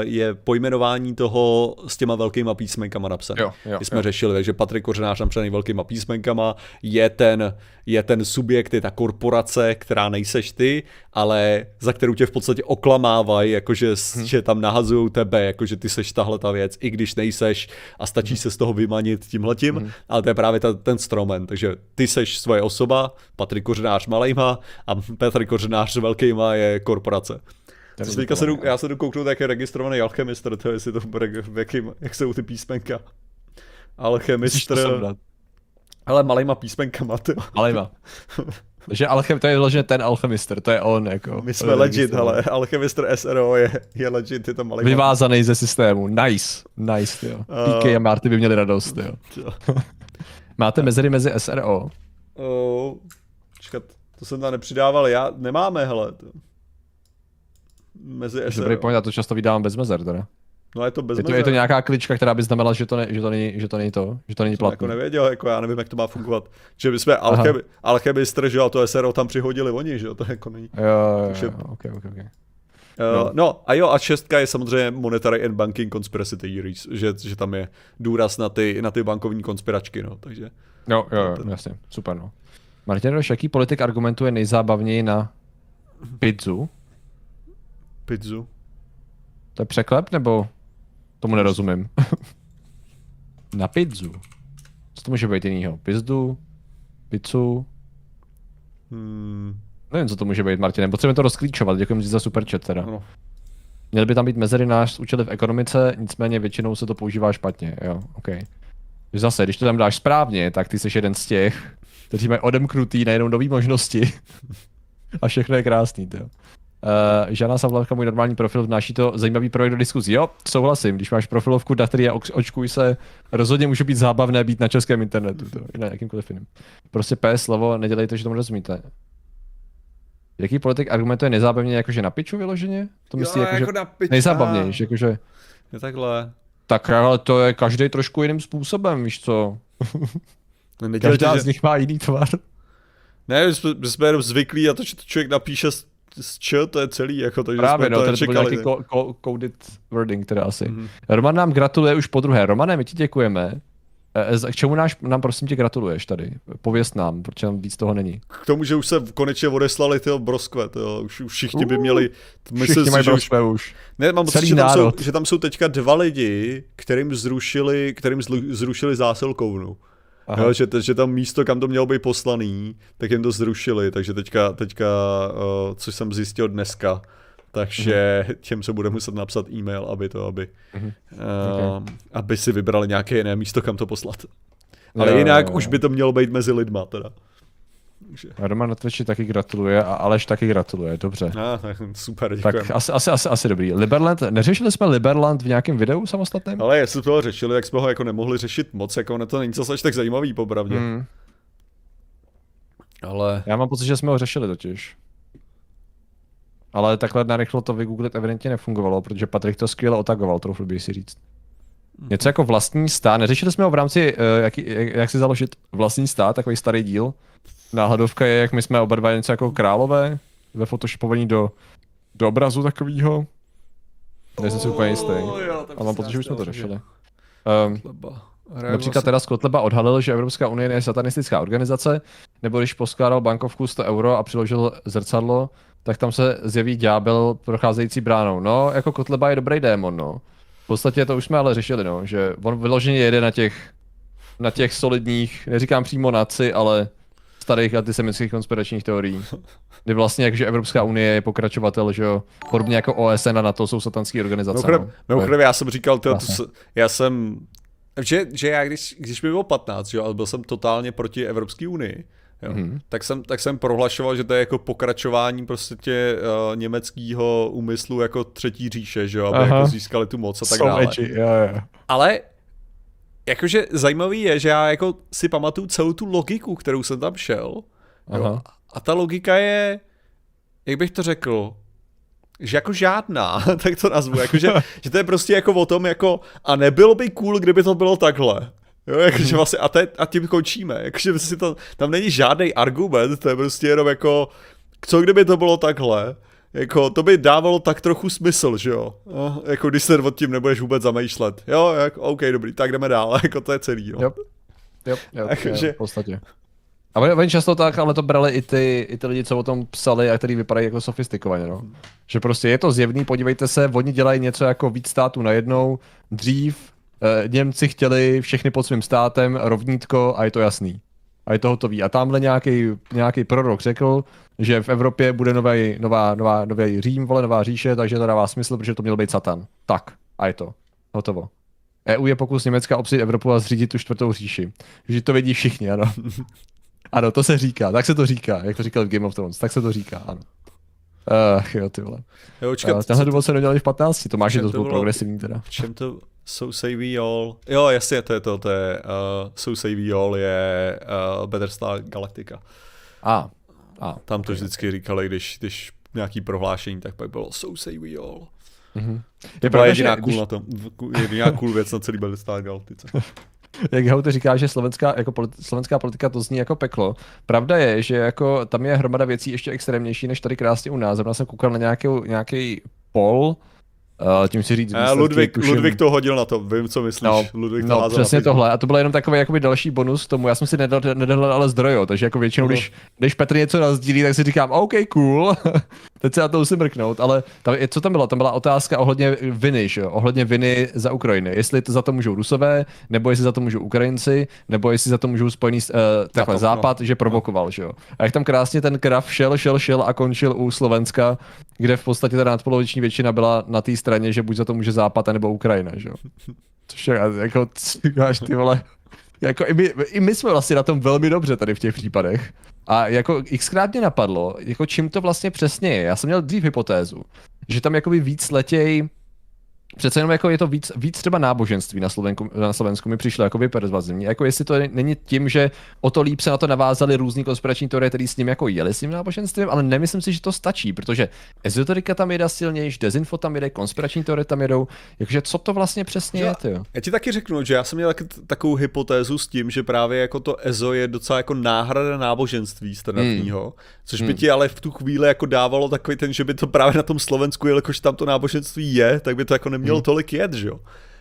je pojmenování toho s těma velkýma písmenkama napsané. Jo, jo, jsme jo. řešili, takže Patrik Kořenář napsaný velkýma písmenkama je ten, je ten subjekt, je ta korporace, která nejseš ty, ale za kterou tě v podstatě oklamávají, jakože hmm. že tam nahazují tebe, jakože ty seš tahle ta věc, i když nejseš a stačí hmm. se z toho vymanit tímhletím, hmm. ale to je právě ta, ten stromen, takže ty seš svoje osoba, Patrik Kořenář malejma a Petr Kořenář velkýma je korporace. To se teďka se jdu, já se jdu kouknout, jak je registrovaný alchemistr, to je, jestli to bude, v jakým, jak jsou ty písmenka. Alchemistr. Ale malýma písmenkama, ty. Malýma. Takže alchem, to je vyloženě ten alchemistr, to je on, jako. My jsme legit, ale alchemistr SRO je, je legit, je to malý. Vyvázaný ze systému, nice, nice, jo. Uh, PK a Marty by měli radost, jo. Máte mezery mezi SRO? Uh, čekat, to jsem tam nepřidával, já, nemáme, hele. To. Mezi SRO. Dobrý point, já to často vydávám bez mezer, teda. No je to bez je to, je to nějaká klička, která by znamenala, že to, ne, že to, není, že to není to, že to není platné. jako nevěděl, jako já nevím, jak to má fungovat. Že by jsme alchemy, alchemistr, že a to SRO tam přihodili oni, že jo, to jako není. Jo, jo, jo, jo okay, okay, okay. Uh, no. no a jo, a šestka je samozřejmě Monetary and Banking Conspiracy Theories, že, že tam je důraz na ty, na ty bankovní konspiračky, no, takže. Jo, jo, jo, jasně, super, no. Martin jaký politik argumentuje nejzábavněji na pizzu? Pizzu? To je překlep, nebo Tomu nerozumím. Na pizzu. Co to může být jinýho? Pizdu? Pizzu? Hmm. Nevím, co to může být, Martin. Potřebujeme to rozklíčovat. Děkujeme ti za super chat teda. No. Měly by tam být mezery náš učili v ekonomice, nicméně většinou se to používá špatně, jo, OK. Zase, když to tam dáš správně, tak ty jsi jeden z těch, kteří mají odemknutý najednou nový možnosti. A všechno je krásný, jo. Uh, žádná samlavka, můj normální profil, vnáší to zajímavý projekt do diskuzí. Jo, souhlasím, když máš profilovku Datry a očkuj se, rozhodně může být zábavné být na českém internetu, to, i na jakýmkoliv jiném. Prostě P slovo, nedělejte, že tomu rozumíte. Jaký politik argumentuje nezábavně, jakože na piču vyloženě? To myslí jo, jako, jako na piču. Nejzábavnější, jakože... Je takhle. Tak ale to je každý trošku jiným způsobem, víš co? Každá že... z nich má jiný tvar. Ne, my jsme, my jsme jenom zvyklí a to, že to člověk napíše z Č, to je celý, jako to, že Právě, jsme no, to, to byl nějaký ko- ko- coded wording teda asi. Mm-hmm. Roman nám gratuluje už po druhé. Romane, my ti děkujeme. E, k čemu náš, nám prosím tě gratuluješ tady? Pověst nám, protože nám víc toho není. K tomu, že už se konečně odeslali ty broskve, tyjo. Už, už všichni by měli... Myslím všichni mají broskve už, už. Ne, mám pocit, že, tam jsou, že tam jsou teďka dva lidi, kterým zrušili, kterým zrušili zásilkovnu. Jo, že, že tam místo, kam to mělo být poslaný, tak jim to zrušili, takže teďka, teďka uh, což jsem zjistil dneska, takže mm-hmm. těm se bude muset napsat e-mail, aby to, aby, mm-hmm. uh, okay. aby si vybrali nějaké jiné místo, kam to poslat. Ale jo, jinak jo, jo. už by to mělo být mezi lidma teda. Takže... Roman na Twitchi taky gratuluje a Aleš taky gratuluje, dobře. Ah, super, děkujem. Tak asi, asi, asi, asi dobrý. Liberland, neřešili jsme Liberland v nějakém videu samostatném? Ale jestli jsme ho řešili, jak jsme ho jako nemohli řešit moc, jako na to není zase tak zajímavý, popravdě. Hmm. Ale... Já mám pocit, že jsme ho řešili totiž. Ale takhle narychlo to vygooglit evidentně nefungovalo, protože Patrik to skvěle otagoval, trochu by si říct. Mhm. Něco jako vlastní stát, neřešili jsme ho v rámci, uh, jak, jak, jak si založit vlastní stát, takový starý díl. Náhledovka je, jak my jsme oba dva něco jako králové, ve photoshopovaní do, do obrazu takového. Nejsem si úplně jistý. A mám pocit, že už jsme to řešili. Um, Například teda z Kotleba odhalil, že Evropská unie je satanistická organizace, nebo když poskládal bankovku 100 euro a přiložil zrcadlo, tak tam se zjeví ďábel procházející bránou. No, jako Kotleba je dobrý démon, no. V podstatě to už jsme ale řešili, no, že on vyloženě jede na těch, na těch solidních, neříkám přímo naci, ale starých antisemických konspiračních teorií. Kdy vlastně jakže Evropská unie je pokračovatel, že jo, podobně jako OSN a NATO jsou satanské organizace. Mimochodem, no. mimochodem já jsem říkal, tyjo, to, já jsem, že, že já když, když mi bylo 15, jo, ale byl jsem totálně proti Evropské unii, Jo. Mm-hmm. Tak, jsem, tak jsem prohlašoval, že to je jako pokračování prostě tě, uh, německého úmyslu jako třetí říše, že jo, aby jako získali tu moc a tak so dále. Edgy, jo, jo. Ale jakože zajímavý je, že já jako si pamatuju celou tu logiku, kterou jsem tam šel. Jo, a ta logika je, jak bych to řekl, že jako žádná, tak to nazvu, jakože, že to je prostě jako o tom, jako, a nebylo by cool, kdyby to bylo takhle. Jo, jakože mhm. vlastně, a, te, a tím končíme, jakože si to, tam není žádný argument, to je prostě jenom jako, co kdyby to bylo takhle, jako to by dávalo tak trochu smysl, že jo, no, jako když se od tím nebudeš vůbec zamýšlet, jo, jak, OK, dobrý, tak jdeme dál, jako to je celý, jo. Yep. Yep, yep, jako, že... v podstatě. A oni, oni často tak, ale to brali i ty, i ty lidi, co o tom psali a který vypadají jako sofistikovaně, no. Že prostě je to zjevný, podívejte se, oni dělají něco jako víc států najednou, dřív eh, Němci chtěli všechny pod svým státem, rovnítko a je to jasný. A je to hotový. A tamhle nějaký, nějaký prorok řekl, že v Evropě bude nový, nová, nová, nový Řím, vole, nová říše, takže to dává smysl, protože to měl být Satan. Tak, a je to. Hotovo. EU je pokus Německa obsadit Evropu a zřídit tu čtvrtou říši. Že to vědí všichni, ano. ano, to se říká, tak se to říká, jak to říkal v Game of Thrones, tak se to říká, ano. Ach, jo, ty vole. Jo, počkat, Uh, tenhle důvod se nedělali v 15, to máš, že čem to to bylo progresivní teda. v čem to So Say We All? Jo, jasně, to je to, to je uh, So Say We All je uh, Battlestar Galactica. A, a, Tam to vždycky říkali, když, když nějaký prohlášení, tak pak bylo So Say We All. mhm. To Je byla pravda, jediná že cool když, na tom, jediná cool věc na celý Battlestar Galactice. jak Hauter říká, že slovenská, jako politi- slovenská politika to zní jako peklo. Pravda je, že jako tam je hromada věcí ještě extrémnější než tady krásně u nás. Zrovna jsem koukal na nějaký, nějaký pol, uh, tím si říct výsledky, Ludvík, tuším- Ludvík to hodil na to, vím, co myslíš. No, Ludvík No, přesně tohle. A to bylo jenom takový jakoby další bonus k tomu. Já jsem si nedal, nedal ale zdrojo, takže jako většinou, No. když, když Petr něco nazdílí, tak si říkám, OK, cool, teď se na to musím mrknout, ale tam, co tam bylo? Tam byla otázka ohledně viny, že jo? ohledně viny za Ukrajiny. Jestli to za to můžou Rusové, nebo jestli za to můžou Ukrajinci, nebo jestli za to můžou spojený uh, takhle no. západ, že provokoval, že jo. A jak tam krásně ten graf šel, šel, šel a končil u Slovenska, kde v podstatě ta nadpoloviční většina byla na té straně, že buď za to může západ, nebo Ukrajina, že jo. Což je, jako, ty vole, jako i my, i my jsme vlastně na tom velmi dobře tady v těch případech. A jako xkrát mě napadlo, jako čím to vlastně přesně je. Já jsem měl dřív hypotézu, že tam jakoby víc letěj Přece jenom jako je to víc, víc třeba náboženství na Slovensku, na Slovensku mi přišlo jako pervazivní. Jako jestli to není tím, že o to líp se na to navázali různý konspirační teorie, které s ním jako jeli s tím náboženstvím, ale nemyslím si, že to stačí, protože ezoterika tam jede silnější, dezinfo tam jede, konspirační teorie tam jedou. Jakože co to vlastně přesně Jo, je, ty jo? Já ti taky řeknu, že já jsem měl taky takovou hypotézu s tím, že právě jako to EZO je docela jako náhrada náboženství standardního, hmm. což by Hmm. ti ale v tu chvíli jako dávalo takový ten, že by to právě na tom Slovensku, jelikož tam to náboženství je, tak by to jako nemělo Hmm. tolik jet, že jo.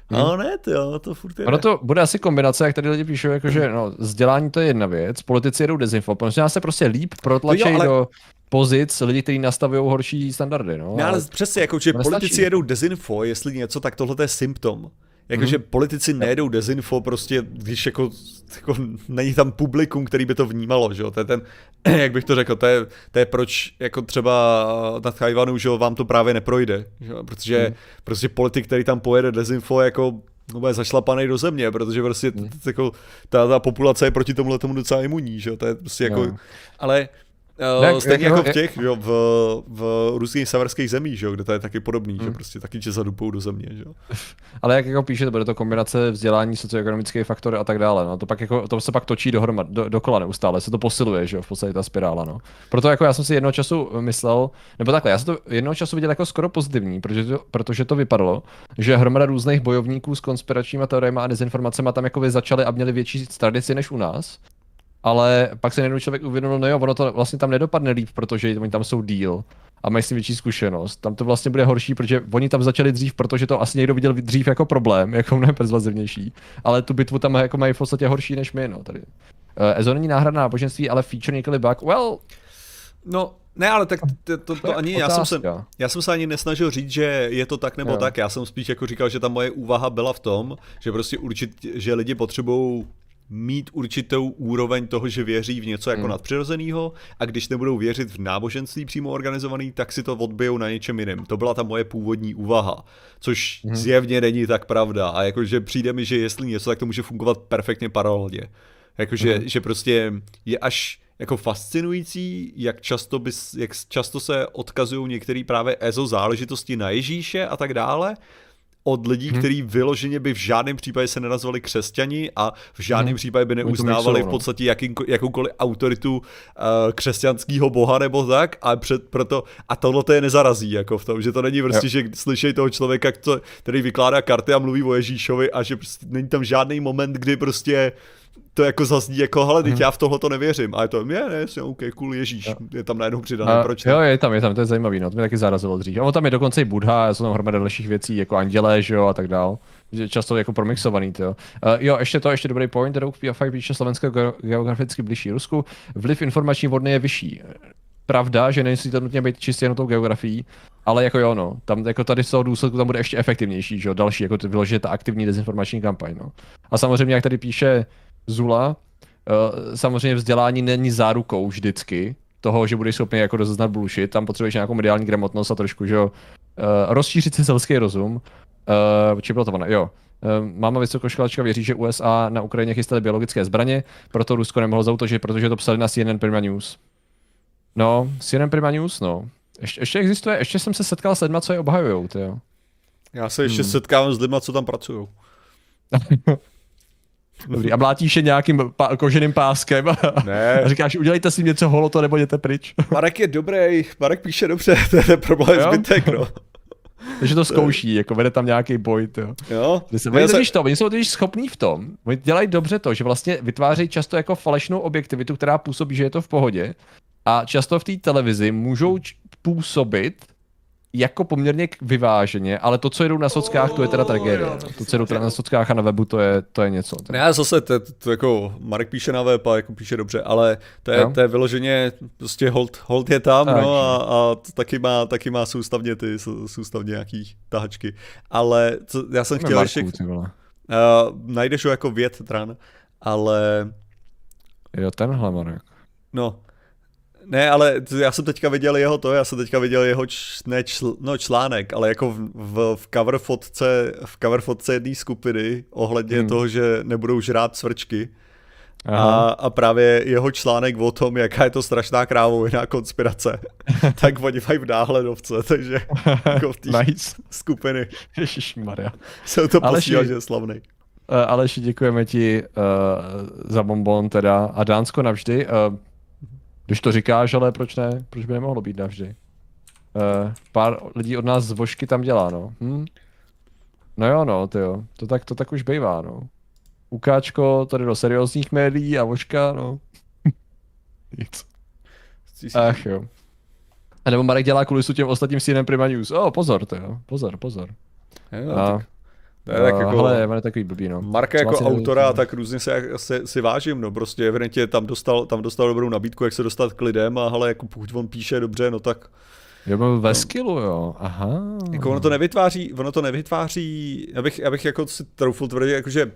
Ale ne, ty jo, to furt je. Ono to bude asi kombinace, jak tady lidi píšou, jakože no, vzdělání to je jedna věc, politici jedou dezinfo, protože nás se prostě líp protlačí jo, ale- do pozic lidi, kteří nastavují horší standardy. No, Ne, ale ale- přesně, jako, že politici jedou dezinfo, jestli něco, tak tohle je symptom. Jakože Mhm. politici nejedou dezinfo prostě, když jako, jako není tam publikum, který by to vnímalo, že jo, to je ten, jak bych to řekl, to je, to je proč jako třeba na Tajvanu, že jo, vám to právě neprojde, že jo, protože Mhm. prostě politik, který tam pojede dezinfo, jako no, bude zašlapaný do země, protože prostě t- jako, ta, ta populace je proti tomu tomu docela imunní, že jo, to je prostě jako, Jo. ale Uh, stejně jak- jako v těch, jo, v, v různých severských zemích, že jo, kde to je taky podobný, Hmm. že prostě taky tě zadupou do země, že jo. Ale jak jako píše, to bude to kombinace vzdělání, socioekonomické faktory a tak dále. No. To, pak jako, to se pak točí dohromad, do, dokola neustále, se to posiluje, že jo, v podstatě ta spirála. No. Proto jako já jsem si jednoho času myslel, nebo takhle, já jsem to jednoho času viděl jako skoro pozitivní, protože to, protože to vypadalo, že hromada různých bojovníků s konspiračními teoriemi a dezinformacemi tam jako začali a měli větší tradici než u nás. Ale pak se najednou člověk uvědomil, no jo, ono to vlastně tam nedopadne líp, protože oni tam jsou díl a mají s tím větší zkušenost. Tam to vlastně bude horší, protože oni tam začali dřív, protože to asi někdo viděl dřív jako problém, jako mnohem persvazivnější. Ale tu bitvu tam jako mají v podstatě horší než my, no tady. Uh, Ezo není náhrada náboženství, ale feature někdy bug. Well, No, ne, ale tak to, to, to ani, já jsem, se, já jsem se ani nesnažil říct, že je to tak nebo Jo. tak, já jsem spíš jako říkal, že ta moje úvaha byla v tom, že prostě určitě, že lidi potřebují mít určitou úroveň toho, že věří v něco jako Hmm. nadpřirozeného a když nebudou věřit v náboženství přímo organizovaný, tak si to odbijou na něčem jiném. To byla ta moje původní úvaha, což Hmm. zjevně není tak pravda a jakože přijde mi, že jestli něco, tak to může fungovat perfektně paralelně. Jakože Mhm. že prostě je až jako fascinující, jak často, bys, jak často se odkazují některé právě EZO záležitosti na Ježíše a tak dále, od lidí, Mhm. kteří vyloženě by v žádném případě se nenazvali křesťani a v žádném Mhm. případě by neuznávali v no. podstatě jakým, jakoukoliv autoritu uh, křesťanského boha nebo tak a před, proto, a tohle to je nezarazí jako v tom, že to není prostě, že slyšej toho člověka, který vykládá karty a mluví o Ježíšovi a že prostě není tam žádný moment, kdy prostě to jako zazní jako, hele, teď Mhm. já v tohle to nevěřím. A je to, je, ne, jasně, OK, cool, Ježíš, Jo. je tam najednou přidaný, A, proč ne? jo, je tam, je tam, to je zajímavý, no, to mě taky zarazilo dřív. A ono tam je dokonce i Buddha, jsou tam hromada dalších věcí, jako andělé, že jo, a tak dál. Často jako promixovaný, to jo. Uh, jo, ještě to, ještě dobrý point, Rogue PFI píše Slovensko ge- geograficky blížší Rusku, vliv informační vodny je vyšší. Pravda, že nemusí to nutně být čistě jenom tou geografií, ale jako jo, no, tam jako tady z toho důsledku tam bude ještě efektivnější, že jo, další, jako to vyloženě ta aktivní dezinformační kampaň, no. A samozřejmě, jak tady píše Zula, Uh, samozřejmě vzdělání není zárukou vždycky toho, že budeš schopný jako rozeznat bullshit, tam potřebuješ nějakou mediální gramotnost a trošku, že jo, uh, rozšířit si selský rozum. Uh, či bylo to ono, jo. Máma vysokoškolačka věří, že USA na Ukrajině chystaly biologické zbraně, proto Rusko nemohlo zautočit, protože to psali na CNN Prima News. No, CNN Prima News, no. Ještě, ještě existuje, ještě jsem se setkal s lidma, co je obhajujou, ty jo. Já se ještě hmm. setkávám s lidma, co tam pracují. Dobrý, a mlátíš je nějakým pá- koženým páskem ne. a říkáš, udělejte si něco holoto nebo jděte pryč. Marek je dobrý, Marek píše dobře, to je problém jo? zbytek, no. Takže to zkouší, jako vede tam nějaký boj, jo. Jo. Se, oni, se... to, oni jsou totiž schopní v tom, oni dělají dobře to, že vlastně vytvářejí často jako falešnou objektivitu, která působí, že je to v pohodě. A často v té televizi můžou působit jako poměrně vyváženě, ale to, co jedou na sockách, to je teda tragédie. To, co jedou teda na sockách a na webu, to je, to je něco. Ne, já zase, to, to, jako Marek píše na web a jako píše dobře, ale to je, to je vyloženě, prostě hold, hold je tam, tak, no, a, a taky má, taky má soustavně ty, soustavně nějaký tahačky. Ale co, já jsem chtěl ještě... Uh, najdeš ho jako větran, ale... Jo, tenhle Marek. No, ne, ale já jsem teďka viděl jeho to, já jsem teďka viděl jeho č, ne čl, no, článek, ale jako v, v, v cover fotce, v cover fotce jedné skupiny ohledně hmm. toho, že nebudou žrát svrčky. A, a právě jeho článek o tom, jaká je to strašná krávovina konspirace, tak oni mají v náhledovce, takže jako v té nice. skupiny. Ježišmarja. Jsem to posílal, že je slavný. Uh, Aleši, děkujeme ti uh, za bonbon teda a Dánsko navždy. Uh, když to říkáš, ale proč ne? Proč by nemohlo být navždy? Uh, pár lidí od nás z vošky tam dělá, no. Hm? No jo, no, to jo. To tak, to tak už bývá, no. Ukáčko tady do seriózních médií a voška, no. Nic. Ach jo. A nebo Marek dělá kulisu těm ostatním CNN Prima News. O, oh, pozor, to jo. Pozor, pozor. Jo, a, tak to je tak jako, hele, je takový blbý, no. Marka jako autora, nevím, tak různě se, se, si vážím, no, prostě evidentně tam dostal, tam dostal dobrou nabídku, jak se dostat k lidem a hele, jako pokud on píše dobře, no tak... Jo, byl ve no. skillu, jo, aha. Jako ono to nevytváří, ono to nevytváří, abych, abych jako si troufl tvrdit, jakože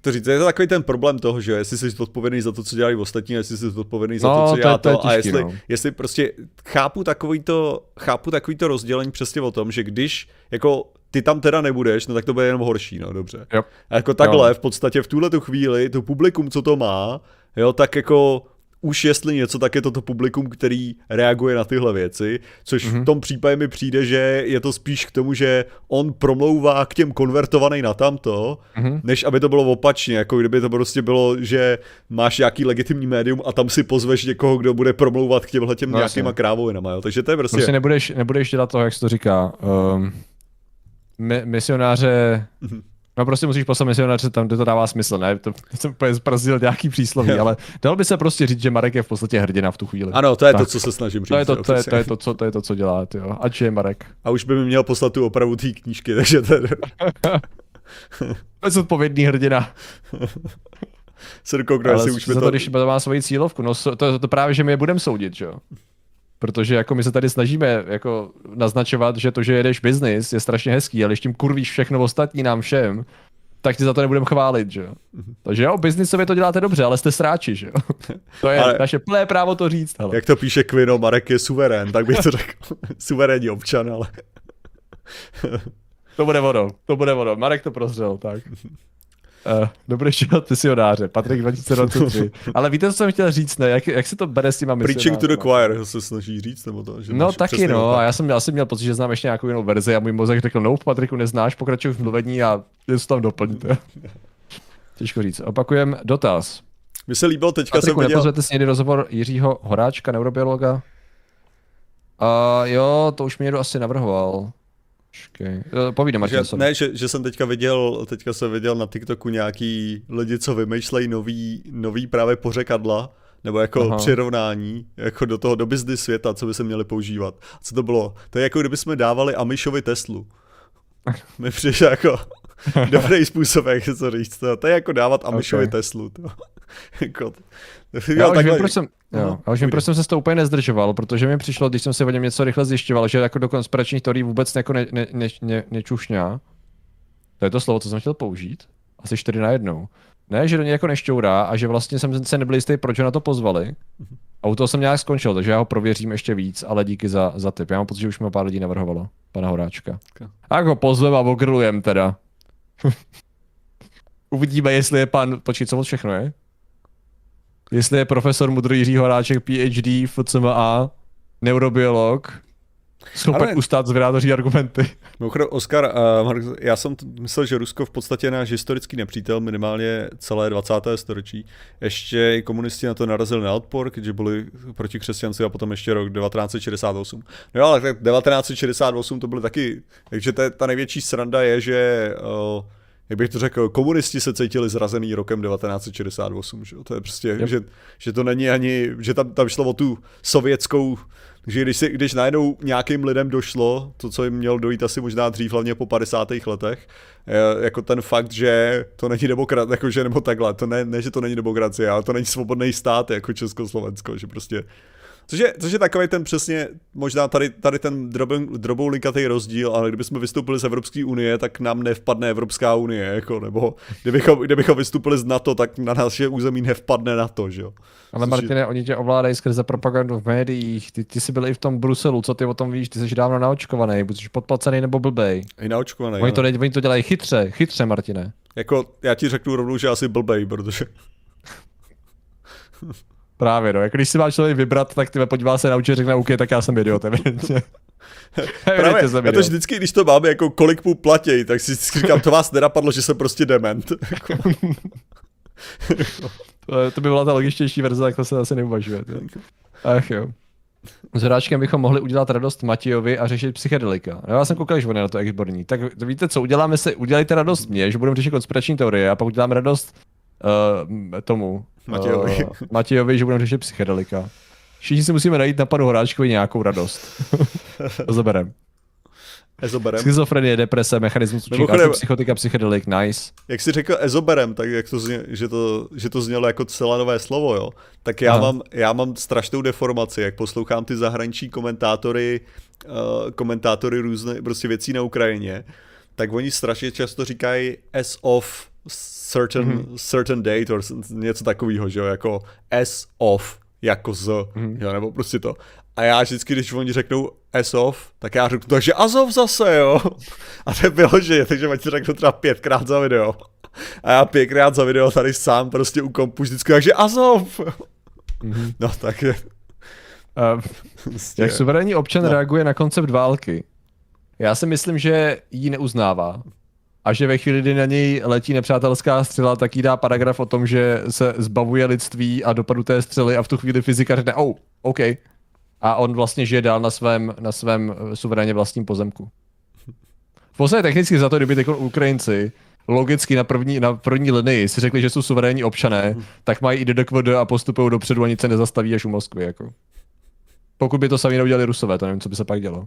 to říct, je to takový ten problém toho, že jestli jsi odpovědný za to, co dělají ostatní, jestli jsi odpovědný za no, to, co dělá to, to, to, a jestli, no. jestli prostě chápu takový to, chápu takový to rozdělení přesně o tom, že když jako ty tam teda nebudeš, no tak to bude jenom horší, no dobře. Jo. A jako takhle, jo. v podstatě v tuhle tu chvíli, to publikum, co to má, jo, tak jako už jestli něco, tak je to to publikum, který reaguje na tyhle věci, což mm-hmm. v mhm. tom případě mi přijde, že je to spíš k tomu, že on promlouvá k těm konvertovaným na tamto, mm-hmm. než aby to bylo opačně, jako kdyby to prostě bylo, že máš nějaký legitimní médium a tam si pozveš někoho, kdo bude promlouvat k těmhle těm no, nějakýma krávovinama, jo, takže to je prostě... Prostě nebudeš, nebudeš dělat to, jak se to říká, um, mi, misionáře... Mm-hmm No prostě musíš poslat misionáře tam, kde to dává smysl, ne? To, jsem úplně zprazdil nějaký přísloví, ale dalo by se prostě říct, že Marek je v podstatě hrdina v tu chvíli. Ano, to je tak. to, co se snažím říct. To je to, to, je, to, je to, co, to je to, co dělá, jo. Ať je Marek. A už by mi měl poslat tu opravu té knížky, takže to je... Bezodpovědný hrdina. Srko, kdo si už to... to... když má svoji cílovku, no to, to, to právě, že my je budeme soudit, že jo? Protože jako my se tady snažíme jako naznačovat, že to, že jedeš biznis, je strašně hezký, ale když tím kurvíš všechno ostatní nám všem, tak ti za to nebudeme chválit, že jo. Mm-hmm. Takže jo, biznisově to děláte dobře, ale jste sráči, že jo. To je ale naše plné právo to říct. Hele. Jak to píše Quino, Marek je suverén, tak bych to řekl. Suverénní občan, ale... to bude vodou, to bude vodou. Marek to prozřel, tak. Uh, dobrý život misionáře, Patrik 2023. Ale víte, co jsem chtěl říct, ne? Jak, jak se to bere s těma Preaching to the choir se snaží říct, nebo to? Že no taky no, a já jsem, já jsem měl pocit, že znám ještě nějakou jinou verzi a můj mozek řekl, no Patriku neznáš, pokračuj v mluvení a něco tam doplňte. Těžko říct. Opakujem dotaz. Mně se líbilo, teďka Patriku, jsem viděl... si někdy rozhovor Jiřího Horáčka, neurobiologa? Uh, jo, to už mě někdo asi navrhoval. Počkej, eh, povídám, že, Ne, že, že, jsem teďka viděl, teďka jsem viděl na TikToku nějaký lidi, co vymýšlejí nový, nový právě pořekadla, nebo jako Aha. přirovnání jako do toho do business světa, co by se měli používat. Co to bylo? To je jako kdyby jsme dávali Amishovi Teslu. Mi přišel jako dobrý způsob, jak se to říct. To, je jako dávat Amishovi okay. Teslu. To. jako, já už vím, proč jsem, jo, já už vím, proč jsem se s to úplně nezdržoval, protože mi přišlo, když jsem si o něm něco rychle zjišťoval, že jako do konspiračních teorií vůbec jako ne, ne, ne, ne, nečušňá. To je to slovo, co jsem chtěl použít. asi čtyři na jednou. Ne, že do něj jako nešťourá a že vlastně jsem se nebyl jistý, proč ho na to pozvali. A u toho jsem nějak skončil, takže já ho prověřím ještě víc, ale díky za, za tip. Já mám pocit, že už mi pár lidí navrhovalo, pana Horáčka. A ho pozvem a ogrilujem teda. Uvidíme, jestli je pan, počkej, co všechno je? Jestli je profesor Mudrý Jiří Horáček, PhD, FCMA, neurobiolog, schopen Ale... ustát zvědátoří argumenty. Mimochodem, Oskar, uh, já jsem myslel, že Rusko v podstatě je náš historický nepřítel, minimálně celé 20. století. Ještě i komunisti na to narazili na odpor, když byli proti křesťanci a potom ještě rok 1968. No ale tak 1968 to byly taky, takže ta, ta největší sranda je, že uh, jak bych to řekl, komunisti se cítili zrazený rokem 1968, že? to je prostě, yep. že, že to není ani, že tam, tam šlo o tu sovětskou, že když, si, když najednou nějakým lidem došlo, to, co jim mělo dojít asi možná dřív, hlavně po 50. letech, jako ten fakt, že to není demokrat, jakože nebo takhle, to ne, ne, že to není demokracie, ale to není svobodný stát jako Československo, že prostě Což je, což je takový ten přesně, možná tady, tady ten drobou linkatý rozdíl, ale kdybychom vystoupili z Evropské unie, tak nám nevpadne Evropská unie, jako, nebo kdybychom, kdybychom vystoupili z NATO, tak na naše území nevpadne NATO, že jo. Ale což Martine, je... oni tě ovládají skrze propagandu v médiích, ty, ty jsi byl i v tom Bruselu, co ty o tom víš, ty jsi dávno naočkovaný, buď jsi podplacený nebo blbej. I naočkovaný. Oni to, oni to dělají chytře, chytře, Martine. Jako, já ti řeknu rovnou, že asi blbej, protože... Právě, no. Jak když si má člověk vybrat, tak ty podívá se na účet, řekne, OK, tak já jsem idiot, evidentně. Právě, já to vždycky, když to máme, jako kolik mu platí, tak si vždycky říkám, to vás nenapadlo, že jsem prostě dement. to, to by byla ta logičtější verze, tak to se asi neuvažuje. Ach jo. S hráčkem bychom mohli udělat radost Matějovi a řešit psychedelika. No, já jsem koukal, že on je na to exborní. Tak víte co, uděláme se, udělejte radost mě, že budeme řešit konspirační teorie a pak uděláme radost uh, tomu Matějovi. Uh, Matějovi, že budeme řešit psychedelika. Všichni si musíme najít na panu Horáčkovi nějakou radost. to zaberem. Ezoberem. Schizofrenie, deprese, mechanismus Mimochodem, psychotika, psychedelik, nice. Jak jsi řekl ezoberem, tak jak to zně, že, to, že to znělo jako celé nové slovo, jo. Tak já mám, já mám strašnou deformaci, jak poslouchám ty zahraniční komentátory, uh, komentátory různé prostě věcí na Ukrajině, tak oni strašně často říkají as of certain, mm-hmm. certain date or něco takového, že jo, jako S off, jako z, mm-hmm. jo, nebo prostě to. A já vždycky, když oni řeknou S off, tak já řeknu, takže Azov zase, jo. A to bylo, že takže oni řeknu třeba pětkrát za video. A já pětkrát za video tady sám prostě u kompu vždycky, takže Azov. Mm-hmm. No tak je. Uh, jak suverénní občan no. reaguje na koncept války? Já si myslím, že ji neuznává a že ve chvíli, kdy na něj letí nepřátelská střela, tak jí dá paragraf o tom, že se zbavuje lidství a dopadu té střely a v tu chvíli fyzika řekne, oh, OK. A on vlastně žije dál na svém, na svém eh, suverénně vlastním pozemku. V podstatě technicky za to, kdyby teď Ukrajinci logicky na první, na první linii si řekli, že jsou suverénní občané, tak mají i DDQD a postupují dopředu a nic se nezastaví až u Moskvy. Jako. Pokud by to sami neudělali Rusové, to nevím, co by se pak dělo.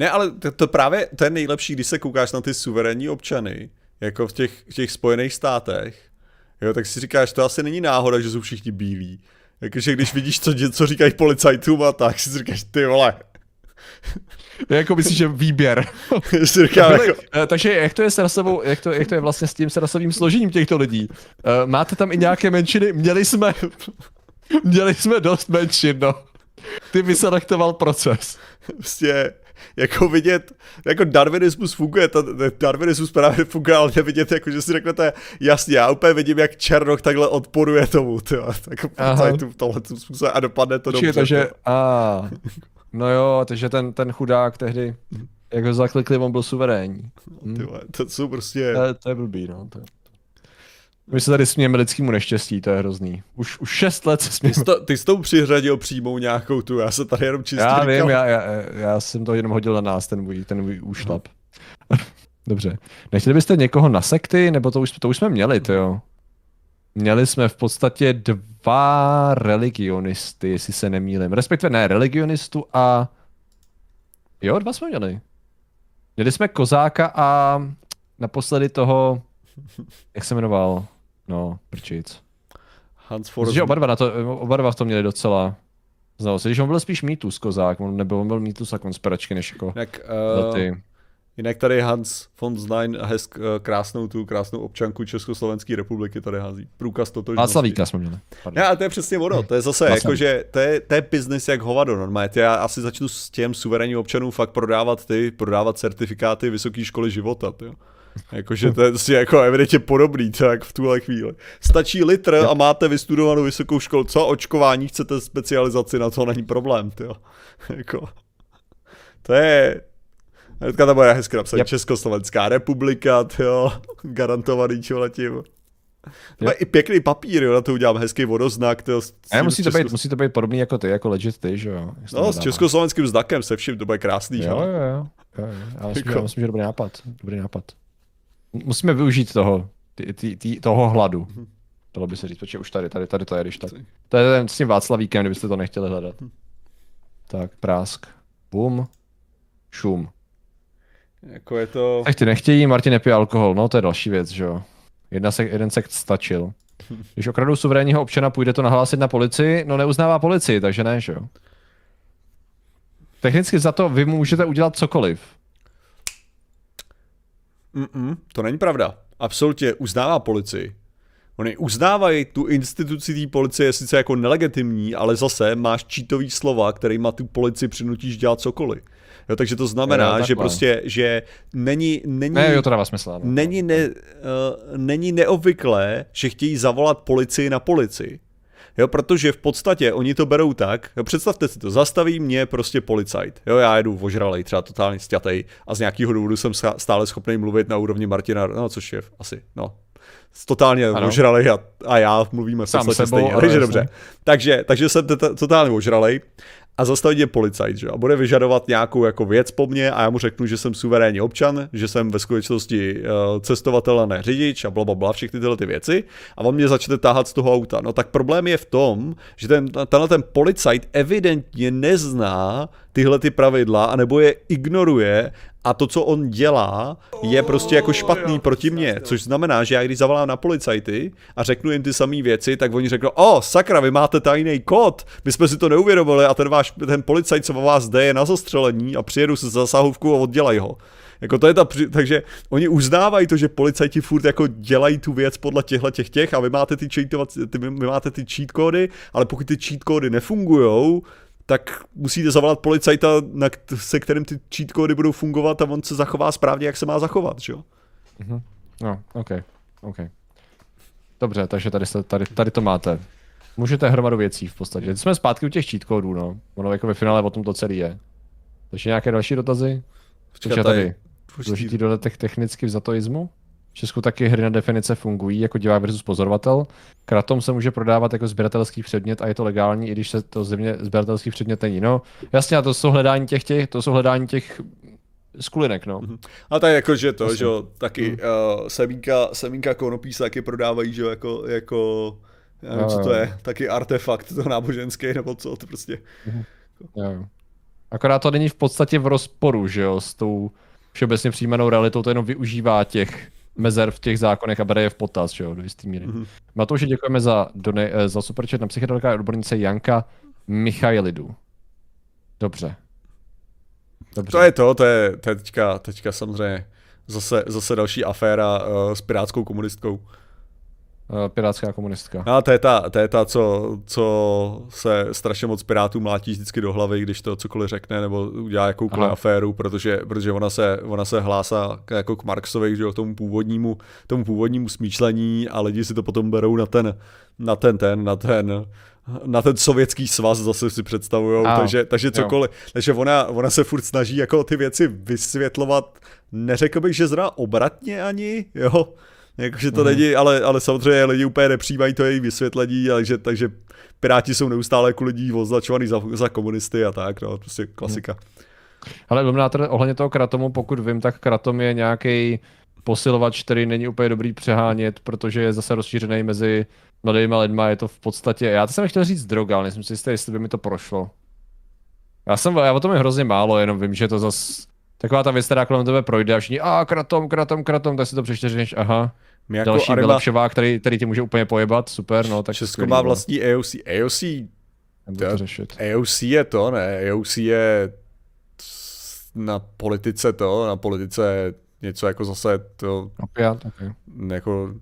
Ne, ale to, to právě to je nejlepší, když se koukáš na ty suverénní občany, jako v těch, v těch spojených státech, jo, tak si říkáš, to asi není náhoda, že jsou všichni bílí. Jakože když vidíš, co, co říkají policajtům a tak, si říkáš, ty vole. jako myslíš, že výběr. říkám, jako... Eh, takže jak to je s rasovou, jak to, jak to je vlastně s tím s rasovým složením těchto lidí? Uh, máte tam i nějaké menšiny? Měli jsme, měli jsme dost menšin, no. Ty vyselektoval proces. Prostě jako vidět, jako darwinismus funguje, ta, darwinismus právě funguje, ale nevidět, jako že si řeknete, jasně, já úplně vidím, jak Černok takhle odporuje tomu, tyjo, tak v tohle způsobem a dopadne to dobře. Takže, a, no jo, takže ten, ten chudák tehdy, jak ho zaklikli, on byl suverénní. Hm. Tyhle, to jsou prostě... To, to je blbý, no. To je... My se tady smějeme lidskému neštěstí, to je hrozný. Už, už šest let se smějeme. Ty jsi, to, ty jsi tou přihradil přímou nějakou tu, já se tady jenom čistě Já vím, já, já, já, jsem to jenom hodil na nás, ten můj, ten můj úšlap. Dobře. Nechtěli byste někoho na sekty, nebo to už, to už jsme měli, to jo? Měli jsme v podstatě dva religionisty, jestli se nemýlim. Respektive ne, religionistu a... Jo, dva jsme měli. Měli jsme Kozáka a naposledy toho, jak se jmenoval? No, prčic. Hans Forst. Že oba dva, na to, oba dva v tom měli docela znalosti. Když on byl spíš mýtus kozák, on nebyl, on byl mýtus a konspiračky, než jako Jak, uh, ty. Jinak tady Hans von Znain hesk, krásnou tu krásnou občanku Československé republiky tady hází. Průkaz totožnosti. Václavíka jsme měli. Ne, ale to je přesně ono. To je zase jako, že to je, to je business jak hovado normálně. Já asi začnu s těm suverénním občanům fakt prodávat ty, prodávat certifikáty vysoké školy života. Tyjo. Jakože to je si jako evidentně podobný, tak v tuhle chvíli. Stačí litr a máte vystudovanou vysokou školu. Co očkování chcete specializaci, na to není problém, tyjo. jako, to je, Hnedka tam bude hezky napsat yep. Československá republika, jo, garantovaný čoletím. To i pěkný papír, jo, na to udělám hezký vodoznak. Tyjo, a musí, to být, musí to být podobný jako ty, jako legit ty, že jo? No, s československým znakem se vším, to bude krásný, jo? Jo, jo, jo. jo, jo. Já myslím, jako... že, myslím, že dobrý nápad. Dobrý nápad. Musíme využít toho, ty, ty, ty, toho hladu. Dalo by se říct, protože už tady, tady, tady to je, když tak. To je ten s tím Václavíkem, kdybyste to nechtěli hledat. Tak, prásk. Bum. Šum. Jako je to... Tak ty nechtějí, Martin nepije alkohol, no to je další věc, že jo. Jedna sek, jeden sekt stačil. Když okradou suverénního občana, půjde to nahlásit na policii, no neuznává policii, takže ne, že jo. Technicky za to vy můžete udělat cokoliv. Mm-mm, to není pravda. Absolutně uznává policii. Oni uznávají tu instituci té policie sice jako nelegitimní, ale zase máš čítový slova, má tu policii přinutíš dělat cokoliv. Jo, takže to znamená, jo, že prostě, že není, není, ne, jo, to dává smysl, ne. není, ne, uh, není neobvyklé, že chtějí zavolat policii na policii. Jo, protože v podstatě oni to berou tak, jo, představte si to, zastaví mě prostě policajt, jo, já jedu vožralej, třeba totálně stětej a z nějakého důvodu jsem stále schopný mluvit na úrovni Martina, no, což je asi, no, totálně ano. ožralej a, a já mluvíme v podstatě stejně, takže dobře. Takže, takže jsem totálně ožralej a zastaví mě policajt, že? a bude vyžadovat nějakou jako věc po mně a já mu řeknu, že jsem suverénní občan, že jsem ve skutečnosti uh, cestovatel a ne řidič a bla, bla, bla, všechny tyhle ty věci a on mě začne táhat z toho auta. No tak problém je v tom, že ten, tenhle ten policajt evidentně nezná tyhle ty pravidla, anebo je ignoruje a to, co on dělá, je prostě jako špatný proti mně, což znamená, že já když zavolám na policajty a řeknu jim ty samé věci, tak oni řeknou, o, sakra, vy máte tajný kód, my jsme si to neuvědomili a ten váš, ten policajt, co vás jde, je na zastřelení a přijedu se zasahovku a oddělají ho. Jako to je ta, takže oni uznávají to, že policajti furt jako dělají tu věc podle těchto těch těch a vy máte ty, cheatovat, ty, vy máte ty cheat kódy, ale pokud ty cheat kódy nefungujou, tak musíte zavolat policajta, na, se kterým ty cheat kódy budou fungovat a on se zachová správně, jak se má zachovat, že jo? Mm-hmm. No, OK, OK. Dobře, takže tady, se, tady, tady to máte. Můžete hromadu věcí v podstatě. Teď jsme zpátky u těch cheat kódů, no. Ono jako ve finále o tom to celý je. Takže nějaké další dotazy? Počkej, tady. Důležitý dodatek technicky v zatoismu? V Česku taky hry na definice fungují jako divák versus pozorovatel. Kratom se může prodávat jako sběratelský předmět a je to legální, i když se to země sběratelský předmět není. No, jasně, a to jsou hledání těch, těch to jsou hledání těch skulinek, no. Mm-hmm. A tak jako, že to, že jo, taky mm. uh, semínka, semínka konopí se taky prodávají, že jo, jako, jako já nevím, no, co to je, taky artefakt to náboženský, nebo co, to prostě. Mm-hmm. Jo. Akorát to není v podstatě v rozporu, že jo, s tou všeobecně přijímanou realitou, to jenom využívá těch mezer v těch zákonech a bere je v potaz, že jo, do jistý míry. Mm-hmm. Matouši, děkujeme za, done, eh, za superchat na psychedelika odbornice Janka Michailidu. Dobře. Dobře. To je to, to je, to je teďka, teďka samozřejmě zase, zase další aféra uh, s pirátskou komunistkou. Eh, pirátská komunistka. A to je ta, to je ta co, co se strašně moc pirátů mlátí vždycky do hlavy, když to cokoliv řekne nebo udělá jakoukoliv Aha. aféru, protože, protože ona, se, ona se hlásá jako k Marxovi, že k tomu původnímu, tomu původnímu smýšlení a lidi si to potom berou na ten, na ten, ten, na ten, na ten sovětský svaz zase si představují, takže, takže cokoliv. Jo. Takže ona, ona se furt snaží jako ty věci vysvětlovat, neřekl bych, že zra obratně ani, jo, Jakože to mm. není, ale, ale samozřejmě lidi úplně nepřijímají to její vysvětlení, takže, takže Piráti jsou neustále jako lidí označovaný za, za komunisty a tak, no, prostě klasika. Mm. Ale ohledně toho Kratomu, pokud vím, tak Kratom je nějaký posilovač, který není úplně dobrý přehánět, protože je zase rozšířený mezi mladými lidmi, je to v podstatě, já to jsem chtěl říct droga, ale nejsem si jistý, jestli by mi to prošlo. Já jsem, já o tom je hrozně málo, jenom vím, že to zase taková ta věc, která kolem tebe projde a všichni, a kratom, kratom, kratom, tak si to přečteš, aha. My jako Další Arima... vylepšovák, který, který ti může úplně pojebat, super, no tak Česko má no. vlastní AOC. AOC, to, řešit. AOC je to, ne, AOC je na politice to, na politice něco jako zase to, Opiat, okay. jako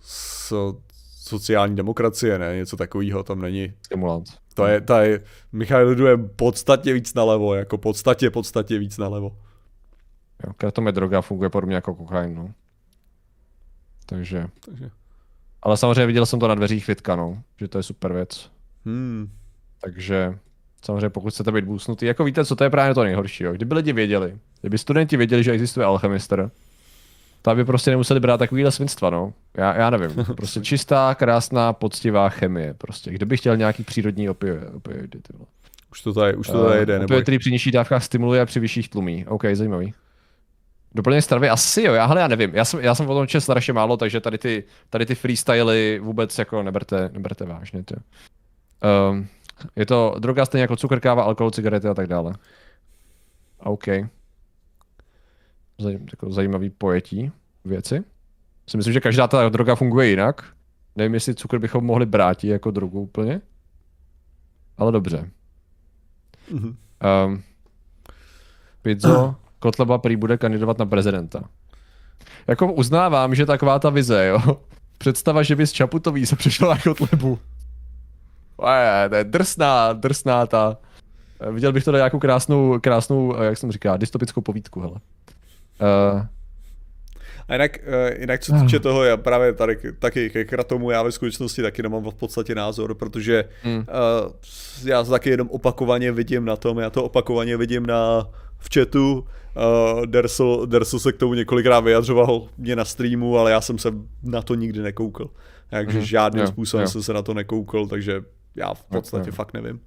so, sociální demokracie, ne, něco takového tam není. Stimulant. To je, ta je, Michal jde podstatně víc nalevo, jako podstatě, podstatě víc nalevo. Jo, kratom je droga, funguje podobně jako kokain, no. Takže. Takže. Ale samozřejmě viděl jsem to na dveřích Vitka, no, že to je super věc. Hmm. Takže samozřejmě pokud chcete být boostnutý, jako víte, co to je právě to nejhorší, jo. Kdyby lidi věděli, kdyby studenti věděli, že existuje alchemister, tak by prostě nemuseli brát takovýhle svinstva, no. Já, já nevím, prostě čistá, krásná, poctivá chemie, prostě. Kdyby chtěl nějaký přírodní opioid, opioidy, ty vole. Už to tady, už to tady jde, Uh, nebo opioid, který při nižších dávkách stimuluje a při vyšších tlumí. OK, zajímavý. Doplnění stravy asi jo, já, hele, já nevím, já jsem, já jsem o tom četl strašně málo, takže tady ty, tady ty freestyly vůbec jako neberte, neberte vážně. Tě. Um, je to droga stejně jako cukr, káva, alkohol, cigarety a tak dále. OK. Zaj, jako zajímavý pojetí věci. Si myslím, že každá ta droga funguje jinak. Nevím, jestli cukr bychom mohli brát jako drogu úplně. Ale dobře. Mhm. Um, Pizzo, Kotleba prý bude kandidovat na prezidenta. Jako uznávám, že taková ta vize, jo. Představa, že by z Čaputový se přišel na Kotlebu. Je, to je drsná, drsná ta. Viděl bych to na nějakou krásnou, krásnou, jak jsem říká, dystopickou povídku, hele. Uh, A jinak, uh, jinak co týče toho, já právě tady taky ke kratomu, já ve skutečnosti taky nemám v podstatě názor, protože Hmm. uh, já taky jenom opakovaně vidím na tom, já to opakovaně vidím na v chatu, uh, Derso, Derso se k tomu několikrát vyjadřoval mě na streamu, ale já jsem se na to nikdy nekoukal. Takže Mhm, žádným jo, způsobem jo. jsem se na to nekoukal, takže já v podstatě jo. fakt nevím.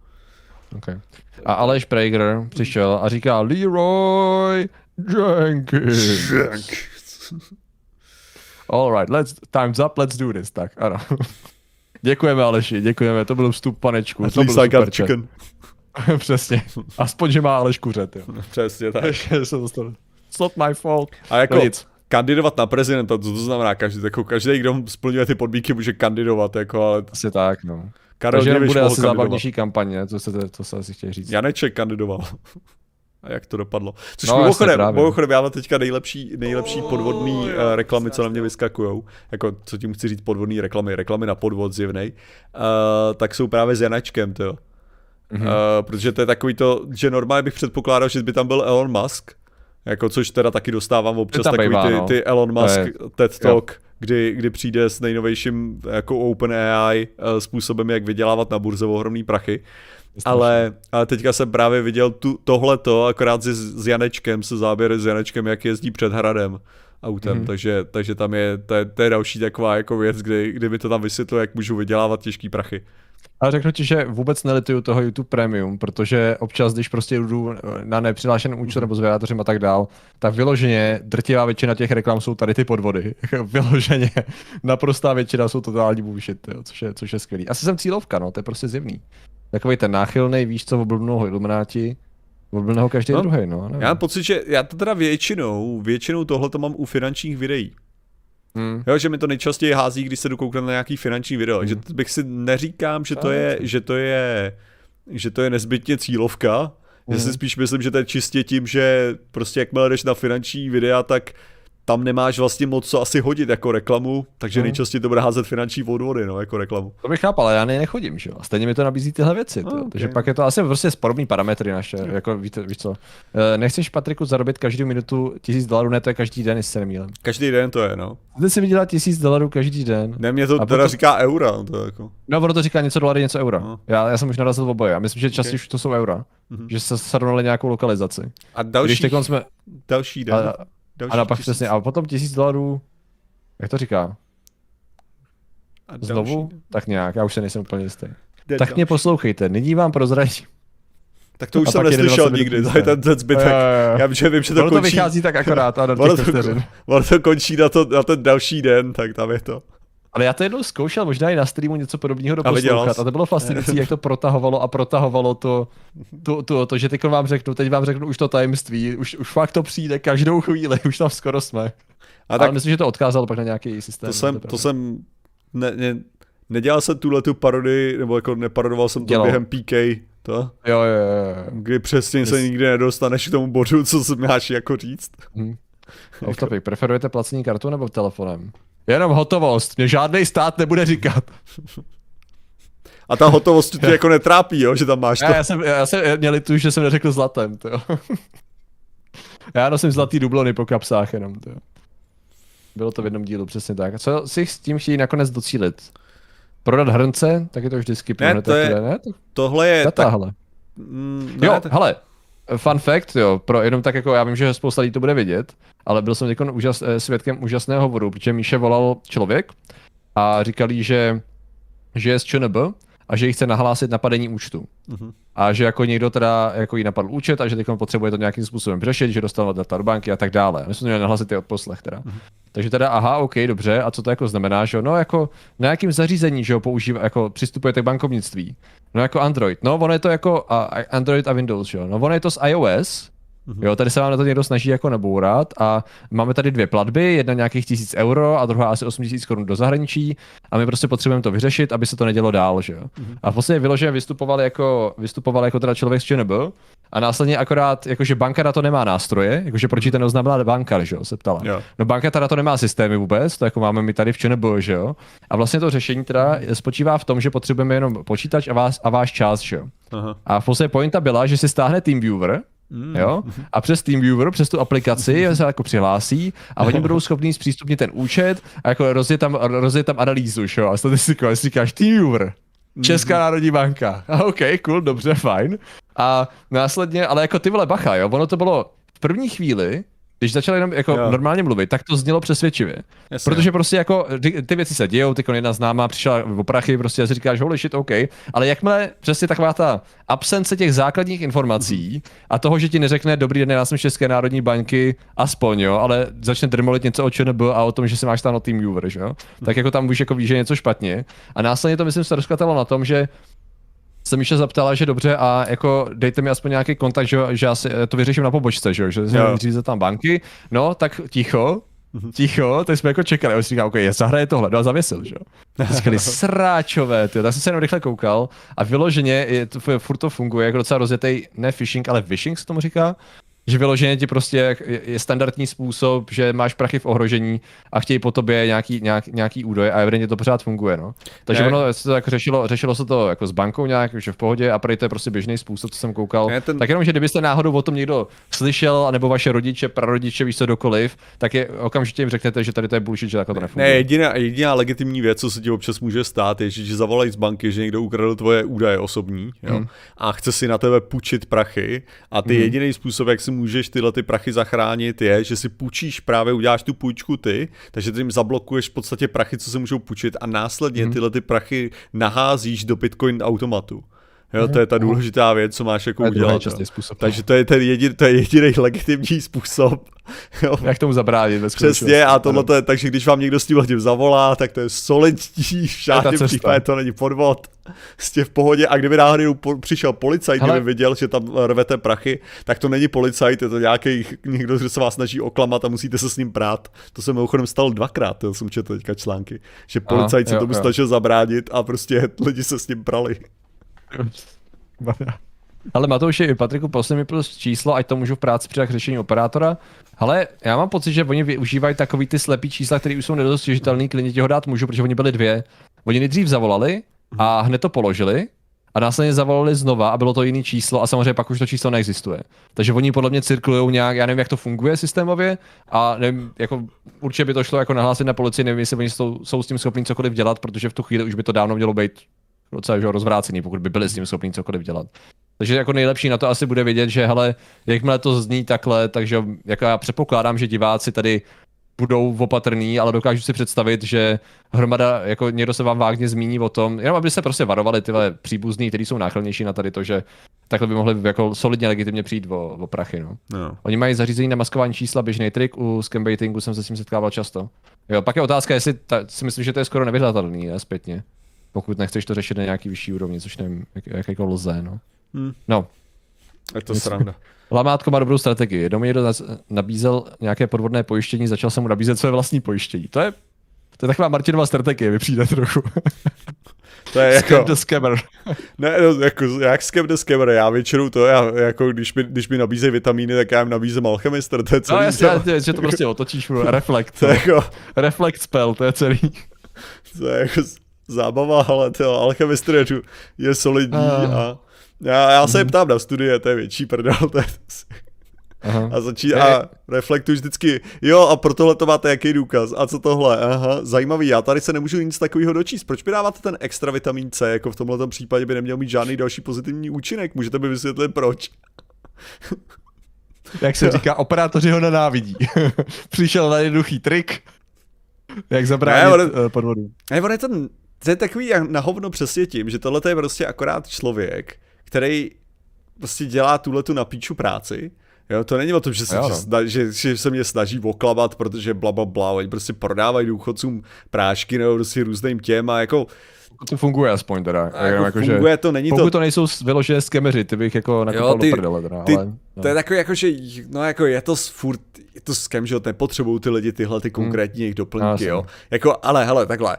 okay. A Aleš Prager přišel a říká Leroy Jenkins. Alright, let's, time's up, let's do this. Tak, ano. děkujeme Aleši, děkujeme, to byl vstup panečku. At to byl super chicken. Přesně. Aspoň, že má Aleš kuřet, jo. Přesně tak. It's not my fault. A jako No nic. kandidovat na prezidenta, co to znamená? Každý, jako každý, kdo splňuje ty podmínky, může kandidovat, jako, ale Asi tak, no. Karel Takže bude asi zábavnější kampaně, co se, to se asi chtěl říct. Janeček kandidoval. A jak to dopadlo? Což No, mimochodem, mimochodem, já mám teďka nejlepší, nejlepší podvodný uh, reklamy, co na mě vyskakujou. Jako, co tím chci říct, podvodný reklamy, reklamy na podvod zjevnej. Uh, tak jsou právě s Janačkem, to. Mm-hmm. Uh, protože to je takový to, že normálně bych předpokládal, že by tam byl Elon Musk, jako což teda taky dostávám občas takový bývá, ty, no. ty Elon Musk je- TED Talk, kdy, kdy přijde s nejnovějším jako OpenAI uh, způsobem, jak vydělávat na burze ohromný prachy. Ale, ale teďka jsem právě viděl tu, tohleto, akorát s, s Janečkem, se záběry s Janečkem, jak jezdí před hradem autem, Mhm. mm-hmm. takže, takže tam je, to je, to je další taková jako věc, kdy, kdyby to tam vysvětlilo, jak můžu vydělávat těžký prachy. Ale řeknu ti, že vůbec nelituju toho YouTube Premium, protože občas, když prostě jdu na nepřihlášeném účtu nebo s a tak dál, tak vyloženě drtivá většina těch reklam jsou tady ty podvody. vyloženě naprostá většina jsou totální bullshit, jo, což, je, což je skvělý. Asi jsem cílovka, no, to je prostě zjevný. Takový ten náchylný, víš co, oblbnou Illuminati, oblbnou každý no, druhý, no. nevím. Já mám pocit, že já to teda většinou, většinou tohle to mám u finančních videí. Hmm. Jo, že mi to nejčastěji hází, když se jdu kouknout na nějaký finanční video. Takže Mhm. bych si neříkám, že to je, že to je, že to je nezbytně cílovka. Já si Mhm. spíš myslím, že to je čistě tím, že prostě jakmile jdeš na finanční videa, tak tam nemáš vlastně moc co asi hodit jako reklamu, takže Mhm. nejčastěji to bude házet finanční podvody, no, jako reklamu. To bych chápal, ale já nechodím, že jo. A stejně mi to nabízí tyhle věci. A, Oh, ok. Takže pak je to asi prostě podobný parametry naše, jako víte, víš co. Eh, Nechceš Patriku zarobit každou minutu tisíc dolarů, ne, to je každý den, jestli se nemýlím. Každý den to je, no. Chcete si vydělat tisíc dolarů každý den. Ne, mě to A teda potom- říká eura, no, to jako. No, ono to říká něco dolary, něco eura. No. Já, já jsem už narazil v oboje. Já myslím, že častěji Ok. už to jsou eura. Mhm. Že se srovnali nějakou lokalizaci. A Když další, teď jsme... další den. A, další a napak tisíc- přesně. A potom tisíc dolarů... Jak to říká? a další Znovu? den. Tak nějak, já už se nejsem úplně jistý. Tak mě další. poslouchejte, nyní vám prozradím. Tak to už a jsem pak neslyšel 20 nikdy, to je ten, ten zbytek. Jo. Já vím, že vím, že to Ono to končí. vychází tak akorát, ano, Ono to, ono to končí na, to, na ten další den, tak tam je to. Ale já to jednou zkoušel, možná i na streamu něco podobného A doposlouchat. jsi? A to bylo fascinující, jak to protahovalo a protahovalo to, to, to, to, že teď vám řeknu, teď vám řeknu už to tajemství, už, už fakt to přijde každou chvíli, už tam skoro jsme. A Ale tak myslím, že to odkázalo pak na nějaký systém. to jsem, to jsem, ne, ne, nedělal jsem tuhle tu parodii, nebo jako neparodoval jsem to Dělal. během PK, To? Jo, jo, jo. jo. Kdy přesně se nikdy nedostaneš k tomu bodu, co si máš jako říct. Hm. Off topic. Preferujete placení kartou nebo telefonem? Jenom hotovost. Mě žádný stát nebude říkat. A ta hotovost tě jako netrápí, jo, že tam máš to. Já, já jsem, já jsem měl tu, že jsem neřekl zlatem, to jo. Já nosím zlatý dublony po kapsách jenom, to jo. Bylo to v jednom dílu, přesně tak. A co si s tím chtějí nakonec docílit? Prodat hrnce? Tak je to vždycky Ne, to je- ne? To Tohle je data, tak... hele. Mm, ne, Jo, to- hele, fun fact, jo, pro jenom tak jako, já vím, že spousta lidí to bude vědět, ale byl jsem teď úžas, eh, svědkem úžasného hovoru, protože Míše volal člověk a říkal jí, že, že je z ČNB a že jí chce nahlásit napadení účtu. Mhm. A že jako někdo teda jako jí napadl účet a že teď potřebuje to nějakým způsobem řešit, že dostal data do banky a tak dále. My jsme měli nahlásit ty odposlech teda. Takže teda, aha, OK, dobře, a co to jako znamená, že jo? No jako na jakém zařízení, že jo, používá, jako přistupujete k bankovnictví? No jako Android. No ono je to jako a Android a Windows, že jo? No ono je to z iOS, Jo, tady se vám na to někdo snaží jako nabourat a máme tady dvě platby, jedna nějakých tisíc euro a druhá asi 8 tisíc korun do zahraničí a my prostě potřebujeme to vyřešit, aby se to nedělo dál, že jo. A v podstatě vyloženě vystupoval jako, vystupoval jako teda člověk z ČNB a následně akorát, jakože banka na to nemá nástroje, jakože proč jí to neoznámila banka, že jo, se ptala. Jo. No banka teda to nemá systémy vůbec, to jako máme my tady v ČNB, že jo. A vlastně to řešení teda spočívá v tom, že potřebujeme jenom počítač a, vás, a váš čas, že jo. Aha. A v podstatě pointa byla, že si stáhne TeamViewer, Mm. jo, a přes TeamViewer, přes tu aplikaci se jako přihlásí a oni budou schopní zpřístupnit ten účet a jako rozjet tam, rozjet tam analýzu, jo, a statistiku, a říkáš TeamViewer, Česká národní banka. A OK, cool, dobře, fajn. A následně, ale jako ty vole bacha, jo, ono to bylo v první chvíli, když začal jenom jako Jo. normálně mluvit, tak to znělo přesvědčivě. Jasně. Protože prostě jako ty- ty věci se dějou, ty jedna známá přišla o prachy, prostě a si říkáš, holy shit, OK, ale jakmile přesně taková ta absence těch základních informací a toho, že ti neřekne, dobrý den, já jsem z České národní banky, aspoň, jo, ale začne drmolit něco o ČNB a o tom, že si máš tam na TeamViewer, že jo, tak jako tam už jako víš, že je něco špatně. A následně to myslím se rozkatalo na tom, že se Míša zaptala, že dobře a jako dejte mi aspoň nějaký kontakt, že, že já si eh, to vyřeším na pobočce, že, jo, že Jo. tam banky, no tak ticho, ticho, tak jsme jako čekali, a on si říká, OK, je zahraje tohle, no a zavěsil, že jo. Říkali, sráčové, ty, tak jsem se jenom rychle koukal a vyloženě je to, furt to funguje jako docela rozjetý, ne phishing, ale phishing se tomu říká, že vyloženě ti prostě je, je standardní způsob, že máš prachy v ohrožení a chtějí po tobě nějaký, nějak, nějaký údaj a evidentně to pořád funguje, no. Takže Ne. ono se to jako řešilo, řešilo se to jako s bankou nějak, že v pohodě a prý to je prostě běžný způsob, co jsem koukal. Ne, ten- Tak jenom, že kdybyste náhodou o tom někdo slyšel, nebo vaše rodiče, prarodiče, víš co, dokoliv, tak je okamžitě jim řeknete, že tady to je bullshit, že takhle to Ne, nefunguje. jediná, jediná legitimní věc, co se ti občas může stát, je, že ti zavolají z banky, že někdo ukradl tvoje údaje osobní jo? Hmm. a chce si na tebe půjčit prachy a ty jediný způsob, jak si můžeš tyhle ty prachy zachránit, je, že si půjčíš právě, uděláš tu půjčku ty, takže jim zablokuješ v podstatě prachy, co se můžou půjčit a následně Hmm. tyhle ty prachy naházíš do Bitcoin automatu. Jo, to je ta důležitá věc, co máš jako To udělat. častý způsob. Takže to je ten jediný, to je jediný legitimní způsob. Jo, Jak tomu zabránit ve Přesně, a tohle to je, takže když vám někdo s tím tím zavolá, tak to je solidní, v žádném případě to není podvod, jste v pohodě a kdyby náhodou po, přišel policajt, Hele. kdyby viděl, že tam rvete prachy, tak to není policajt, je to nějaký někdo, kdo se vás snaží oklamat a musíte se s ním prát. To se mimochodem stalo dvakrát, to jsem četl teďka články, že Aha, policajt se jo, tomu jo. snažil zabránit a prostě lidi se s ním prali. Ale Matouši, Patriku, poslední mi plus číslo, ať to můžu v práci přidat k řešení operátora. Ale já mám pocit, že oni využívají takový ty slepý čísla, které už jsou nedostižitelný, klidně ti ho dát můžu, protože oni byli dvě. Oni nejdřív zavolali a hned to položili a následně zavolali znova a bylo to jiný číslo a samozřejmě pak už to číslo neexistuje. Takže oni podle mě cirkulují nějak, já nevím, jak to funguje systémově a nevím, jako určitě by to šlo jako nahlásit na policii, nevím, jestli oni jsou, jsou s tím schopní cokoliv dělat, protože v tu chvíli už by to dávno mělo být docela že jo, rozvrácený, pokud by byli s tím schopní cokoliv dělat. Takže jako nejlepší na to asi bude vědět, že hele, jakmile to zní takhle, takže jako já předpokládám, že diváci tady budou opatrný, ale dokážu si představit, že hromada, jako někdo se vám vágně zmíní o tom, jenom aby se prostě varovali tyhle příbuzní, kteří jsou náchylnější na tady to, že takhle by mohli jako solidně legitimně přijít o, o prachy. No. No. Oni mají zařízení na maskování čísla, běžný trik, u scambaitingu jsem se s tím setkával často. Jo, pak je otázka, jestli ta, si myslím, že to je skoro nevyhledatelný, ne, zpětně. Pokud nechceš to řešit na nějaký vyšší úrovni, což nevím, jak, jak jako lze, no. Hmm. No, Je to sranda. Lamátko má dobrou strategii. Jednou mi někdo nabízel nějaké podvodné pojištění, začal jsem mu nabízet své vlastní pojištění. To je, to je taková Martinova strategie, mi přijde trochu. To je Scam jako, the scammer. ne, no, jako, jak scam the scammer, já většinou to, já, jako když mi, když mi nabízejí vitamíny, tak já jim nabízím alchemistr, to je No celý. jasně, to, já- že to prostě otočíš, bro. reflect. to, je jako, Reflect spell, to je celý. to je jako zábava, ale to alchemistr je, tu- je solidní Ah. a já, já se je ptám na studie, to je větší prdel, to je, Aha. a začí Ne. a reflektuji vždycky, jo a pro tohle to máte jaký důkaz, a co tohle, aha, zajímavý, já tady se nemůžu nic takového dočíst, proč mi dáváte ten extra vitamin C, jako v tomhle případě by neměl mít žádný další pozitivní účinek, můžete mi vysvětlit proč? Jak se říká, operátoři ho nenávidí. Přišel na jednoduchý trik, jak zabránit Ne, ale- ne, podvodu. Ne, on je to, to je takový jak na hovno přesně tím, že tohle je prostě akorát člověk, který prostě dělá tuhle tu na píču práci, Jo, to není o tom, že se, Jo, že, no. sna, že, že se mě snaží oklamat, protože bla, bla, bla, oni prostě prodávají důchodcům prášky nebo prostě různým těm a jako, To funguje aspoň teda. a jako, jako, funguje to, není pokud to, to nejsou s- vyložené skemeři, ty bych jako nakopal ty- do prdele teda, ty- ale... no. to je takový jako, že no jako je to s- furt, je to skem, že jo, nepotřebují ty lidi tyhle ty konkrétní jejich doplňky, Jasně. jo. Jako, ale hele, takhle,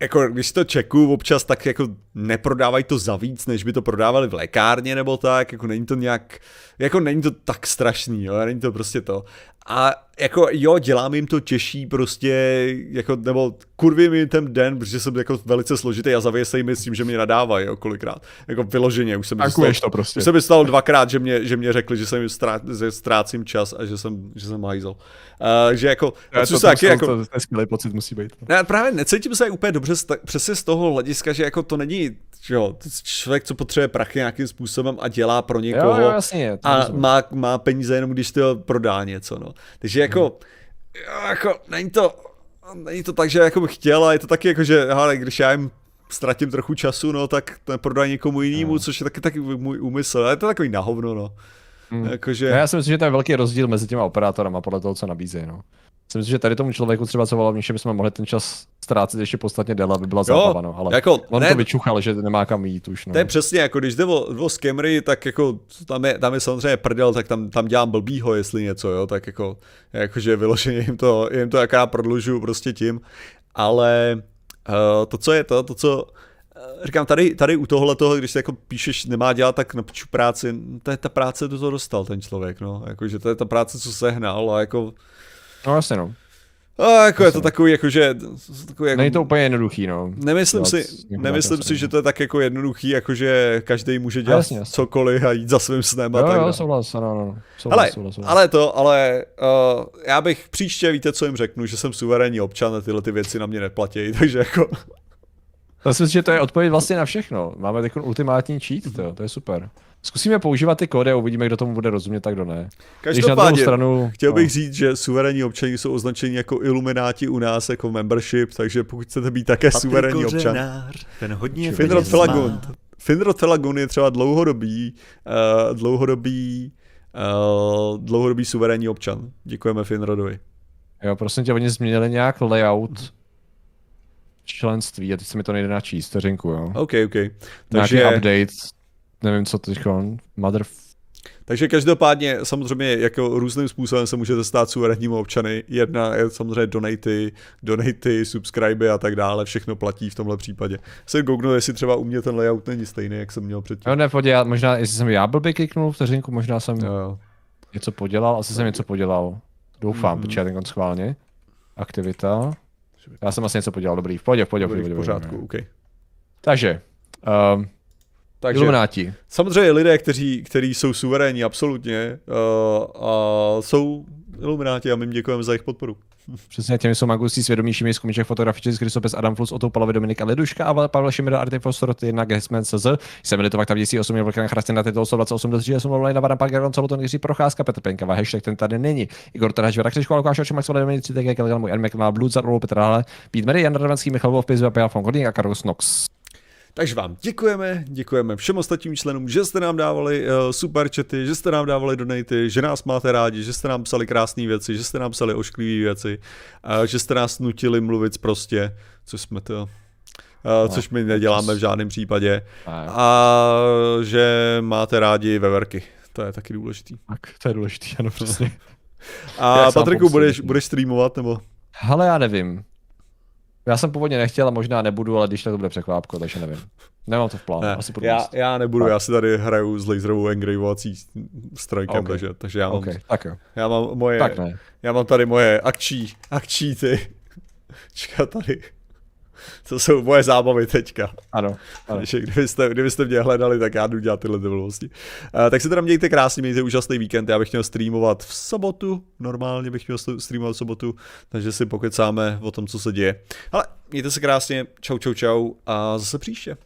jako když to čeku občas, tak jako neprodávají to za víc, než by to prodávali v lékárně nebo tak, jako není to nějak, jako není to tak strašný, jo, není to prostě to. A jako jo, dělám jim to těžší prostě, jako, nebo kurvím jim ten den, protože jsem jako velice složitý a zavěsej mi s tím, že mě nadávají, jo, kolikrát. Jako vyloženě, už jsem Tankuješ to prostě. už se mi stalo dvakrát, že mě, že mě řekli, že jsem jim že ztrácím čas a že jsem, že jsem hajzel. Uh, že jako, To, to, taky jako, to, to, skvělý pocit musí být. no. ne, právě necítím se úplně dobře přesně z toho hlediska, že jako to není, že jo, člověk, co potřebuje prachy nějakým způsobem a dělá pro někoho Jo, jo, jasně. A má, má peníze jenom, když to prodá něco, no. Takže jako, jo, jako není to, není to tak, že jako bych chtěl, a je to taky jako, že hele, když já jim ztratím trochu času, no, tak to prodá někomu jinému, No. což je taky, taky můj úmysl, ale je to takový na hovno, no. Mm. Jakože, Ne, já si myslím, že to je velký rozdíl mezi těma operátorama podle toho, co nabízejí. No. Si myslím, že tady tomu člověku třeba co volal, že bychom mohli ten čas ztrácet ještě podstatně déle, aby byla zábava, no, ale jako, on ne, to vyčuchal, že nemá kam jít už. No. To je přesně jako, když jde o, o scammery, tak jako tam je, tam je samozřejmě prdel, tak tam, tam dělám blbýho, jestli něco, jo, tak jako, jakože vyloženě jim to, jim to jaká prodlužuju prostě tím, ale uh, to, co je to, to, co eh, Říkám, tady, tady u tohle toho, když se jako píšeš, nemá dělat tak na piču práci, to je ta práce, to to dostal ten člověk, no, jakože to je ta práce, co sehnal a jako, no jasně, no. a jako je to takový, jakože, takový jako, Není to úplně jednoduchý, no. Nemyslím si, nemyslím si, že to je tak jako jednoduchý, jako že každý může dělat jasně, jasně. cokoliv a jít za svým snem a Jo, tak jo, souhlas, ano, ano. Souhlas, Ale, souhlas, souhlas. ale to, ale uh, já bych příště, víte, co jim řeknu, že jsem suverénní občan a tyhle ty věci na mě neplatí, takže jako, Já si myslím, že to je odpověď vlastně na všechno. Máme takový ultimátní cheat, to, to je super. Zkusíme používat ty kódy a uvidíme, kdo tomu bude rozumět, tak kdo ne. Každopádně, stranu... chtěl bych no. říct, že suverénní občani jsou označeni jako ilumináti u nás, jako membership, takže pokud chcete být také suverénní občan, ten hodně Finrod. Felagund. Finrod Felagund je třeba dlouhodobý, uh, dlouhodobý, uh, dlouhodobý suverénní občan. Děkujeme Finrodovi. Jo, prosím tě, oni změnili nějak layout členství a teď se mi to nejde načíst, vteřinku, jo. OK, OK. Nějaký Takže, update, nevím, co teď, mother... takže každopádně samozřejmě jako různým způsobem se můžete stát suverénními občany. Jedna je samozřejmě donaty, donaty, subscribe a tak dále, všechno platí v tomhle případě. Se goognu, jestli třeba u mě ten layout není stejný, jak jsem měl předtím. Jo, ne, já, možná, jestli jsem já blbě kliknul vteřinku, možná jsem Jo, jo. něco podělal, asi jsem něco podělal. Doufám, Mhm. mm-hmm. počkej, schválně. Aktivita. Já jsem asi něco podělal, dobrý, v pohodě, v pohodě, v pohodě. pořádku, OK. Takže, um, Takže Ilumináti. samozřejmě lidé, kteří, kteří jsou suverénní, absolutně, uh, a jsou ilumináti a my jim děkujeme za jejich podporu. Přesně těmi jsou magusí svědomíšími z komiček fotografiček Kristopes Adam Flus, Otou Palovi Dominik a Leduška a Pavel Šimira Artifostor, jedna Gesman CZ. Jsem Litova, tam děsí 8 velká chrastě na této 128 do 38 online na Pan Garon, Celoton, Jiří Procházka, Petr Penkava, hashtag ten tady není. Igor Tarhač, Vera Křičko, Lukáš Oček, Max Dominik, 3 TG, Kelgan, můj Ermek, má Blue, Zarolo, Petr Hále, Pít Mary, Jan Ravenský, Michal Wolf, Pizva, Pejal, Fongodík a Karus Nox. Takže vám děkujeme, děkujeme všem ostatním členům, že jste nám dávali uh, super chaty, že jste nám dávali donaty, že nás máte rádi, že jste nám psali krásné věci, že jste nám psali ošklivé věci, uh, že jste nás nutili mluvit prostě, což jsme to, uh, což my neděláme v žádném případě, a že máte rádi veverky. To je taky důležitý. Tak, to je důležitý, ano, přesně. A Patriku, budeš, budeš streamovat nebo? Hele, já nevím. Já jsem původně nechtěl a možná nebudu, ale když tak to bude překvápko, takže nevím. Nemám to v plánu, Ne, asi budu já, já nebudu, Tak. já si tady hraju s laserovou engravovací strojkem, Ok. takže, takže já mám, OK, tak jo. já mám moje, Tak ne. já mám tady moje akční, akční ty, čeká tady, to jsou moje zábavy teďka. Ano, ano. Takže kdybyste, kdybyste mě hledali, tak já jdu dělat tyhle ty blbosti. Uh, tak se teda mějte krásně, mějte úžasný víkend. Já bych měl streamovat v sobotu, normálně bych měl streamovat v sobotu, takže si pokecáme o tom, co se děje. Ale mějte se krásně, čau, čau, čau a zase příště.